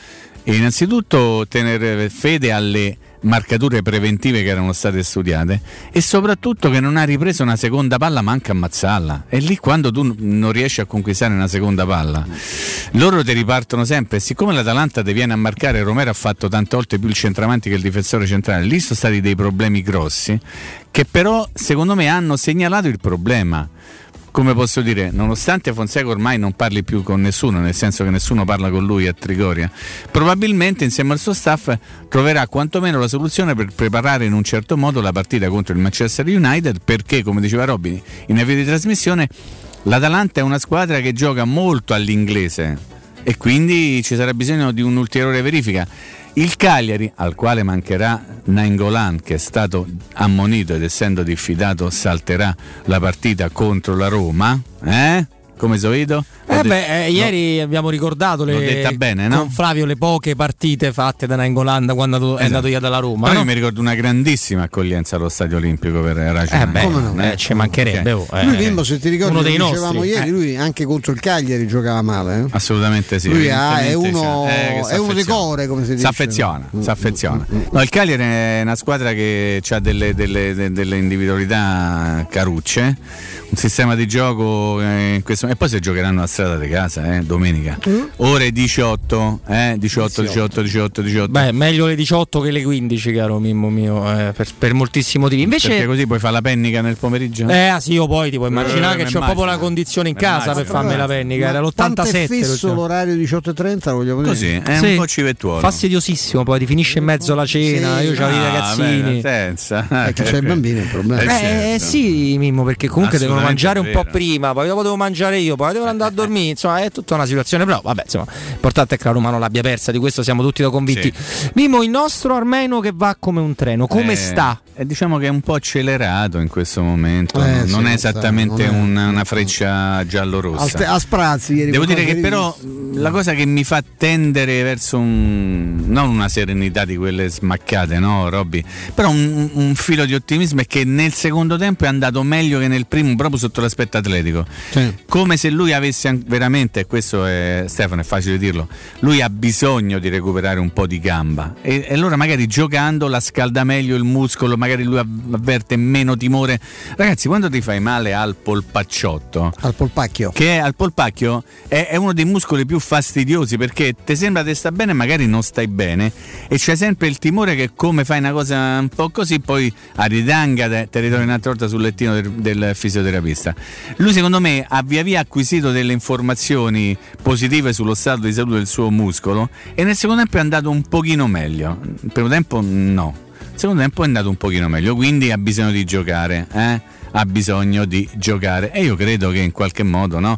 innanzitutto tenere fede alle marcature preventive che erano state studiate e soprattutto che non ha ripreso una seconda palla manca ammazzarla. E lì quando tu non riesci a conquistare una seconda palla loro ti ripartono sempre. Siccome l'Atalanta ti viene a marcare Romero ha fatto tante volte più il centravanti che il difensore centrale. Lì sono stati dei problemi grossi che però secondo me hanno segnalato il problema come posso dire, nonostante Fonseca ormai non parli più con nessuno, nel senso che nessuno parla con lui a Trigoria, probabilmente insieme al suo staff troverà quantomeno la soluzione per preparare in un certo modo la partita contro il Manchester United, perché come diceva Robin in avvio di trasmissione, l'Atalanta è una squadra che gioca molto all'inglese e quindi ci sarà bisogno di un'ulteriore verifica. Il Cagliari, al quale mancherà Nainggolan, che è stato ammonito ed essendo diffidato salterà la partita contro la Roma, eh? Come Soito? Eh beh, eh, ieri abbiamo ricordato le, detta bene, no? con Flavio le poche partite fatte da Nainggolan quando è Esatto. andato via dalla Roma. Però no? io mi ricordo una grandissima accoglienza allo Stadio Olimpico per Raja. Eh beh, Come no? eh, ci mancherebbe, oh, eh. Lui Bimbo, se ti ricordi, Uno lo dei dicevamo nostri. ieri, Eh. lui anche contro il Cagliari giocava male. eh. Assolutamente sì. Lui ha- è uno. Eh, è uno dei affeziona. core, come si dice. Si affeziona, si affeziona. No, il Cagliari è una squadra che ha delle, delle- de- delle individualità carucce, un sistema di gioco eh, in questo- e poi si giocheranno a strada di casa eh, domenica. Ore 18, eh, 18, 18, 18, 18. Beh, meglio le 18 che le 15, caro Mimmo mio, eh, per, per moltissimi motivi. Perché Invece, così puoi fare la pennica nel pomeriggio? eh, ah, sì, io poi ti puoi immaginare Eh, che mi c'è proprio la condizione in casa per farmi la pennica. Era Tanto è l'87. fisso lo so. l'orario 18.30, lo vogliamo dire. Così, è un po' civettuolo. Fastidiosissimo, poi ti finisce in mezzo alla cena. Io c'avevo i Ah, ragazzini. beh, senza. Perché c'è i bambini, il problema. Eh, certo. sì, Mimmo, perché comunque devono assolutamente mangiare un po' prima, poi dopo devo mangiare io, poi devo andare a dormire, insomma è tutta una situazione, però vabbè, insomma, l'importante è che la Roma non l'abbia persa, di questo siamo tutti da convinti. Mimo, il nostro Armeno che va come un treno, come Eh, sta? eh, diciamo che è un po' accelerato in questo momento, Eh, non- non sì, è sta- esattamente non è- una, una freccia giallo-rossa. A, a sprazzi ieri Devo dire che di- però la cosa che mi fa tendere verso un, non una serenità di quelle smaccate, no Robby? Però un, un filo di ottimismo è che nel secondo tempo è andato meglio che nel primo proprio sotto l'aspetto atletico. Sì. Come se lui avesse veramente, e questo è Stefano, è facile dirlo, lui ha bisogno di recuperare un po' di gamba e, e allora magari giocando la scalda meglio il muscolo, magari lui av- avverte meno timore. Ragazzi, quando ti fai male al polpacciotto, al polpacchio, che è al polpacchio è, è uno dei muscoli più fastidiosi perché ti sembra che sta bene, magari non stai bene e c'è sempre il timore che come fai una cosa un po' così poi a ridanga te, te ritorni un'altra volta sul lettino del, del fisioterapista. Lui secondo me ha via via acquisito delle informazioni positive sullo stato di salute del suo muscolo e nel secondo tempo è andato un pochino meglio. Il primo tempo no. Il secondo tempo è andato un pochino meglio, quindi ha bisogno di giocare, eh? ha bisogno di giocare e io credo che in qualche modo, no?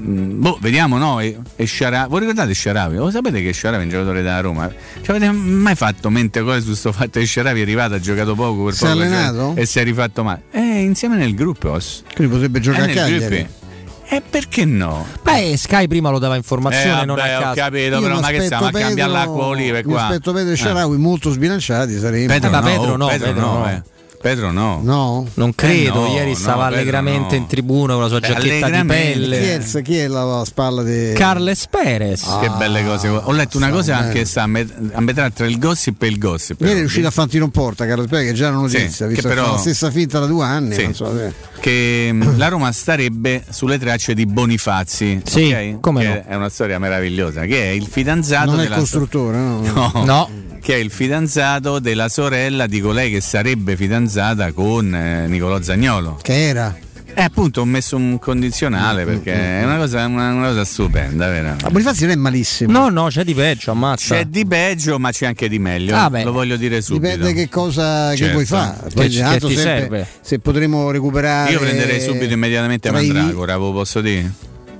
Mm, Boh, vediamo, no? E, e Sciara- Voi ricordate Sciaravi? Lo sapete che Sciaravi è un giocatore della Roma? Ci avete mai fatto mente cose su questo fatto che Sciaravi è arrivato, ha giocato poco per Si è allenato? e si è rifatto male? Eh, insieme nel gruppo. Quindi potrebbe giocare Eh, a Cagliari. gruppo. E perché no? Beh, Sky prima lo dava informazione, Eh, non vabbè, a ho caso. capito, Io però ma che stiamo a cambiare Pedro- l'acqua olive Mi qua? aspetto Pedro e Eh. Sharawi molto sbilanciati saremo. Pedro, ma no, Pedro no, Pedro Pedro no, no. Eh. Pedro no. No? Non credo, Eh no, ieri no, stava Pedro allegramente no. in tribuna con la sua Beh, giacchetta di allegramente. Chi è, pelle. chi è la spalla di Carles Perez. che belle cose. Ho letto una cosa bene. che sta a, met- a metà tra il gossip e il gossip. Ieri è però. uscito a Fantino in porta, Carlo Pera, che già era una Sì, notizia, visto che che però- fa la stessa finta da due anni. Sì. non so, eh. che mh, la Roma starebbe sulle tracce di Bonifazzi. Sì, ok? come Che no. È una storia meravigliosa. Che è il fidanzato Non è il costruttore, no? No. Che è il fidanzato della sorella di colei che sarebbe fidanzata con eh, Nicolò Zagnolo. Che era? E appunto ho messo un condizionale perché è una cosa, una, una cosa stupenda, vero? Ma Bonifazzi non è malissimo. No, no, c'è di peggio, ammazza. C'è di peggio, ma c'è anche di meglio. Ah, beh. Lo voglio dire subito. Dipende che cosa che Certo. vuoi fare. Che- Poi che intanto ti sempre- serve. Se potremo recuperare. Io prenderei subito immediatamente Mandragora, ve lo posso dire?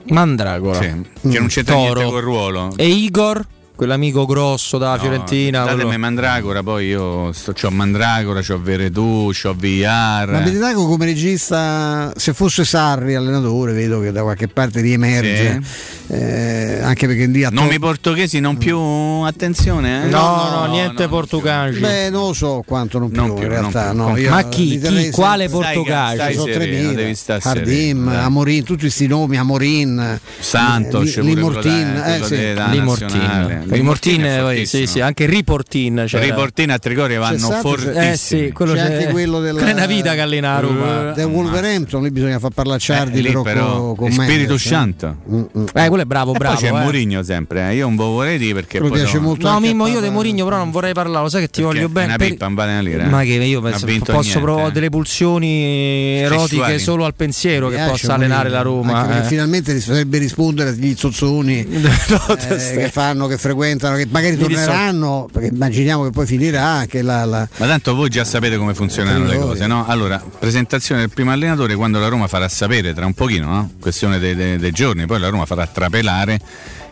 Mandragora. Sì, che non c'entra Toro. niente col ruolo. E Igor, quell'amico grosso da Fiorentina. Datemi quello- Mandragora, poi io sto, c'ho Mandragora, c'ho Veretù, c'ho Villar. Ma Benedetto come regista, se fosse Sarri allenatore, vedo che da qualche parte riemerge. Eh, anche perché lì a Non to- mi portoghesi, non più attenzione, eh? No, no, niente portoghesi. Beh, non lo so quanto non più, Non più, in realtà. più. no, io Ma chi? Chi? Quale portoghesi? Sono sereno, 3.000. devi stare Hardim. Amorin, tutti questi nomi, Amorin, Santos, eh, Limortin, eh, sì. Limortin. Poi, fortissimo. sì, sì, anche Riportin. c'era. Riportin a Trigoria vanno C'è stato, c'è- fortissimi. Eh sì, quello C'è c'è, anche quello della- quella è una vita che allena a Roma. del Wolverhampton, lì bisogna far parlare Ciardi Eh, però, però con, con Spirito eh. Santo. Mm, mm. Eh, quello è bravo, E bravo. poi c'è eh. Mourinho sempre, eh. io non vorrei dire perché poi piace no- molto No, Mimmo, io di Mourinho però non vorrei parlare, lo sai che ti perché voglio bene. una pippa, non vale una lira. Ma che io Non penso, posso provare eh. delle pulsioni erotiche solo al pensiero che possa allenare la Roma. eh. finalmente potrebbe rispondere agli zozzoni eh, che fanno, che frequentano, che magari torneranno, perché immaginiamo che poi finirà che la, la- Ma tanto voi già sapete come funzionano le cose, no? Allora, presentazione del primo allenatore quando la Roma farà sapere tra un pochino, no? Questione dei, dei- dei giorni, poi la Roma farà trapelare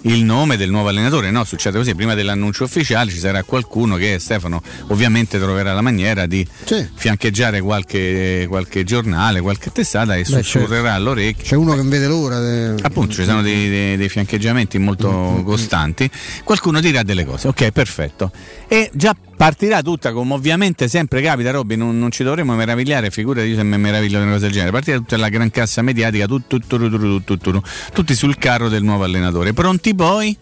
il nome del nuovo allenatore, no? Succede così, prima dell'annuncio ufficiale ci sarà qualcuno che Stefano ovviamente troverà la maniera di Sì. fiancheggiare qualche, qualche giornale, qualche testata e sussurrerà all'orecchio. c'è uno che vede l'ora. eh. Appunto, ci sono dei, dei- dei fiancheggiamenti molto costanti. Qualcuno dirà delle cose, ok, perfetto. E già partirà tutta come ovviamente sempre capita, Robby, non, non ci dovremmo meravigliare, figurati io se mi meraviglio di una cosa del genere. Partirà tutta la gran cassa mediatica, tut- tut- tut- tut- tut- tut- tut- tutti sul carro del nuovo allenatore. Pronti poi?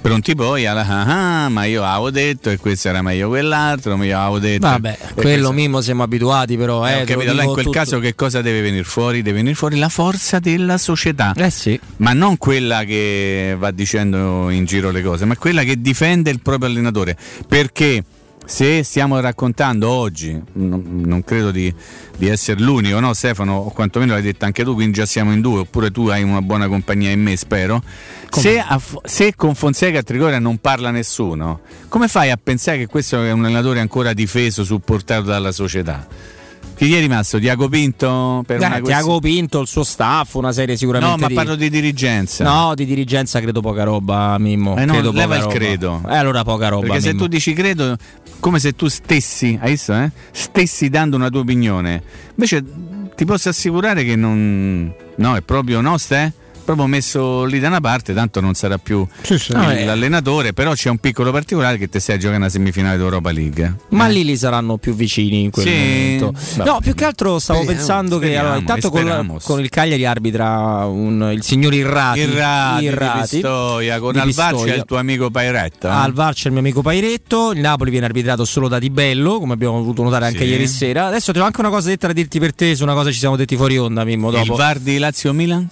Pronti poi alla ah, ah, ma io avevo detto e questo era meglio quell'altro, ma io avevo detto. Vabbè, quello Mimmo siamo abituati però. eh, Eh, capito, allora in quel tutto. caso che cosa deve venire fuori? Deve venire fuori la forza della società. Eh sì. Ma non quella che va dicendo in giro le cose, ma quella che difende il proprio allenatore. Perché se stiamo raccontando oggi, non, credo di, di essere l'unico, no Stefano? O quantomeno l'hai detto anche tu, quindi già siamo in due, oppure tu hai una buona compagnia in me, spero. Se, a se con Fonseca a Trigoria non parla nessuno, come fai a pensare che questo è un allenatore ancora difeso, supportato dalla società? Chi gli è rimasto? Diago Pinto? Per Eh, una Tiago Pinto, il suo staff, una serie sicuramente. No, ma parlo di dirigenza. No, di dirigenza credo poca roba, Mimmo. Eh no, credo leva il roba. credo. Eh, allora poca roba. Perché se Mimmo. tu dici credo, come se tu stessi, hai visto, eh? Stessi dando una tua opinione. Invece ti posso assicurare che non. No, è proprio no, Ste? Proprio messo lì da una parte, tanto non sarà più No, eh. l'allenatore, però c'è un piccolo particolare che te stai a giocare una semifinale d'Europa League. Ma lì li saranno più vicini in quel Sì. momento. No, più che altro stavo speriamo, pensando che speriamo, allora, intanto con, speriamo. con il Cagliari arbitra un- il signor Irrati. Irrati, Irrati, di Pistoia, con di al VAR c'è Pistoia. il tuo amico Pairetta. eh? Al VAR c'è il mio amico Pairetto, il Napoli viene arbitrato solo da Di Bello, come abbiamo voluto notare anche Sì. ieri sera. Adesso ho anche una cosa detta da dirti per te su una cosa che ci siamo detti fuori onda, Mimmo, il dopo. VAR di Lazio Milan?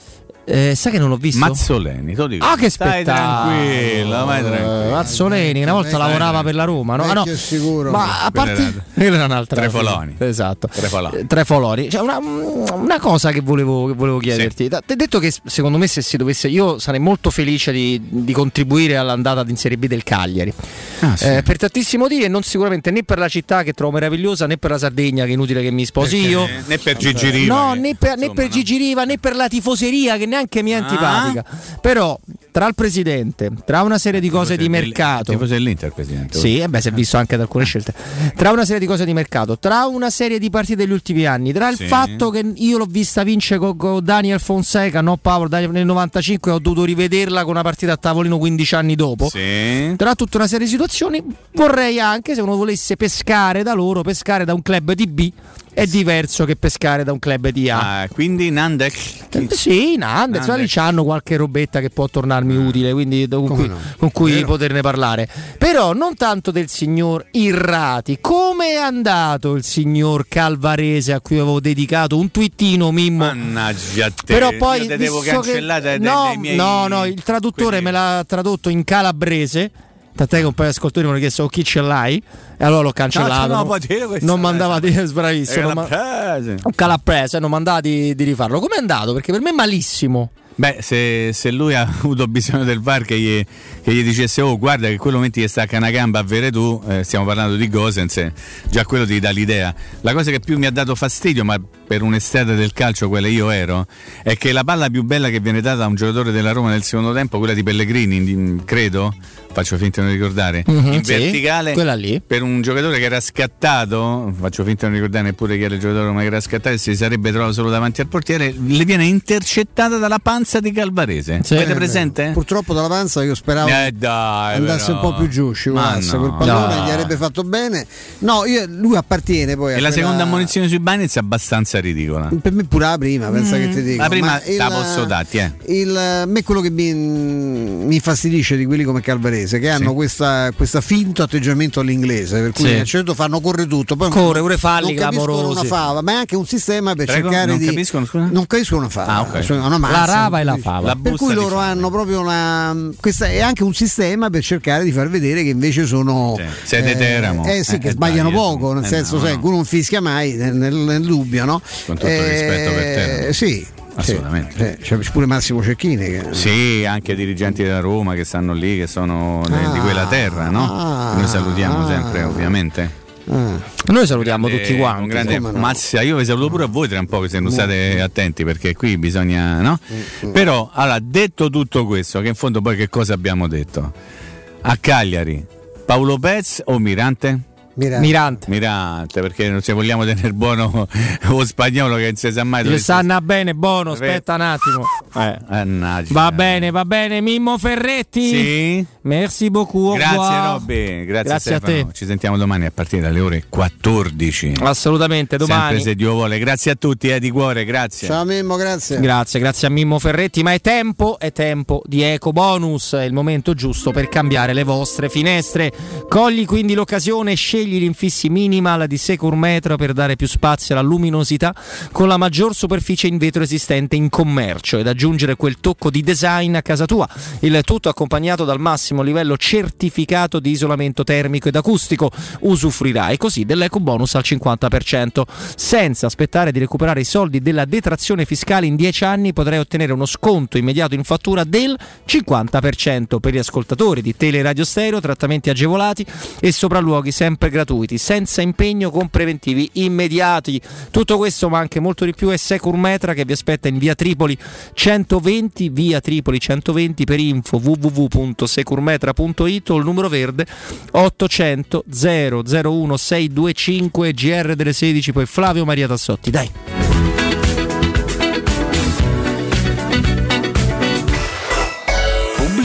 Eh, sai che non l'ho visto? Mazzoleni, te lo dico. Ah, che Stai spettacolo! tranquillo, vai tranquillo. Mazzoleni, una volta lavorava per la Roma, no? Ah, no. Vecchio sicuro. Ma a parte era- quella era un'altra Trefoloni. Esatto. Trefoloni. Eh, Trefoloni. Cioè, una, una cosa che volevo, che volevo chiederti. Ti ho detto che secondo me se si dovesse. Io sarei molto felice di, di contribuire all'andata in Serie B del Cagliari. Ah, sì. Eh, per tantissimi motivi, e non sicuramente né per la città che trovo meravigliosa, né per la Sardegna, che è inutile che mi sposi Perché io. né per Gigi Riva, No, che, né per, né insomma, per no. Gigi Riva, né per la tifoseria, che neanche mi è Ah. antipatica. Però, tra il presidente, tra una serie di cose di mercato. Tifoso dell'Inter, presidente. Sì, e beh, si è visto anche da alcune scelte. Tra una serie di cose di mercato, tra una serie di partite degli ultimi anni, tra il Sì. fatto che io l'ho vista vincere con, con Daniel Fonseca, no Paolo, Daniel- nel 95 e ho dovuto rivederla con una partita a tavolino 15 anni dopo. Sì. Tra tutta una serie di situazioni, vorrei anche, se uno volesse pescare da loro, pescare da un club di B è diverso che pescare da un club di A. Ah, quindi Nandek. Eh, Sì, Nandez, ma lì c'hanno qualche robetta che può tornarmi utile, quindi con cui, con cui poterne parlare. Però non tanto del signor Irrati, come è andato il signor Calvarese a cui avevo dedicato un twittino Mimmo. Mannaggia te. Però poi Io te devo visto che- cancellare dai, no, dai miei no, no, il traduttore me l'ha tradotto in calabrese. Tant'è che un paio di ascoltatori mi hanno chiesto "Oh, chi ce l'hai? E allora l'ho cancellato. Cazzo, no, non- mandava dire bravissimo. Non ma- un calabrese, non mandava di, di rifarlo. Come è andato? Perché per me è malissimo. Beh, se, se lui ha avuto bisogno del VAR che gli, che gli dicesse oh guarda che in quel momento gli stacca una gamba a vere tu, eh, stiamo parlando di Gosens, eh, già quello ti dà l'idea. La cosa che più mi ha dato fastidio, ma per un'estate del calcio quella io ero, è che la palla più bella che viene data a un giocatore della Roma nel secondo tempo, quella di Pellegrini, in- credo, faccio finta di non ricordare, Mhm, in sì, verticale, quella lì. per un giocatore che era scattato, faccio finta di non ricordare neppure chi era il giocatore ma che era scattato e si sarebbe trovato solo davanti al portiere, le viene intercettata dalla panza di Calvarese. Avete presente? Purtroppo dalla panza io speravo Eh, dai, andasse però. un po' più giù, scivolasse Ma no. quel pallone, No. gli avrebbe fatto bene. No, io- lui appartiene poi a E la quella- seconda ammonizione sui Bagnets è abbastanza ridicola. Per me pure la prima, pensa che ti dico. La prima il- la posso darti, eh. il- a me quello che mi, mi infastidisce di quelli come Calvarese che hanno questa, questa finto atteggiamento all'inglese per cui Sì. a un certo punto fanno corre tutto poi Corre, pure falli non capiscono clamorosi. una fava ma è anche un sistema per Prego? cercare Non di capiscono, scusa? non capiscono una fava Ah, ok. cioè una La mazza, rava e la fava. La per cui loro hanno proprio una questa è anche un sistema per cercare di far vedere che invece sono Sì, siete Teramo. eh sì Eh, che eh, sbagliano dai, poco nel eh, senso no, sai, no. uno non fischia mai nel, nel- nel dubbio no Con tutto il rispetto per Teramo. Eh, sì Assolutamente. sì, c'è pure Massimo Cecchini che Sì, anche dirigenti della Roma che stanno lì, che sono de- di quella terra, no? ah, Noi salutiamo ah. sempre, ovviamente. Noi salutiamo Grande- tutti quanti. Un grande no. Mazzia, io vi saluto pure a voi tra un po' se non state attenti perché qui bisogna, no? Però, allora, detto tutto questo, che in fondo poi che cosa abbiamo detto? A Cagliari, Paolo Pez o Mirante? Mirante. Mirante. Mirante, perché non se vogliamo tenere buono lo spagnolo che non si sa mai Le dove sanno bene, buono, aspetta un attimo. Eh. Va bene, va bene, Mimmo Ferretti. Sì. Merci beaucoup. au Grazie. Robby, grazie, Grazie a Stefano. te. Ci sentiamo domani a partire dalle ore 14. Assolutamente, domani. Sempre se Dio vuole. Grazie a tutti, eh, di cuore, grazie. ciao Mimmo grazie Grazie, grazie a Mimmo Ferretti, ma è tempo, è tempo di Eco Bonus, è il momento giusto per cambiare le vostre finestre. Cogli quindi l'occasione e scegli l'infissi minimal di Secur Metro per dare più spazio alla luminosità con la maggior superficie in vetro esistente in commercio ed aggiungere quel tocco di design a casa tua. Il tutto accompagnato dal massimo livello certificato di isolamento termico ed acustico. Usufruirai così dell'Eco Bonus al 50%. Senza aspettare di recuperare i soldi della detrazione fiscale in 10 anni potrai ottenere uno sconto immediato in fattura del 50% per gli ascoltatori di Tele Radio Stereo, trattamenti agevolati e sopralluoghi sempre gratuiti gratuiti, senza impegno con preventivi immediati. Tutto questo ma anche molto di più è Securmetra che vi aspetta in via Tripoli 120, via Tripoli 120 per info www.securmetra.it o il numero verde 800 001 625 GR delle 16 poi Flavio Maria Tassotti. Dai.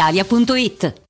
brispalitalia.it.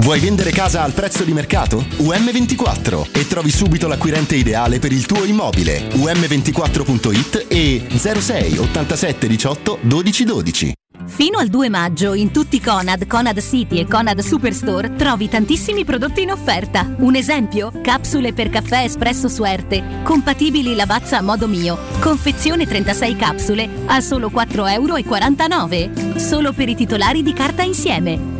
Vuoi vendere casa al prezzo di mercato? UM24 e trovi subito l'acquirente ideale per il tuo immobile. UM24.it e 06 87 18 12 12. Fino al 2 maggio in tutti Conad, Conad City e Conad Superstore trovi tantissimi prodotti in offerta. Un esempio? Capsule per caffè espresso Suerte, compatibili lavazza a modo mio. Confezione 36 capsule a solo 4,49 euro. Solo per i titolari di carta insieme.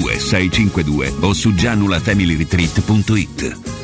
652 o su gianulafamilyretreat.it.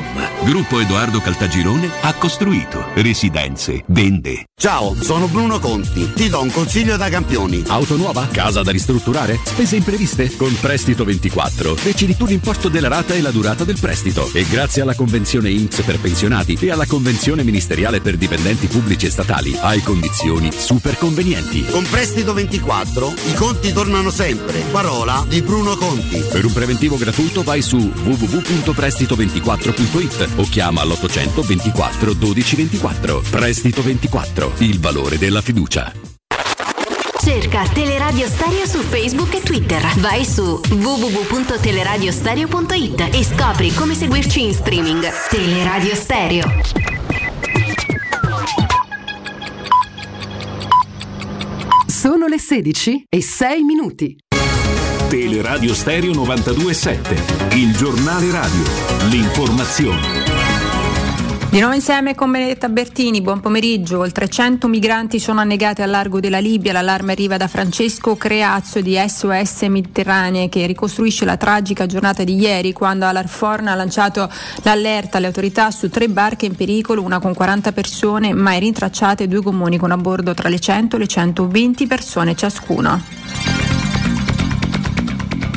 Roma. Gruppo Edoardo Caltagirone ha costruito residenze, vende. Ciao, sono Bruno Conti. Ti do un consiglio da campioni. Auto nuova? Casa da ristrutturare? Spese impreviste? Con Prestito 24 decidi tu l'importo della rata e la durata del prestito. E grazie alla convenzione INPS per pensionati e alla convenzione ministeriale per dipendenti pubblici e statali hai condizioni super convenienti. Con Prestito 24 i conti tornano sempre. Parola di Bruno Conti. Per un preventivo gratuito vai su www.prestito24.it o chiama all'800 24 12 24. Prestito 24, il valore della fiducia. Cerca Teleradio Stereo su Facebook e Twitter. Vai su www.teleradiostereo.it e scopri come seguirci in streaming. Teleradio Stereo. Sono le 16 e 6 minuti. Teleradio Stereo 927, il giornale radio, l'informazione. Di nuovo insieme con Benedetta Bertini, buon pomeriggio. Oltre 100 migranti sono annegati al largo della Libia. L'allarme arriva da Francesco Creazzo di SOS Mediterranee che ricostruisce la tragica giornata di ieri quando Alarforn ha lanciato l'allerta alle autorità su tre barche in pericolo, una con 40 persone, mai rintracciate due gommoni con a bordo tra le 100 e le 120 persone ciascuno.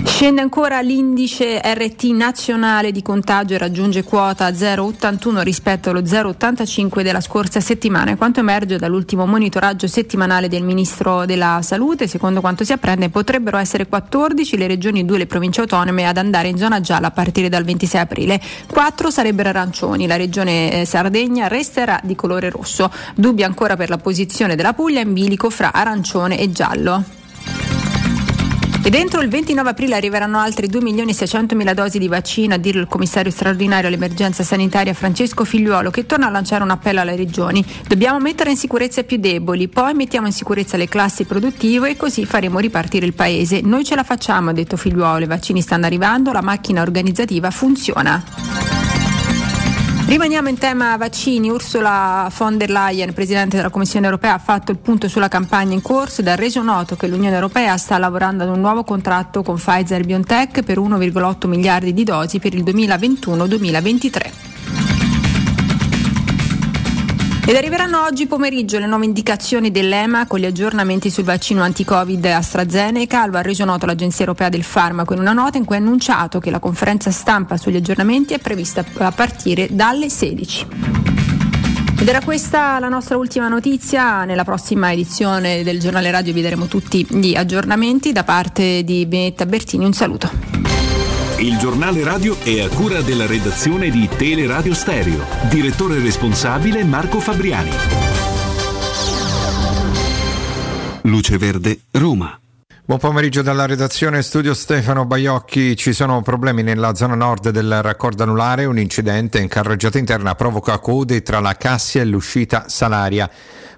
Scende ancora l'indice RT nazionale di contagio e raggiunge quota 0,81 rispetto allo 0,85 della scorsa settimana. Quanto emerge dall'ultimo monitoraggio settimanale del Ministro della Salute, secondo quanto si apprende, potrebbero essere 14 le regioni e due le province autonome ad andare in zona gialla a partire dal 26 aprile. 4 sarebbero arancioni, la regione eh, Sardegna resterà di colore rosso. Dubbi ancora per la posizione della Puglia in bilico fra arancione e giallo. E dentro il 29 aprile arriveranno altre 2 milioni e 600 mila dosi di vaccino, a dirlo il commissario straordinario all'emergenza sanitaria Francesco Figliuolo, che torna a lanciare un appello alle regioni. Dobbiamo mettere in sicurezza i più deboli, poi mettiamo in sicurezza le classi produttive e così faremo ripartire il paese. Noi ce la facciamo, ha detto Figliuolo, i vaccini stanno arrivando, la macchina organizzativa funziona. Rimaniamo in tema vaccini. Ursula von der Leyen, Presidente della Commissione europea, ha fatto il punto sulla campagna in corso ed ha reso noto che l'Unione europea sta lavorando ad un nuovo contratto con Pfizer BioNTech per 1,8 miliardi di dosi per il 2021-2023. Ed arriveranno oggi pomeriggio le nuove indicazioni dell'EMA con gli aggiornamenti sul vaccino anti-Covid AstraZeneca. Lo ha reso noto l'Agenzia Europea del Farmaco in una nota in cui ha annunciato che la conferenza stampa sugli aggiornamenti è prevista a partire dalle 16. Ed era questa la nostra ultima notizia. Nella prossima edizione del giornale radio vi daremo tutti gli aggiornamenti. Da parte di Benetta Bertini un saluto. Il giornale radio è a cura della redazione di Teleradio Stereo. Direttore responsabile Marco Fabriani. Luce Verde, Roma. Buon pomeriggio dalla redazione Studio Stefano Baiocchi. Ci sono problemi nella zona nord del raccordo anulare. Un incidente in carreggiata interna provoca code tra la Cassia e l'uscita Salaria.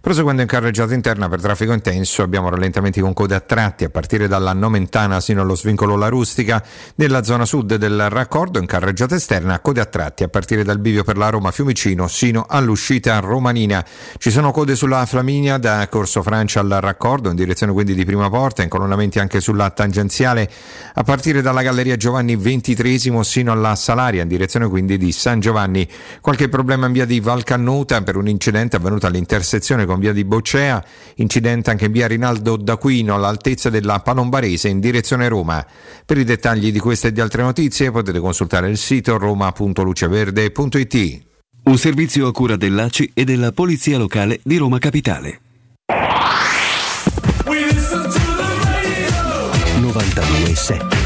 Proseguendo in carreggiata interna per traffico intenso abbiamo rallentamenti con code a tratti a partire dalla Nomentana sino allo svincolo La Rustica. Nella zona sud del raccordo in carreggiata esterna code a tratti a partire dal bivio per la Roma Fiumicino sino all'uscita romanina. Ci sono code sulla Flaminia da Corso Francia al raccordo in direzione quindi di prima porta, incolonnamenti anche sulla tangenziale a partire dalla Galleria Giovanni XXIII sino alla Salaria in direzione quindi di San Giovanni. Qualche problema in via di Valcannuta per un incidente avvenuto all'intersezione con via di Boccea, incidente anche in via Rinaldo d'Aquino all'altezza della Panombarese in direzione Roma. Per i dettagli di queste e di altre notizie potete consultare il sito roma.luceverde.it. Un servizio a cura dell'ACI e della Polizia Locale di Roma Capitale. 92.7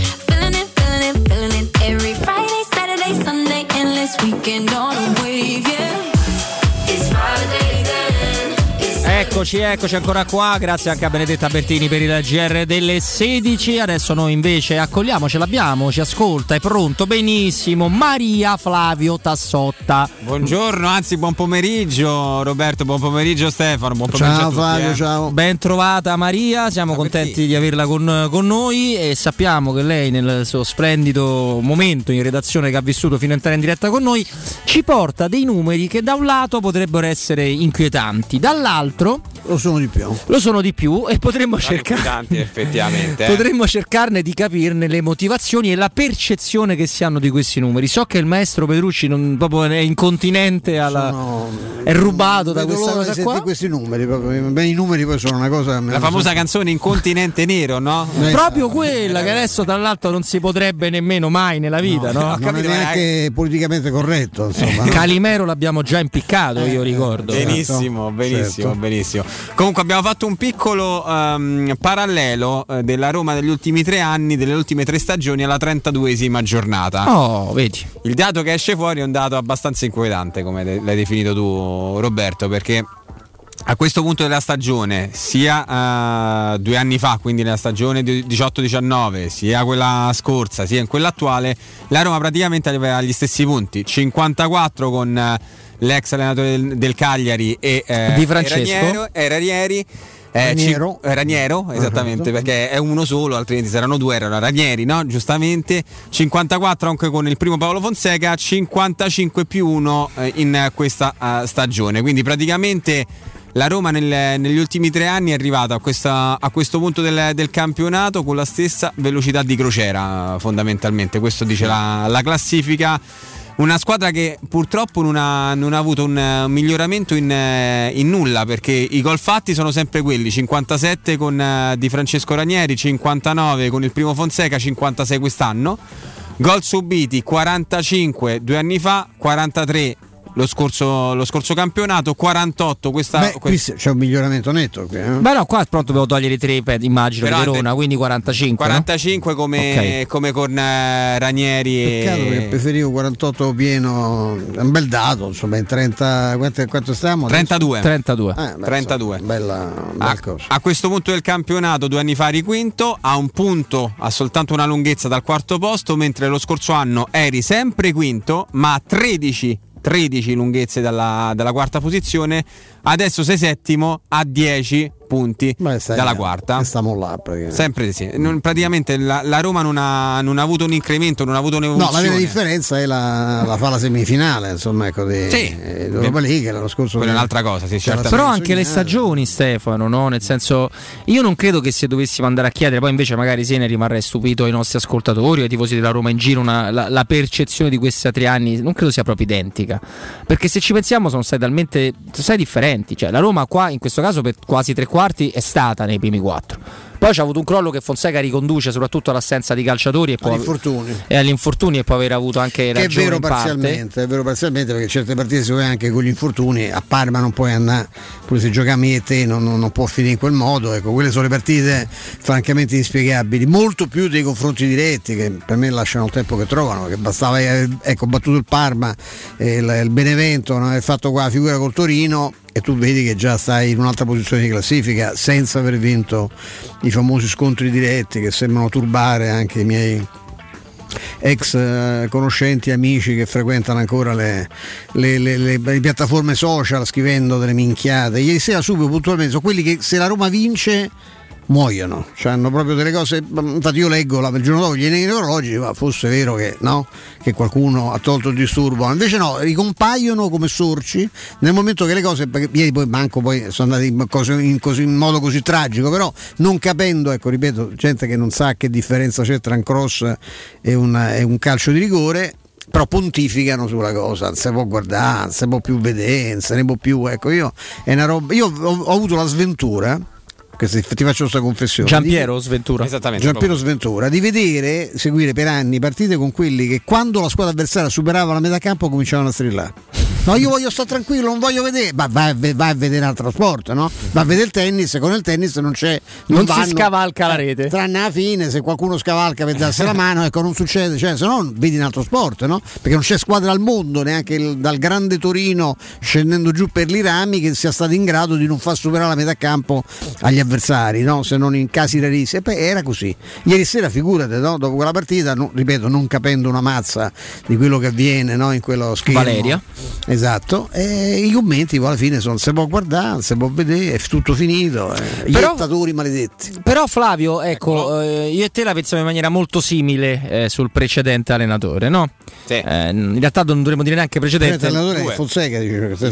Eccoci, eccoci ancora qua. Grazie anche a Benedetta Bertini per il GR delle 16. Adesso noi invece accogliamo, ce l'abbiamo, ci ascolta, è pronto, benissimo. Maria Flavio Tassotta. Buongiorno, anzi buon pomeriggio Roberto, buon pomeriggio Stefano, buon pomeriggio ciao a tutti, Flavio, eh. ciao. Ben trovata Maria, siamo contenti di averla con, con noi e sappiamo che lei nel suo splendido momento in redazione che ha vissuto fino a entrare in diretta con noi ci porta dei numeri che da un lato potrebbero essere inquietanti, dall'altro lo sono di più. Lo sono di più e potremmo cercare effettivamente. eh. Potremmo cercarne di capirne le motivazioni e la percezione che si hanno di questi numeri. So che il maestro Pedrucci non, proprio è incontinente, alla, Sono- è rubato da questa cosa qua. questi numeri, proprio. Beh, i numeri poi sono una cosa. La famosa canzone Incontinente Nero, no? Proprio quella che adesso tra l'altro non si potrebbe nemmeno mai nella vita, no? non è neanche politicamente corretto, insomma. no? Calimero l'abbiamo già impiccato, io ricordo. Benissimo, benissimo, certo. Benissimo. Comunque abbiamo fatto un piccolo ehm, parallelo eh, della Roma degli ultimi tre anni, delle ultime tre stagioni alla 32esima giornata. Oh, vedi. Il dato che esce fuori è un dato abbastanza inquietante, come de- l'hai definito tu Roberto, perché a questo punto della stagione, sia eh, due anni fa, quindi nella stagione di 18-19, sia quella scorsa, sia in quella attuale, la Roma praticamente aveva gli stessi punti, 54 con eh, l'ex allenatore del, del Cagliari e eh, Di Francesco. e Raniero- e Ranieri. eh, Raniero. eh, Raniero, esattamente, Esatto. perché è uno solo, altrimenti se erano due, erano Ranieri, no? Giustamente. 54 anche con il primo Paolo Fonseca, 55 più 1 in eh, questa eh, stagione. Quindi praticamente la Roma nel- negli ultimi tre anni è arrivata a, questa- a questo punto del, del campionato con la stessa velocità di crociera, fondamentalmente. Questo dice la, la classifica. Una squadra che purtroppo non ha, non ha avuto un, eh, miglioramento in, eh, in nulla perché i gol fatti sono sempre quelli: 57 con eh, Di Francesco Ranieri, 59 con il primo Fonseca, 56 quest'anno. Gol subiti 45 due anni fa, 43 lo scorso, lo scorso campionato, 48 questa. Beh, qui c'è un miglioramento netto. Qui, eh? Beh no, qua pronto devo togliere i tre, ped- immagino, Però di ante- Verona, quindi 45. no? 45 come, Ok. come con eh, Ranieri Peccato perché e preferivo 48 pieno, è un bel dato, insomma, in 30, quanto, quanto stiamo? adesso? 32. 32. Eh, beh, 32. insomma, Bella, A, a questo punto del campionato, due anni fa eri quinto, ha un punto, ha soltanto una lunghezza dal quarto posto, mentre lo scorso anno eri sempre quinto, ma a 13, 13 lunghezze dalla, dalla quarta posizione. Adesso sei settimo a 10 punti stai- dalla quarta. e Stiamo là praticamente. Sempre sì. Non- praticamente la, la Roma non ha, non ha avuto un incremento, non ha avuto No, un'evoluzione. la vera differenza è la, la fala semifinale, insomma, ecco, di, Sì. eh, d'Europa League l'anno scorso. Quella è un'altra cosa, sì, C'era certo. Però anche le stagioni, Stefano, no? Nel senso, io non credo che se dovessimo andare a chiedere, poi invece magari se ne rimarrei stupito ai nostri ascoltatori, ai tifosi della Roma in giro, una- la, la percezione di questi tre anni non credo sia proprio identica. Perché se ci pensiamo sono stati talmente sono stati differenti. Cioè, la Roma qua in questo caso per quasi tre quarti è stata nei primi quattro. Poi c'è avuto un crollo che Fonseca riconduce soprattutto all'assenza di calciatori e, può- e agli infortuni e può aver avuto anche Che è ragione vero in parte. parzialmente, è vero parzialmente perché certe partite si anche con gli infortuni, a Parma non puoi andare, pure se giochiamo io e te non, non- non può finire in quel modo, ecco, quelle sono le partite francamente inspiegabili, molto più dei confronti diretti che per me lasciano il tempo che trovano, che bastava eh, ecco, battuto il Parma, il, il Benevento, non aver fatto qua la figura col Torino e tu vedi che già stai in un'altra posizione di classifica senza aver vinto i famosi scontri diretti che sembrano turbare anche i miei ex eh, conoscenti, amici che frequentano ancora le, le- le- le- piattaforme social scrivendo delle minchiate. Ieri sera subito puntualmente sono quelli che se la Roma vince muoiono, cioè hanno proprio delle cose, infatti io leggo la, il giorno dopo gli neurologi, ma fosse vero che, no, che qualcuno ha tolto il disturbo, invece no, ricompaiono come sorci nel momento che le cose, perché ieri poi manco poi sono andati in, cose- in così- in modo così tragico, però non capendo, ecco ripeto, gente che non sa che differenza c'è tra un cross e un, e un calcio di rigore, però pontificano sulla cosa, non si può guardare, non si può più vedere, non se ne può più, ecco io roba, io ho, ho avuto la sventura, questa- ti faccio questa confessione. Giampiero Sventura. Esattamente. Giampiero Sventura di vedere, seguire per anni partite con quelli che quando la squadra avversaria superava la metà campo cominciavano a strillare. No, io voglio stare tranquillo, non voglio vedere. Ma vai, vai a vedere un altro sport, no? Va a vedere il tennis, con il tennis non c'è. Non, vanno, si scavalca la rete. Tranne alla fine, se qualcuno scavalca per darsi la mano, ecco, non succede. Cioè, se no vedi un altro sport, no? Perché non c'è squadra al mondo, neanche il, dal grande Torino scendendo giù per i rami, che sia stato in grado di non far superare la metà campo agli avversari, no? Se non in casi rarissimi. E poi era così. Ieri sera, figurate, no? dopo quella partita, no, ripeto, non capendo una mazza di quello che avviene no? in quello schermo. Valeria. Esatto. E i commenti alla fine sono se può guardare, se può vedere, è tutto finito. Eh. Gli Però- ettatori maledetti. Però Flavio, ecco, eh, io e te la pensiamo in maniera molto simile eh, sul precedente allenatore, no? Eh, in realtà non dovremmo dire neanche precedente. L'allenatore è Fonseca, dice, che-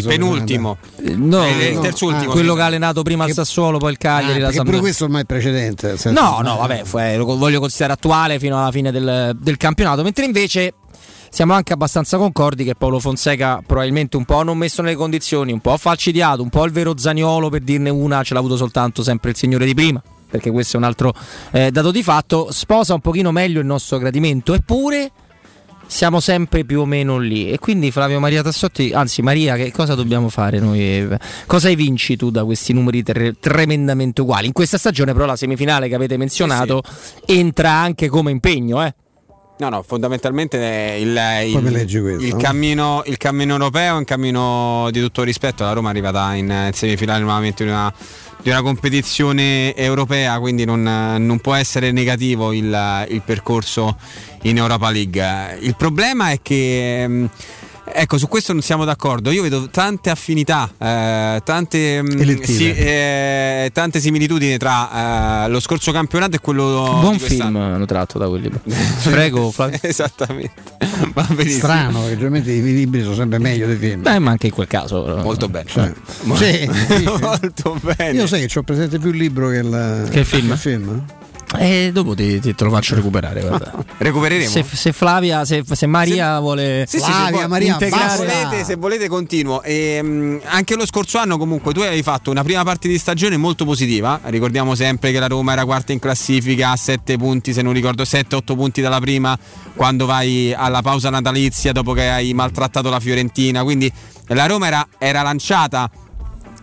Eh, No, Eh, il no, terzultimo, quello sì. che ha allenato prima il Sassuolo, poi il Cagliari, Ah, la perché pure questo ormai è precedente. No, no, vabbè, fu- eh, lo voglio considerare attuale fino alla fine del, del campionato, mentre invece siamo anche abbastanza concordi che Paolo Fonseca probabilmente un po' non messo nelle condizioni, un po' falcidiato, un po' il vero Zaniolo per dirne una, ce l'ha avuto soltanto sempre il signore di prima, perché questo è un altro eh, dato di fatto, sposa un pochino meglio il nostro gradimento, eppure siamo sempre più o meno lì. E quindi Flavio Maria Tassotti, anzi Maria, che cosa dobbiamo fare noi? Cosa hai vinci tu da questi numeri tre- tremendamente uguali? In questa stagione però la semifinale che avete menzionato entra anche come impegno, eh? No, no, fondamentalmente il, il, questo, il no? cammino, il cammino europeo è un cammino di tutto rispetto. La Roma è arrivata in semifinale nuovamente di una, di una competizione europea, quindi non, non può essere negativo il, il percorso in Europa League. Il problema è che... ehm, Ecco, su questo non siamo d'accordo. Io vedo tante affinità, eh, tante, mm, sì, eh, tante similitudini tra eh, lo scorso campionato e quello Buon film hanno tratto da quel libro. Prego, Flavio. Esattamente. Va benissimo. Strano, perché generalmente i libri sono sempre meglio dei film. Beh, ma anche in quel caso. Molto bene. Cioè, sì, sì. Molto bene. Io sai che ho presente più il libro che il, Che il film? film. E dopo ti, ti- te lo faccio recuperare. guarda. Recupereremo. Se, se Flavia, se, se Maria vuole Sì, se, Flavia, vuoi- Maria, integrare- se volete, se volete continuo. Ehm, anche lo scorso anno comunque tu hai fatto una prima parte di stagione molto positiva. Ricordiamo sempre che la Roma era quarta in classifica a 7 punti, se non ricordo 7-8 punti dalla prima quando vai alla pausa natalizia dopo che hai maltrattato la Fiorentina. Quindi la Roma era, era lanciata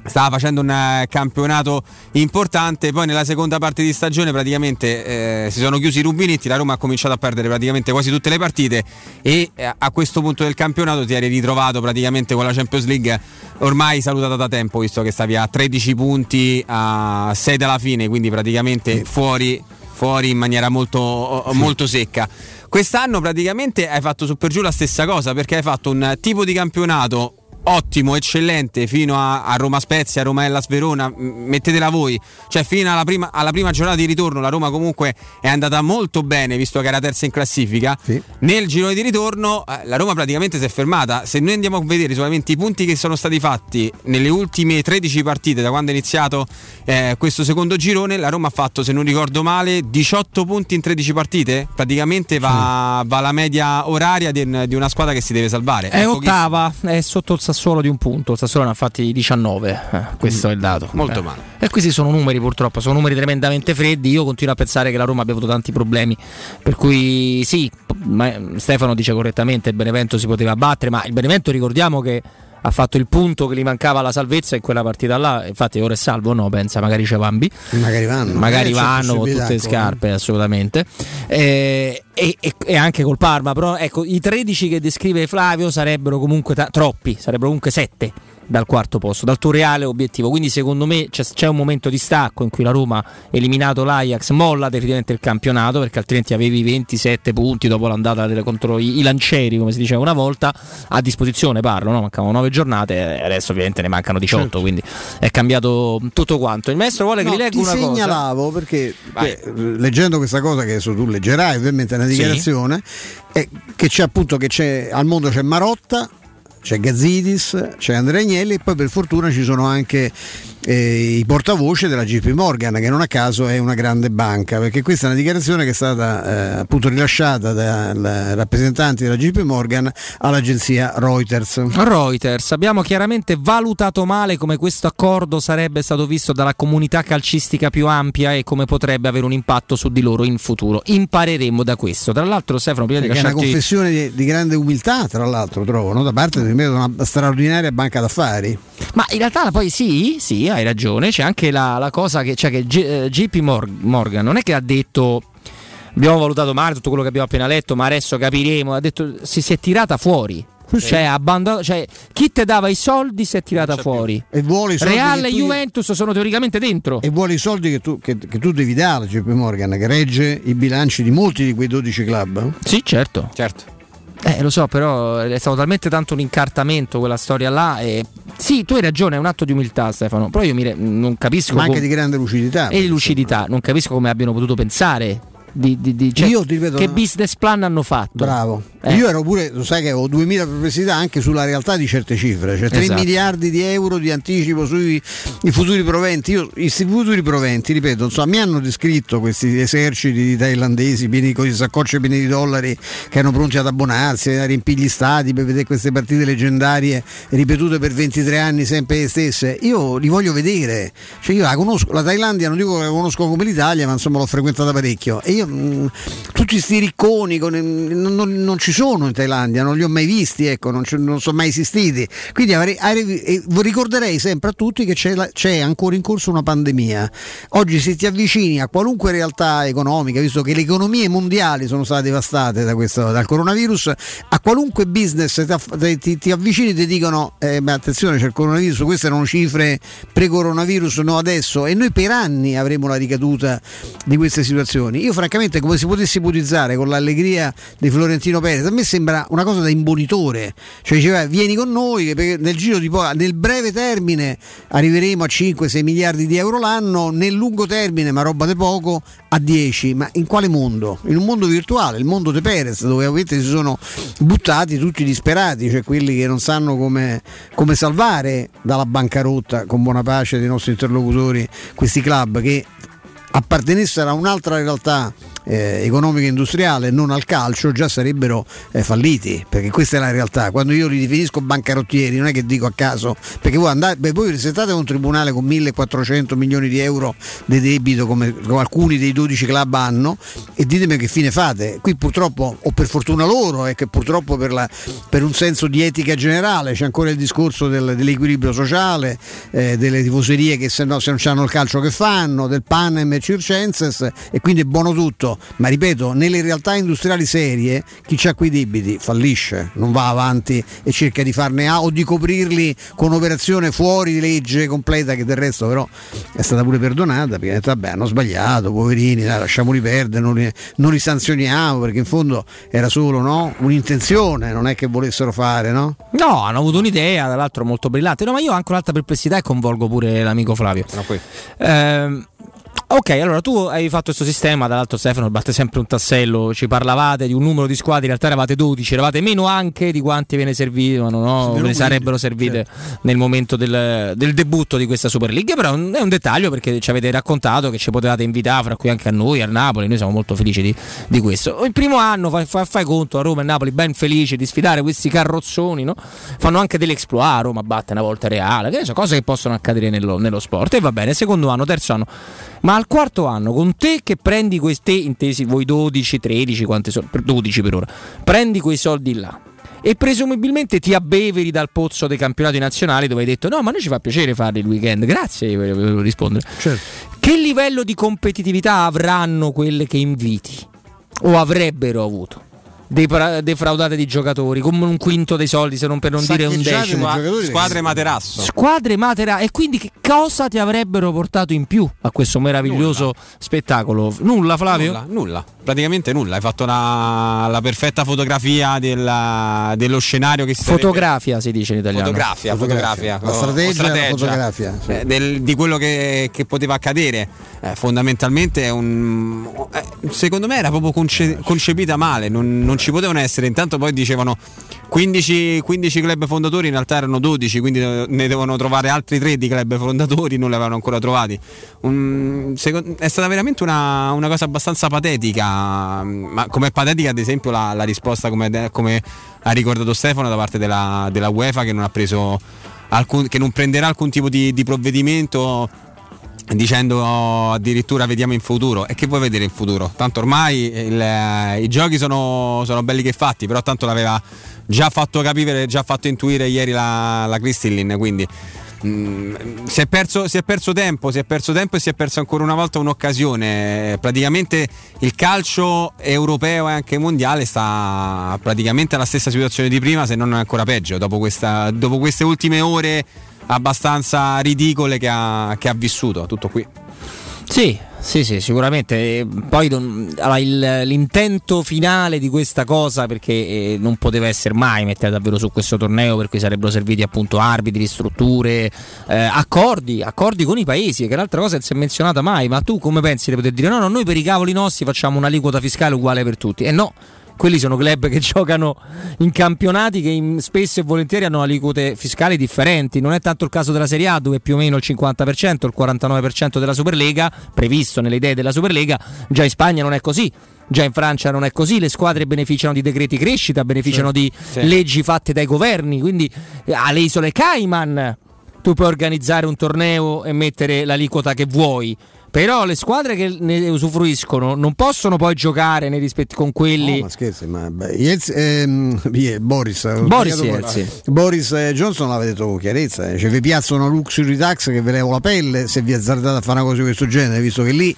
stava facendo un eh, campionato importante, poi nella seconda parte di stagione praticamente eh, si sono chiusi i rubinetti, la Roma ha cominciato a perdere praticamente quasi tutte le partite e eh, a questo punto del campionato ti eri ritrovato praticamente con la Champions League ormai salutata da tempo, visto che stavi a 13 punti a 6 dalla fine, quindi praticamente fuori, fuori in maniera molto, molto secca. Quest'anno praticamente hai fatto su per giù la stessa cosa perché hai fatto un tipo di campionato ottimo, eccellente fino a, a Roma Spezia, Roma Hellas Verona, mettetela voi, cioè fino alla prima, alla prima giornata di ritorno la Roma comunque è andata molto bene visto che era terza in classifica, nel girone di ritorno eh, la Roma praticamente si è fermata, se noi andiamo a vedere solamente i punti che sono stati fatti nelle ultime 13 partite da quando è iniziato eh, questo secondo girone, la Roma ha fatto se non ricordo male 18 punti in 13 partite, praticamente va, va la media oraria di, di una squadra che si deve salvare. È pochissimo. ottava, è sotto il Sassuolo di un punto. Il Sassuolo ne ha fatti 19. eh, questo è il dato. Molto Eh. male. E questi sono numeri, purtroppo, sono numeri tremendamente freddi. Io continuo a pensare che la Roma abbia avuto tanti problemi. Per cui sì, ma- Stefano dice correttamente: il Benevento si poteva battere, ma il Benevento ricordiamo che. Ha fatto il punto che gli mancava alla salvezza in quella partita là. Infatti, ora è salvo. No, pensa, magari c'è Vambi. Magari vanno. Magari Eh, vanno con tutte le come- scarpe, assolutamente. Eh, e, e- e anche col Parma, però ecco, i 13 che descrive Flavio sarebbero comunque ta- troppi, sarebbero comunque 7 dal quarto posto, dal tuo reale obiettivo. Quindi secondo me c'è, c'è un momento di stacco in cui la Roma, eliminato l'Ajax, molla definitivamente il campionato perché altrimenti avevi 27 punti dopo l'andata delle- contro i, i lancieri, come si diceva una volta, a disposizione parlo, no? mancavano 9 giornate e adesso ovviamente ne mancano 18, Certo. quindi è cambiato tutto quanto. Il maestro vuole che No, vi legga ti una cosa. segnalavo perché che, leggendo questa cosa che adesso tu leggerai ovviamente è una Sì. dichiarazione è che c'è appunto che c'è al mondo c'è Marotta c'è Gazzidis, c'è Andrea Agnelli e poi per fortuna ci sono anche eh, i portavoce della JP Morgan, che non a caso è una grande banca, perché questa è una dichiarazione che è stata eh, appunto rilasciata dai rappresentanti della JP Morgan all'agenzia Reuters. Reuters, abbiamo chiaramente valutato male come questo accordo sarebbe stato visto dalla comunità calcistica più ampia e come potrebbe avere un impatto su di loro in futuro. Impareremo da questo. Tra l'altro, Stefano, prima di lasciarti... è una confessione di, di, grande umiltà, tra l'altro, trovo, no? da parte di una straordinaria banca d'affari. Ma in realtà poi sì, sì, hai ragione, c'è anche la, la cosa che, cioè che JP eh, Morgan non è che ha detto abbiamo valutato male tutto quello che abbiamo appena letto, ma adesso capiremo, ha detto si, si è tirata fuori. Sì. Cioè, abbandonato, cioè, chi ti dava i soldi si è tirata fuori. E vuole i soldi Real e Juventus sono teoricamente dentro. E vuole i soldi che tu, che, che tu devi dare a JP Morgan, che regge i bilanci di molti di quei 12 club. Sì, certo. Certo. Eh, lo so, però è stato talmente tanto un incartamento quella storia là. E... Sì, tu hai ragione, è un atto di umiltà, Stefano. Però io mi re... non capisco. Ma anche come... di grande lucidità. E di lucidità, non capisco come abbiano potuto pensare di, di, di cioè, ripeto, che business plan hanno fatto. Bravo. Eh. Io ero pure, lo sai che ho 2000 perplessità anche sulla realtà di certe cifre, cioè 3 esatto. miliardi di euro di anticipo sui futuri proventi. Io, questi futuri proventi, ripeto, insomma, mi hanno descritto questi eserciti di thailandesi pieni di saccocce piene di dollari che erano pronti ad abbonarsi, a riempire gli stati per vedere queste partite leggendarie ripetute per 23 anni sempre le stesse. Io li voglio vedere. Cioè io la conosco, la Thailandia non dico che la conosco come l'Italia, ma insomma l'ho frequentata parecchio. E io mh, tutti questi ricconi con, non, non, non, ci sono in Thailandia, non li ho mai visti, ecco, non, non sono mai esistiti. Quindi avrei, avrei, ricorderei sempre a tutti che c'è, la, c'è, ancora in corso una pandemia. Oggi se ti avvicini a qualunque realtà economica, visto che le economie mondiali sono state devastate da questo, dal coronavirus, a qualunque business ti, ti, ti avvicini e ti dicono eh, ma attenzione c'è il coronavirus, queste erano cifre pre-coronavirus, no adesso, e noi per anni avremo la ricaduta di queste situazioni. Io francamente come si potesse ipotizzare con l'allegria di Florentino Perez, a me sembra una cosa da imbonitore, cioè diceva vieni con noi perché nel giro di po- nel breve termine arriveremo a 5-6 miliardi di euro l'anno, nel lungo termine, ma roba di poco, a 10, ma in quale mondo? In un mondo virtuale, il mondo di Perez, dove ovviamente si sono buttati tutti disperati, cioè quelli che non sanno come, come salvare dalla bancarotta con buona pace dei nostri interlocutori questi club che appartenessero a un'altra realtà eh, economica e industriale non al calcio già sarebbero eh, falliti perché questa è la realtà. Quando io li definisco bancarottieri non è che dico a caso perché voi, andate, beh, voi presentate a un tribunale con 1400 milioni di euro di debito come, come, alcuni dei 12 club hanno e ditemi che fine fate. Qui purtroppo o per fortuna loro è che purtroppo per, la, per, un senso di etica generale c'è ancora il discorso del, dell'equilibrio sociale eh, delle tifoserie che se, no, se non hanno il calcio che fanno del Panem e Circenses e quindi è buono tutto ma ripeto, nelle realtà industriali serie chi ha quei debiti fallisce, non va avanti e cerca di farne A o di coprirli con un'operazione fuori legge completa che del resto però è stata pure perdonata perché vabbè hanno sbagliato, poverini, dai, lasciamoli perdere, non li, non li, sanzioniamo perché in fondo era solo no? un'intenzione, non è che volessero fare, no? No, hanno avuto un'idea, tra l'altro molto brillante. No, ma io ho anche un'altra perplessità e convolgo pure l'amico Flavio. No, eh, Ok, allora tu hai fatto questo sistema, dall'altro Stefano batte sempre un tassello, ci parlavate di un numero di squadre, in realtà eravate 12, eravate meno anche di quanti ve ne servivano, no? ve ne sarebbero servite certo. nel momento del, del, debutto di questa Super League, però è un dettaglio perché ci avete raccontato che ci potevate invitare, fra cui anche a noi, al Napoli, noi siamo molto felici di, di questo. Il primo anno fai, fai, fai, conto a Roma e Napoli ben felici di sfidare questi carrozzoni, no? fanno anche dell'exploit, Roma batte una volta reale, che so, cose che possono accadere nello, nello sport e va bene, secondo anno, terzo anno ma al quarto anno, con te che prendi questi, intesi voi 12, 13, quanti sono? 12 per ora, prendi quei soldi là e presumibilmente ti abbeveri dal pozzo dei campionati nazionali dove hai detto no ma noi ci fa piacere farli il weekend grazie volevo rispondere certo. che livello di competitività avranno quelle che inviti o avrebbero avuto defraudate di giocatori, come un quinto dei soldi, se non per non dire un decimo. Squadre materasso. Squadre materasso. E quindi che cosa ti avrebbero portato in più a questo meraviglioso nulla. spettacolo? Nulla, Flavio? Nulla, nulla, praticamente nulla. Hai fatto una, la perfetta fotografia della, dello scenario che si Fotografia si dice in italiano. Fotografia, fotografia. La strategia, strategia fotografia. Sì. Eh, del, di quello che, che, poteva accadere. Eh, fondamentalmente è un. Eh, secondo me era proprio conce, concepita male. non, non non ci potevano essere. Intanto poi dicevano 15, 15 club fondatori, in realtà erano 12, quindi ne devono trovare altri 3 di club fondatori, non li avevano ancora trovati. Un, secondo, è stata veramente una, una, cosa abbastanza patetica, ma come patetica ad esempio la, la risposta come, come, ha ricordato Stefano da parte della, della UEFA che non alcun, che non prenderà alcun tipo di, di provvedimento dicendo addirittura vediamo in futuro. E che vuoi vedere in futuro? Tanto ormai il, eh, i giochi sono, sono, belli che fatti però tanto l'aveva già fatto capire già fatto intuire ieri la, la Cristillin quindi mm, si, è perso, si, è perso, tempo, si è perso tempo e si è perso ancora una volta un'occasione. Praticamente il calcio europeo e anche mondiale sta praticamente alla stessa situazione di prima, se non ancora peggio, dopo, questa, dopo queste ultime ore abbastanza ridicole che ha, che ha vissuto. Tutto qui. Sì, sì, sì, sicuramente. Poi allora, il, l'intento finale di questa cosa, perché eh, non poteva essere mai mettere davvero su questo torneo, per cui sarebbero serviti appunto arbitri, strutture, eh, accordi, accordi con i paesi, che è l'altra cosa che non si è menzionata mai. Ma tu come pensi di poter dire no, no, noi per i cavoli nostri facciamo un'aliquota fiscale uguale per tutti? E eh no quelli sono club che giocano in campionati che in, spesso e volentieri hanno aliquote fiscali differenti. Non è tanto il caso della Serie A, dove più o meno il 50%, il 49% della Superlega, previsto nelle idee della Superlega, già in Spagna non è così. Già in Francia non è così, le squadre beneficiano di decreti crescita, beneficiano sì, di sì. leggi fatte dai governi, quindi alle isole Cayman tu puoi organizzare un torneo e mettere l'aliquota che vuoi però le squadre che ne usufruiscono non possono poi giocare nei rispetti con quelli. No, ma scherzi, ma beh, Yelz, ehm, Boris, Boris, Yelzi. Boris eh, Johnson l'aveva detto con chiarezza. Eh. Cioè, vi piazza una luxury tax che ve levo la pelle se vi azzardate a fare una cosa di questo genere, visto che lì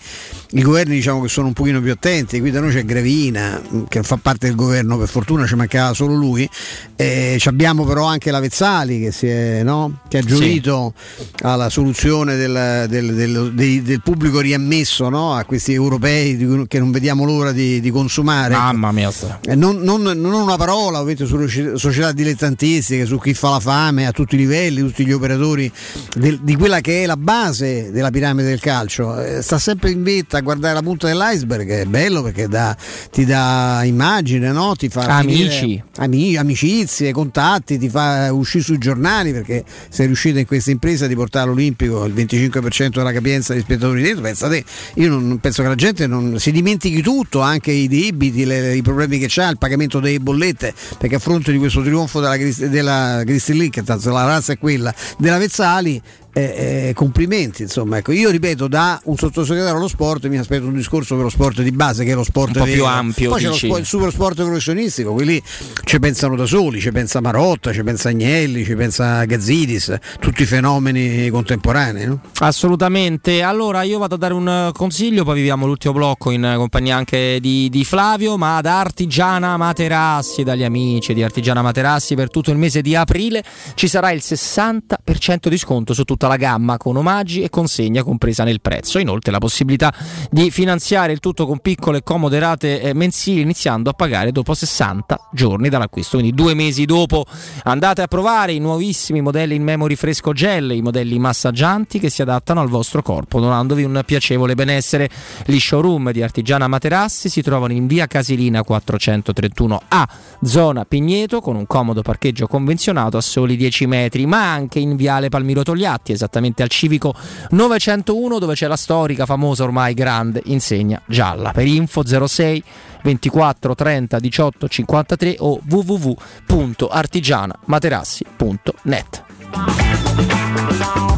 i governi diciamo che sono un pochino più attenti. Qui da noi c'è Gravina mm, che fa parte del governo, per fortuna ci mancava solo lui. Eh, abbiamo però anche la Vezzali che, è, no? che ha gioito sì. alla soluzione del, del, del, del pubblico pubblico riammesso no? a questi europei che non vediamo l'ora di, di consumare. Mamma mia. Eh, non, non, non, una parola ovviamente sulle società dilettantistiche, su chi fa la fame a tutti i livelli, tutti gli operatori del, di quella che è la base della piramide del calcio. Eh, sta sempre in vetta a guardare la punta dell'iceberg, è bello perché dà, ti dà immagine, no? ti fa amici. Amici, amicizie, contatti, ti fa uscire sui giornali perché sei riuscito in questa impresa di portare all'Olimpico il 25% della capienza di spettatori dentro, pensate, io non, penso che la gente non si dimentichi tutto, anche i debiti, le, i problemi che c'ha, il pagamento delle bollette, perché a fronte di questo trionfo della, della Christy Link, la razza è quella, della Vezzali, eh, eh, complimenti. Insomma, ecco, io ripeto, da un sottosegretario allo sport mi aspetto un discorso per lo sport di base, che è lo sport un po' più ampio. Poi dici. c'è lo, il super sport professionistico, quelli ci pensano da soli, ci pensa Marotta, ci pensa Agnelli, ci pensa Gazzidis, tutti i fenomeni contemporanei. No? Assolutamente. Allora io vado a dare un consiglio, poi viviamo l'ultimo blocco in compagnia anche di, di Flavio, ma da Artigiana Materassi, dagli amici di Artigiana Materassi per tutto il mese di aprile ci sarà il 60% di sconto su tutta la gamma con omaggi e consegna compresa nel prezzo. Inoltre la possibilità di finanziare il tutto con piccole e comode rate eh, mensili iniziando a pagare dopo 60 giorni dall'acquisto. Quindi due mesi dopo andate a provare i nuovissimi modelli in memory fresco gel, i modelli massaggianti che si adattano al vostro corpo, donandovi un piacevole benessere. Gli showroom di Artigiana Materassi si trovano in via Casilina 431A, zona Pigneto, con un comodo parcheggio convenzionato a soli 10 metri, ma anche in viale Palmiro Togliatti, esattamente al civico 901 dove c'è la storica, famosa ormai grande insegna gialla. Per info 06 24 30 18 53 o www.artigianamaterassi.net.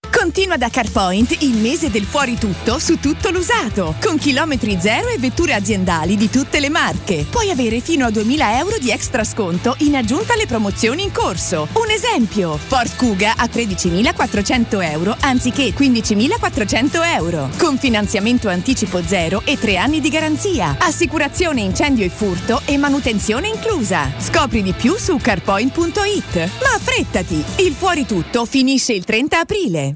Continua da CarPoint il mese del fuori tutto su tutto l'usato, con chilometri zero e vetture aziendali di tutte le marche. Puoi avere fino a 2000 euro di extra sconto in aggiunta alle promozioni in corso. Un esempio, Ford Kuga a 13.400 euro anziché 15.400 euro, con finanziamento anticipo zero e tre anni di garanzia, assicurazione incendio e furto e manutenzione inclusa. Scopri di più su carpoint.it. Ma affrettati, il fuori tutto finisce il 30 aprile.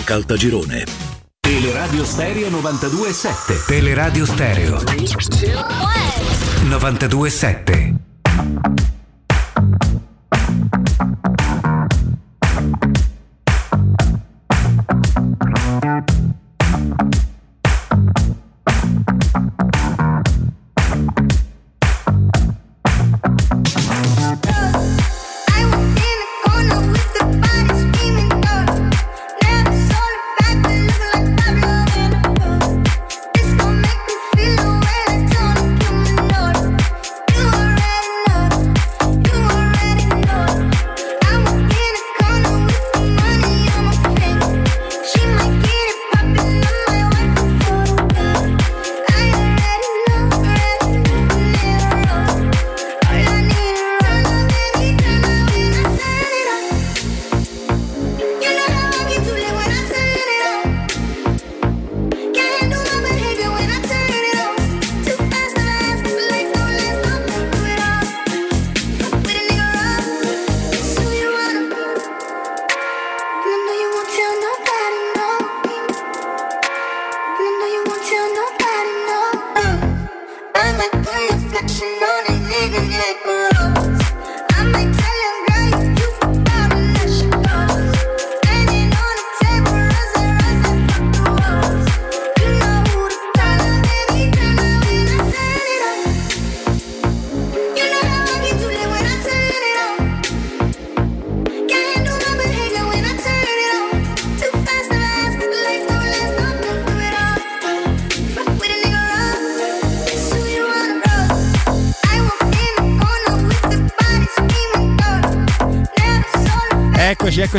Caltagirone. Teleradio Stereo 92.7 Teleradio Stereo. 92.7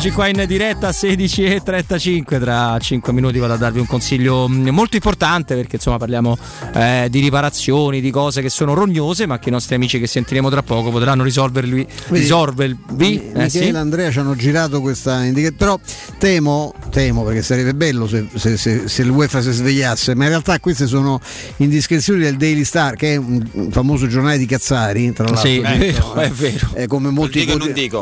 eccoci qua in diretta 16.35. Tra 5 minuti vado a darvi un consiglio mm, molto importante perché insomma parliamo eh, di riparazioni, di cose che sono rognose, ma che i nostri amici che sentiremo tra poco potranno risolverli. risolvervi. Eh, Michele sì? e Andrea ci hanno girato questa indicazione. Però temo, temo perché sarebbe bello se, se, se, se l'UEFA si svegliasse, ma in realtà queste sono indiscrezioni del Daily Star, che è un famoso giornale di Cazzari, tra l'altro. Sì, è vero, è vero. Eh, come molti,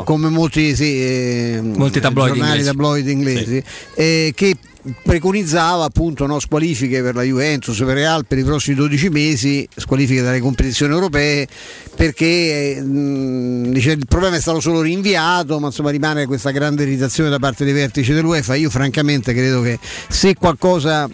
come molti, sì, eh, molti tabloid giornali inglesi, tabloid inglesi sì. eh, che preconizzava appunto no, squalifiche per la Juventus, per Real per i prossimi 12 mesi, squalifiche dalle competizioni europee perché mh, dice, il problema è stato solo rinviato, ma insomma rimane questa grande irritazione da parte dei vertici dell'UEFA. Io francamente credo che se qualcosa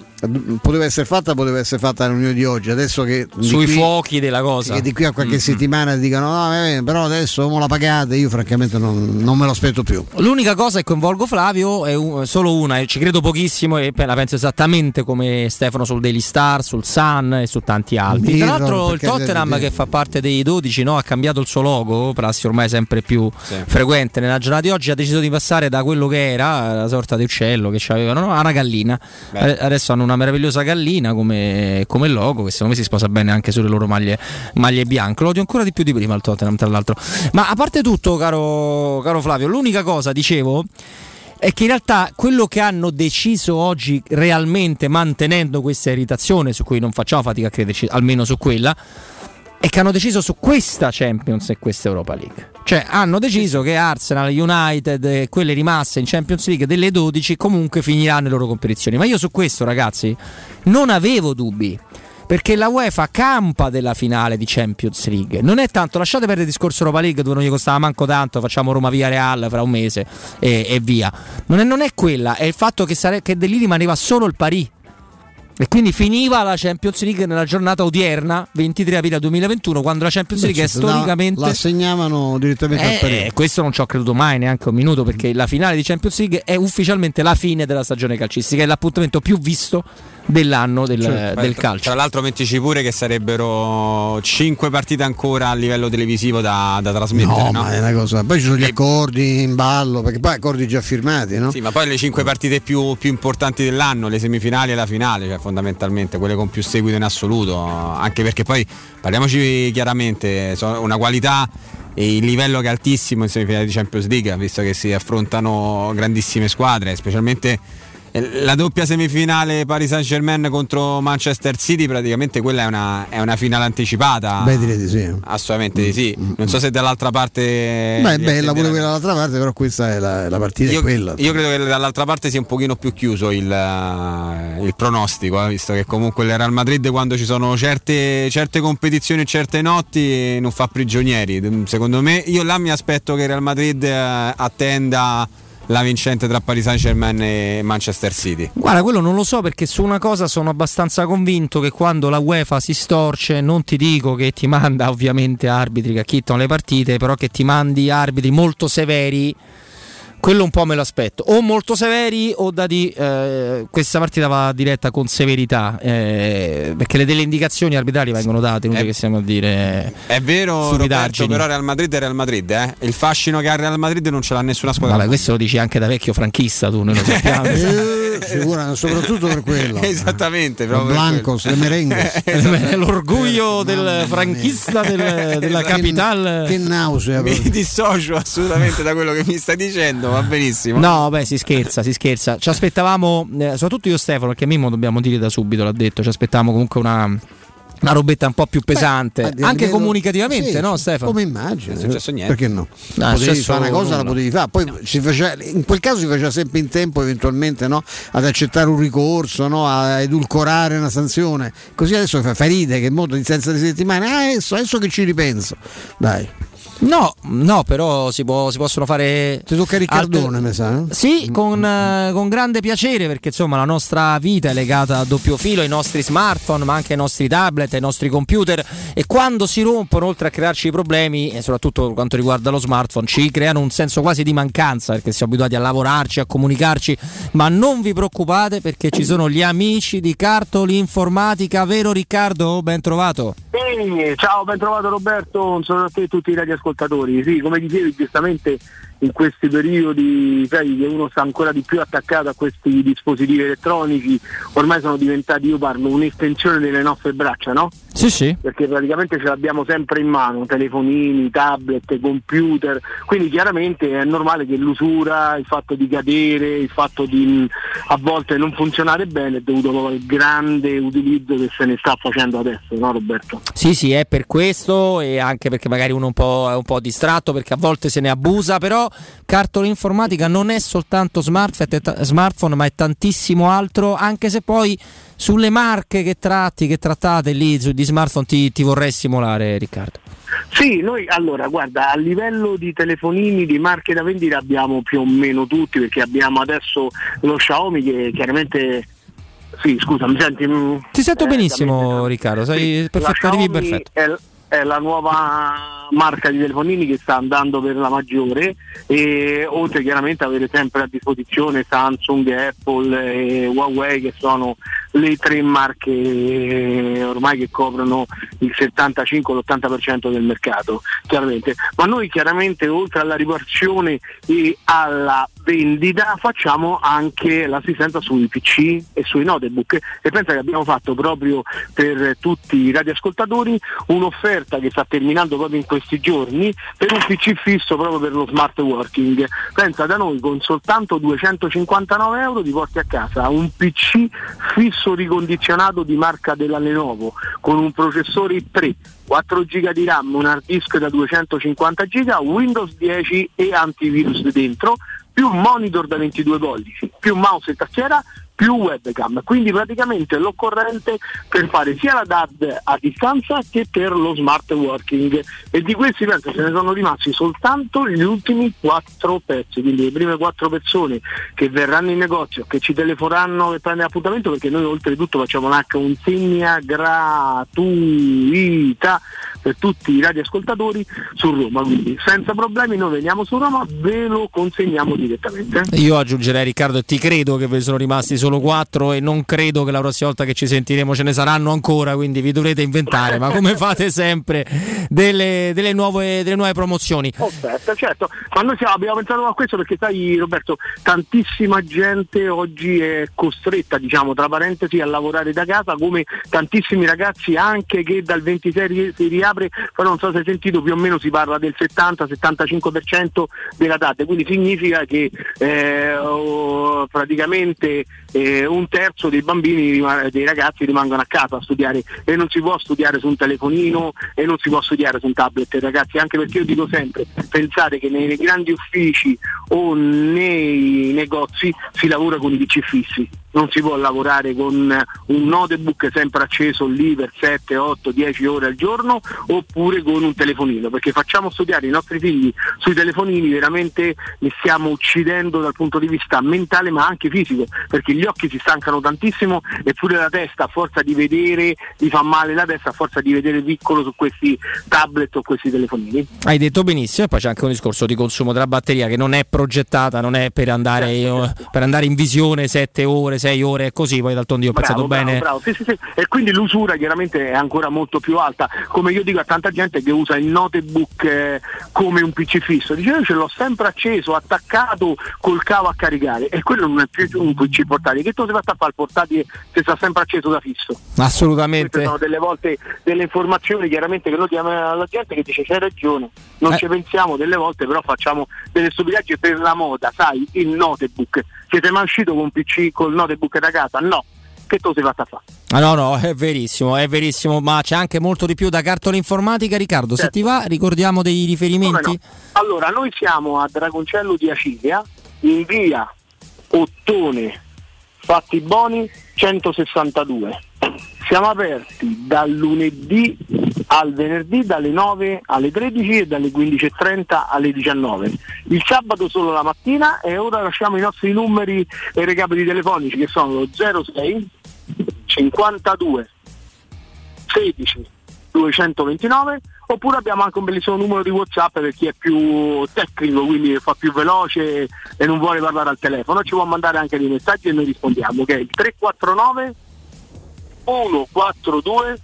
poteva essere fatta, poteva essere fatta la riunione di oggi. Adesso che sui qui, fuochi della cosa, che di qui a qualche mm-hmm. settimana dicano no, eh, però adesso come la pagate, io francamente non, non, me lo aspetto più. L'unica cosa che coinvolgo Flavio è un, solo una, e ci credo pochissimo e la penso esattamente come Stefano sul Daily Star, sul Sun e su tanti altri. Dirlo, Tra l'altro il Tottenham che fa parte dei 12 no, ha cambiato il suo logo, prassi ormai sempre più sì. frequente. Nella giornata di oggi ha deciso di passare da quello che era, la sorta di uccello che avevano, no, a una gallina. Beh. Adesso hanno una meravigliosa gallina come, come, logo che secondo me si sposa bene anche sulle loro maglie, maglie bianche. Lo odio ancora di più di prima il Tottenham, tra l'altro. Ma a parte tutto, caro, caro Flavio, l'unica cosa, dicevo è che in realtà quello che hanno deciso oggi realmente mantenendo questa irritazione su cui non facciamo fatica a crederci, almeno su quella, è che hanno deciso su questa Champions e questa Europa League. Cioè hanno deciso che Arsenal, United e quelle rimaste in Champions League delle 12 comunque finiranno le loro competizioni. Ma io su questo ragazzi non avevo dubbi. Perché la UEFA campa della finale di Champions League. Non è tanto, lasciate perdere il discorso Europa League dove non gli costava manco tanto, facciamo Roma via Real fra un mese e, e via. Non è, non è, quella, è il fatto che, sare- che lì rimaneva solo il Paris e quindi finiva la Champions League nella giornata odierna, 23 aprile 2021, quando la Champions League Beh, è storicamente. La, assegnavano direttamente eh, al Parigi. Questo non ci ho creduto mai, neanche un minuto, perché la finale di Champions League è ufficialmente la fine della stagione calcistica, è l'appuntamento più visto dell'anno del, cioè, del calcio. Tra l'altro mettici pure che sarebbero 5 partite ancora a livello televisivo da, da trasmettere. No, no, ma è una cosa. Poi ci sono gli accordi in ballo, perché poi accordi già firmati, no? Sì, ma poi le 5 partite più, più, importanti dell'anno, le semifinali e la finale, cioè fondamentalmente quelle con più seguito in assoluto. Anche perché poi parliamoci chiaramente, una qualità e il livello che è altissimo in semifinale di Champions League, visto che si affrontano grandissime squadre, specialmente eh, la doppia semifinale Paris Saint Germain contro Manchester City praticamente quella è una, è una finale anticipata. Beh direi di sì. Assolutamente di sì. Mm, mm, non so mm. se dall'altra parte beh è bella pure quella dall'altra parte però questa è la, la partita io, quella. io credo che dall'altra parte sia un pochino più chiuso il, uh, il pronostico eh, visto che comunque il Real Madrid quando ci sono certe, certe competizioni e certe notti non fa prigionieri. Secondo me io là mi aspetto che il Real Madrid uh, attenda la vincente tra Paris Saint Germain e Manchester City? Guarda, quello non lo so perché su una cosa sono abbastanza convinto che quando la UEFA si storce, non ti dico che ti manda ovviamente arbitri che acchittano le partite, però che ti mandi arbitri molto severi quello un po' me lo aspetto. O molto severi o da di eh, questa partita va diretta con severità. Eh, perché le delle indicazioni arbitrali vengono date, inutile che stiamo a dire. È vero, Roberto, però Real Madrid è Real Madrid, eh? Il fascino che ha Real Madrid non ce l'ha nessuna squadra. Vabbè, questo lo dici anche da vecchio franchista, tu noi lo sappiamo. eh, sicura, soprattutto per quello. Esattamente, proprio. Blancos, le merengue. L'orgoglio del franchista del, della capitale. Che, che nausea. Mi dissocio assolutamente da quello che mi stai dicendo va benissimo. No, beh, si scherza, si scherza. Ci aspettavamo, eh, soprattutto io Stefano, perché Mimmo dobbiamo dire da subito, l'ha detto, ci aspettavamo comunque una una robetta un po' più pesante, Beh, anche comunicativamente, sì, no Stefano? Come immagini? Non è successo niente. Perché no? no potevi fare una cosa, nulla. la potevi fare. Poi no. faceva, in quel caso si faceva sempre in tempo, eventualmente, no? ad accettare un ricorso, no? a edulcorare una sanzione. Così adesso fa, fa ride che modo di senza di settimane. Ah, adesso, adesso che ci ripenso. Dai. No, no, però si, può, si possono fare. Ti tocca Riccardone, mi sa. Eh? Sì, con, eh, con, grande piacere perché insomma la nostra vita è legata a doppio filo ai nostri smartphone, ma anche ai nostri tablet, ai nostri computer. E quando si rompono, oltre a crearci problemi, e soprattutto per quanto riguarda lo smartphone, ci creano un senso quasi di mancanza perché siamo abituati a lavorarci, a comunicarci. Ma non vi preoccupate perché ci sono gli amici di Cartoli Informatica, vero Riccardo? Ben trovato. Sì, ciao, ben trovato Roberto, un saluto a te e tutti i radioascoltatori. Sì, come dicevi giustamente in questi periodi sai, che uno sta ancora di più attaccato a questi dispositivi elettronici, ormai sono diventati, io parlo, un'estensione delle nostre braccia, no? Sì, sì. Perché praticamente ce l'abbiamo sempre in mano, telefonini, tablet, computer, quindi chiaramente è normale che l'usura, il fatto di cadere, il fatto di a volte non funzionare bene è dovuto al grande utilizzo che se ne sta facendo adesso, no Roberto? Sì, sì, è per questo e anche perché magari uno un po', è un po' distratto perché a volte se ne abusa, però cartola informatica non è soltanto smartphone, ma è tantissimo altro, anche se poi sulle marche che tratti, che trattate lì di smartphone ti, ti vorrei stimolare Riccardo. Sì, noi allora guarda, a livello di telefonini, di marche da vendita abbiamo più o meno tutti perché abbiamo adesso lo Xiaomi che chiaramente sì, scusa, mi senti? Ti sento eh, benissimo Riccardo, sei sì, perfetto, arrivi perfetto. È, è la nuova marca di telefonini che sta andando per la maggiore e oltre chiaramente avere sempre a disposizione Samsung, Apple e Huawei che sono le tre marche ormai che coprono il 75-80% del mercato chiaramente. Ma noi chiaramente oltre alla ripartizione e alla vendita facciamo anche l'assistenza sui PC e sui notebook. E pensa che abbiamo fatto proprio per tutti i radioascoltatori un'offerta che sta terminando proprio in questi giorni per un PC fisso proprio per lo smart working. Pensa da noi con soltanto 259 euro ti porti a casa un PC fisso ricondizionato di marca della Lenovo con un processore i3 4 GB di RAM, un hard disk da 250 GB, Windows 10 e antivirus dentro, più monitor da 22 pollici, più mouse e tastiera, più webcam, quindi praticamente l'occorrente per fare sia la DAD a distanza che per lo smart working. E di questi penso ce ne sono rimasti soltanto gli ultimi quattro pezzi, quindi le prime quattro persone che verranno in negozio, che ci telefoneranno e prendere appuntamento perché noi oltretutto facciamo una consegna gratuita per tutti i radioascoltatori su Roma, quindi senza problemi noi veniamo su Roma, ve lo consegniamo direttamente. Io aggiungerei Riccardo ti credo che ve ne sono rimasti solo quattro e non credo che la prossima volta che ci sentiremo ce ne saranno ancora, quindi vi dovrete inventare, ma come fate sempre delle, delle, nuove, delle nuove, promozioni. Offerta, certo, ma noi siamo, abbiamo pensato a questo perché sai Roberto, tantissima gente oggi è costretta, diciamo, tra parentesi, a lavorare da casa, come tantissimi ragazzi anche che dal 26 si riapre, però non so se hai sentito, più o meno si parla del 70-75% della data, quindi significa che eh, praticamente eh, un terzo dei bambini, dei ragazzi rimangono a casa a studiare e non si può studiare su un telefonino e non si può studiare su un tablet ragazzi, anche perché io dico sempre, pensate che nei grandi uffici o nei negozi si lavora con i PC fissi non si può lavorare con un notebook sempre acceso lì per 7, 8, 10 ore al giorno oppure con un telefonino, perché facciamo studiare i nostri figli sui telefonini, veramente li stiamo uccidendo dal punto di vista mentale ma anche fisico, perché gli occhi si stancano tantissimo eppure la testa a forza di vedere, gli fa male la testa a forza di vedere piccolo su questi tablet o questi telefonini. Hai detto benissimo e poi c'è anche un discorso di consumo della batteria che non è progettata, non è per andare, certo, per andare in visione 7 ore, 6 ore e così, poi d'altronde io ho pensato bravo, bene. Bravo. Sì, sì, sì. E quindi l'usura chiaramente è ancora molto più alta, come io dico a tanta gente che usa il notebook eh, come un PC fisso, dice io ce l'ho sempre acceso, attaccato col cavo a caricare e quello non è più un PC portatile, che tu si fa a fare il portatile se sta sempre acceso da fisso? Assolutamente. Queste sono delle volte delle informazioni chiaramente che noi diamo alla gente che dice c'hai ragione, non eh. ci pensiamo delle volte però facciamo delle stupidaggini per la moda, sai, il notebook siete mai uscito con un PC col notebook da casa? No. Che tu sei fatta a fare? Ah, no, no, è verissimo, è verissimo, ma c'è anche molto di più da cartola informatica. Riccardo, certo. se ti va, ricordiamo dei riferimenti? No? Allora, noi siamo a Dragoncello di Acilia, in via Ottone Fatti Boni 162. Siamo aperti dal lunedì al venerdì dalle 9 alle 13 e dalle 15.30 alle 19. Il sabato solo la mattina e ora lasciamo i nostri numeri e recapiti telefonici che sono lo 06 52 16 229 oppure abbiamo anche un bellissimo numero di Whatsapp per chi è più tecnico, quindi fa più veloce e non vuole parlare al telefono, ci può mandare anche dei messaggi e noi rispondiamo, che è il 349 142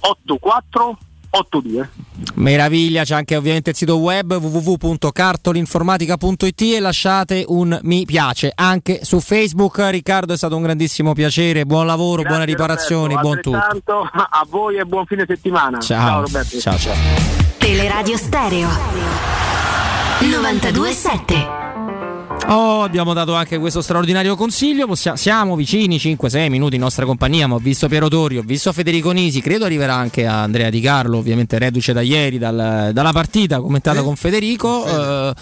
84 82. Meraviglia, c'è anche ovviamente il sito web www.cartolinformatica.it e lasciate un mi piace anche su Facebook. Riccardo è stato un grandissimo piacere, buon lavoro, Grazie, buone riparazioni, Roberto, buon tutto. A voi e buon fine settimana. Ciao, Roberto. ciao, ciao. Teleradio Stereo 927 Oh, abbiamo dato anche questo straordinario consiglio. Possia- siamo vicini 5-6 minuti in nostra compagnia. Ma ho visto Piero Torri, ho visto Federico Nisi. Credo arriverà anche a Andrea Di Carlo, ovviamente reduce da ieri dal- dalla partita commentata con Federico. Eh,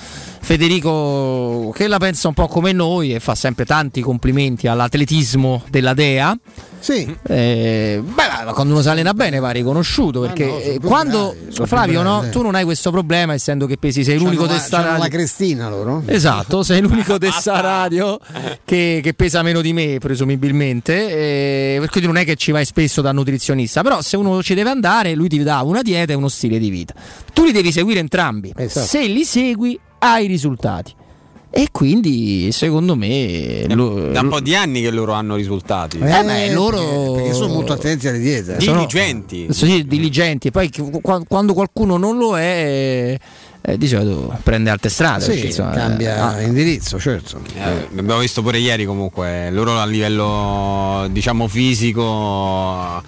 Federico che la pensa un po' come noi e fa sempre tanti complimenti all'atletismo della Dea. Sì. Eh, beh, ma quando uno si allena bene va riconosciuto perché no, sono eh, quando bravi, Flavio no, tu non hai questo problema essendo che pesi sei l'unico C'hanno la- testa radio- la crestina loro. Esatto, sei l'unico testa radio che, che pesa meno di me, presumibilmente. eh, per cui non è che ci vai spesso da nutrizionista. Però se uno ci deve andare, lui ti dà una dieta e uno stile di vita. Tu li devi seguire entrambi. Esatto. Se li segui, hai risultati. E quindi, secondo me, lo- Da un po' di anni che loro hanno risultati. Eh, beh, loro- Perché sono molto attenti alle diete. Sono- Diligenti. sì, diligenti. Poi chi- qua- quando qualcuno non lo è, eh, di solito prende altre strade. Sì, perché, insomma, cambia eh, indirizzo, certo. Eh, abbiamo visto pure ieri comunque, loro a livello diciamo fisico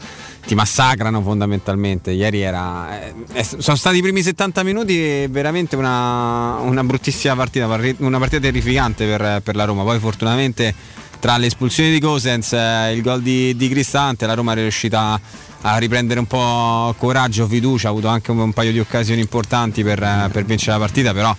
ti massacrano fondamentalmente. Ieri era. eh, eh, sono stati i primi 70 minuti veramente una, una bruttissima partita, una partita terrificante per, per la Roma. Poi fortunatamente tra le espulsioni di Gosens e il gol di, di Cristante la Roma è riuscita a riprendere un po' coraggio, fiducia, ha avuto anche un, un paio di occasioni importanti per, eh, per vincere la partita, però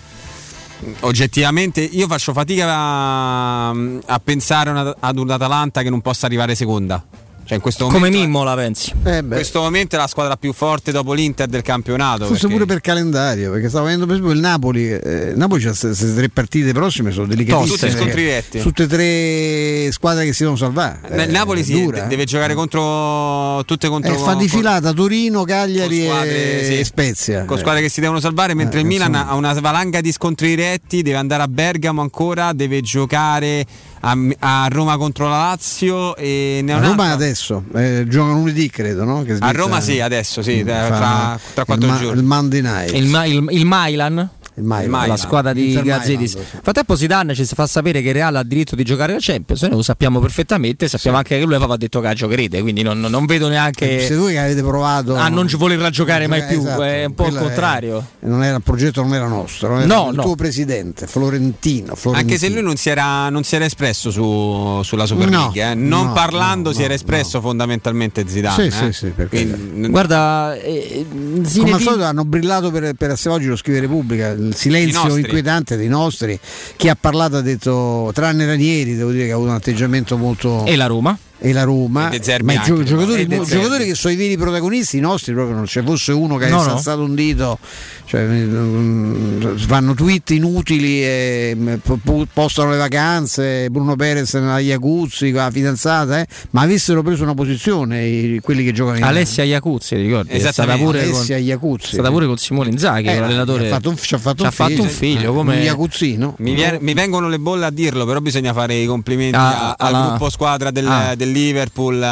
oggettivamente io faccio fatica a, a pensare una- ad un Atalanta che non possa arrivare seconda. Cioè in questo come momento, Mimmo la pensi? Eh in questo momento è la squadra più forte dopo l'Inter del campionato. forse perché- pure per calendario, perché stavo vedendo per esempio il Napoli. Eh, Napoli c'ha queste tre partite prossime, sono delicatissime. Tutte scontri diretti. Tutte e tre squadre che si devono salvare. Eh, Napoli si dura, eh. deve giocare contro tutte contro Eh, fa di filata Torino, Cagliari squadre, e, sì. e Spezia. con squadre che si devono salvare, mentre Eh, il Milan insomma. ha una valanga di scontri diretti, deve andare a Bergamo ancora, deve giocare a, a Roma contro la Lazio e ne A Roma adesso eh, giocano lunedì, credo, no? Che A Roma sì, adesso sì, tra, fa tra, tra quattro il, ma- giorni. il Monday night. Il, il, il Milan? Il Milan. la squadra di sì. Nel frattempo Zidane ci fa sapere che Real ha diritto di giocare la Champions, noi lo sappiamo perfettamente, sappiamo anche che lui aveva detto che ha giocherete, quindi non, non vedo neanche Se voi che avete provato a non volerla giocare mai più, Esatto, è un po' il quello è- contrario. non era, il progetto non era nostro, non era No, il no. tuo presidente, Florentino, Florentino. Anche se lui non si era, non si era espresso su- sulla Super No, eh. non no, parlando no, si era no, espresso fondamentalmente Zidane. Sì, eh. sì, sì, Quindi, Guarda, eh, Come Zinedine- al solito hanno brillato per, per essere oggi lo scrive Repubblica, il silenzio inquietante dei nostri. Chi ha parlato ha detto, tranne Ranieri, devo dire che ha avuto un atteggiamento molto... e la Roma? E la Roma, E ma i giocatori, giocatori che sono i veri protagonisti, nostri proprio non c'è fosse uno che No, ha no. un dito, cioè, mm, fanno tweet inutili e mm, po- po- postano le vacanze, Bruno Perez nella Iacuzzi la fidanzata, eh, ma avessero preso una posizione i- quelli che giocano in Alessia Iacuzzi, ricordi? È stata Esattamente. pure con, Alessia è Iacuzzi. stata pure con Simone Inzaghi, Eh, l'allenatore. ha fatto un- ci ha fatto un fatto figlio, un figlio, come un Iacuzzino. Mi, viene- mi vengono le bolle a dirlo, però bisogna fare i complimenti Ah, a- al alla- gruppo squadra del, Ah. del Liverpool eh, e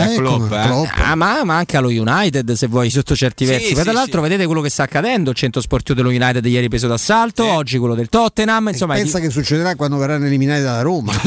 a Eh, Klopp. eh. Klopp. Ah, ma, ma anche allo United, se vuoi, sotto certi Sì, versi. Poi, sì, tra l'altro, sì. vedete quello che sta accadendo. Il centro sportivo dello United ieri preso d'assalto, Sì. oggi quello del Tottenham. Insomma, Pensa che succederà quando verranno eliminati dalla Roma.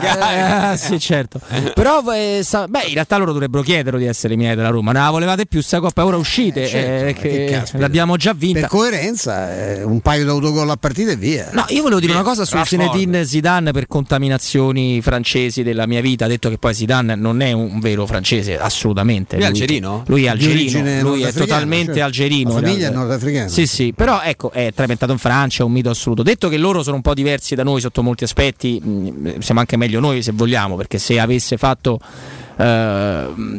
Eh, sì, certo. Però eh, sa- beh, in realtà loro dovrebbero chiederlo di essere eliminati dalla Roma. Non la volevate più sta coppa, ora uscite. Eh, certo, eh, che che l'abbiamo già vinta. per coerenza, eh, un paio di autogol a partita e via. No, io volevo dire una cosa su Rashford. Zinedine Zidane per contaminazioni francesi della mia vita. Ha detto che poi Zidane non è un vero francese, assolutamente. Lui è algerino? Lui è algerino, lui è totalmente certo. algerino. La famiglia è nordafricana. Sì, sì, però ecco, è tramentato in Francia, è un mito assoluto. Detto che loro sono un po' diversi da noi sotto molti aspetti, mh, siamo anche meglio noi se vogliamo, perché se avesse fatto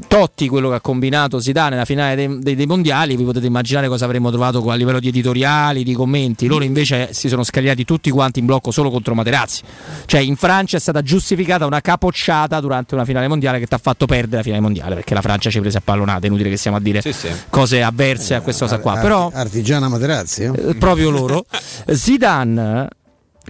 Totti quello che ha combinato Zidane nella finale dei, dei- dei mondiali, vi potete immaginare cosa avremmo trovato a livello di editoriali, di commenti. Loro invece si sono scagliati tutti quanti in blocco solo contro Materazzi. Cioè in Francia è stata giustificata una capocciata durante una finale mondiale che ti ha fatto perdere la finale mondiale, perché la Francia ci ha prese a pallonate, è inutile che stiamo a dire Sì, sì. cose avverse a questa cosa qua. Ar- Però Artigiana Materazzi. eh? eh, proprio loro. Zidane,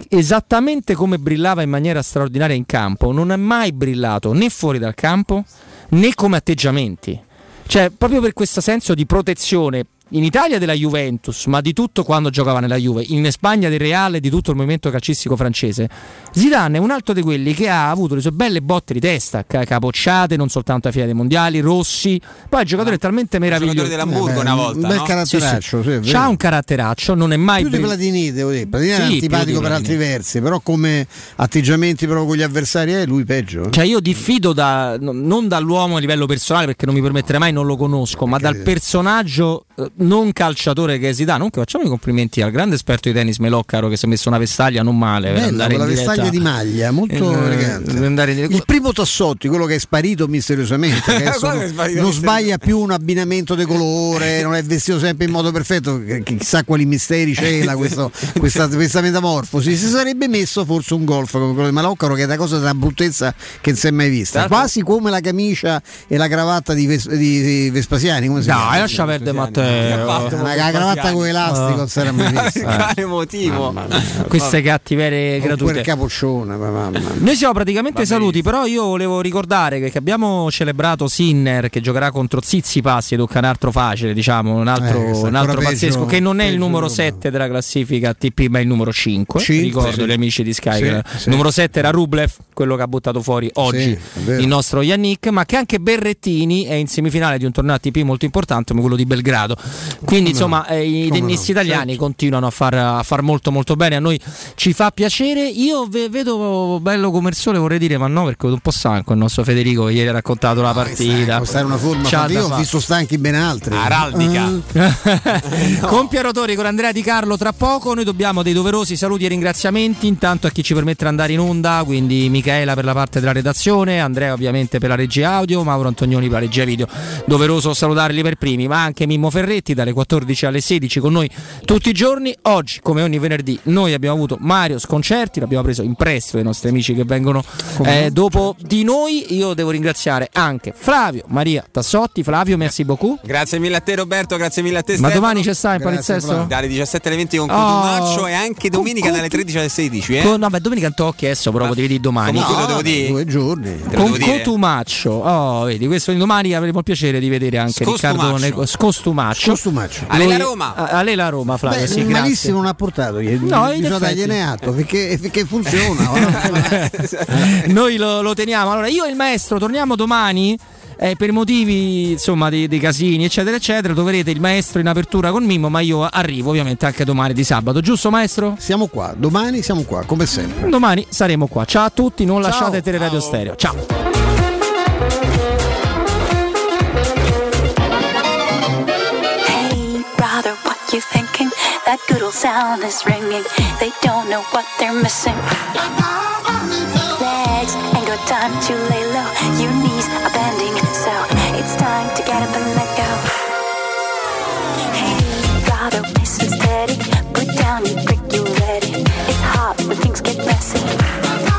esattamente come brillava in maniera straordinaria in campo, non è mai brillato né fuori dal campo né come atteggiamenti. Cioè, proprio per questo senso di protezione in Italia della Juventus, ma di tutto quando giocava nella Juve, in Spagna del Reale, di tutto il movimento calcistico francese. Zidane è un altro di quelli che ha avuto le sue belle botte di testa, capocciate non soltanto ai finali dei mondiali, Rossi, poi è un giocatore talmente meraviglioso. dell'Hamburgo una volta, un bel no? caratteraccio, sì, sì, C'ha un caratteraccio, non è mai più di Platini, devo dire. Platini sì, è antipatico per altri versi, però come atteggiamenti proprio con gli avversari è lui peggio. Cioè io diffido da, non dall'uomo a livello personale perché non mi permetterei mai, non lo conosco, ma dal personaggio eh, non calciatore che si dà. Non che facciamo i complimenti al grande esperto di tennis Meloccaro che si è messo una vestaglia non male. Bella, per la vestaglia di maglia, molto eh, elegante. Il primo Tassotti, quello che è sparito misteriosamente, che non, sparito non sbaglia più un abbinamento di colore, non è vestito sempre in modo perfetto, chissà quali misteri cela questo, questa, questa, metamorfosi. Si sarebbe messo forse un golf come quello di Meloccaro che è una cosa della bruttezza che non si è mai vista. Quasi come la camicia e la cravatta di, Ves- di, Vespasiani. Come si Dai, lascia perdere Matteo. Una cravatta con elastico non si era mai vista. Quale motivo? Queste cattiverie gratuite. Quel capoccione, mamma. Noi siamo praticamente saluti, però io volevo ricordare che abbiamo celebrato Sinner che giocherà contro Zizipas, tocca un altro facile, diciamo, un altro, eh, un altro pazzesco, che non è il numero 7 della classifica TP, ma il numero 5. 5 Ricordo gli amici di Sky. Sì. numero 7 era Rublev, quello che ha buttato fuori oggi il nostro Yannick, ma che anche Berrettini è in semifinale di un torneo ATP molto importante come quello di Belgrado. Quindi insomma eh, i tennisti no? italiani certo. continuano a far, a far, molto molto bene, a noi ci fa piacere. Io ve, vedo bello come il sole, vorrei dire, ma no perché vedo un po' stanco il nostro Federico ieri ha raccontato no, la partita. Questa è una forma, io ho visto stanchi ben altri. Araldica. Uh. no. Con Piero Tori, con Andrea Di Carlo tra poco, noi dobbiamo dei doverosi saluti e ringraziamenti, intanto a chi ci permette di andare in onda, quindi Michaela per la parte della redazione, Andrea ovviamente per la regia audio, Mauro Antonioni per la regia video. Doveroso salutarli per primi, ma anche Mimmo Ferretti dalle 14 alle 16 con noi tutti i giorni. Oggi, come ogni venerdì, noi abbiamo avuto Mario Sconcerti, l'abbiamo preso in prestito ai nostri amici che vengono eh, dopo di noi. Io devo ringraziare anche Flavio Maria Tassotti. Flavio, merci beaucoup. Grazie mille a te Roberto, grazie mille a te Ma domani c'è sta in palinsesto? Dalle 17 alle 20 con oh. Cotumaccio e anche domenica dalle 13 alle 16. Eh? Con, no, beh, domenica non t'ho chiesto, però potevi dire domani. Comunque no, lo devo dire. Due giorni. Con Cotumaccio. Oh, vedi, questo domani avremo il piacere di vedere anche Riccardo Scostumaccio. Scostumaccio. Alle Roma. A lei la Roma, Flavio. Beh, sì, malissimo non ha portato. No, bisogna dargliene atto perché, perché funziona. Noi lo, lo, teniamo. Allora, io e il maestro torniamo domani. Eh, per motivi insomma dei, dei, casini eccetera eccetera troverete il maestro in apertura con Mimmo ma io arrivo ovviamente anche domani di sabato giusto maestro? siamo qua domani siamo qua come sempre domani saremo qua ciao a tutti non ciao. lasciate Teleradio Stereo ciao you thinking? That good old sound is ringing. They don't know what they're missing. Legs ain't got time to lay low. Your knees are bending, so it's time to get up and let go. Hey, gotta listen steady. Put down your brick, you ready. It's hot when things get messy.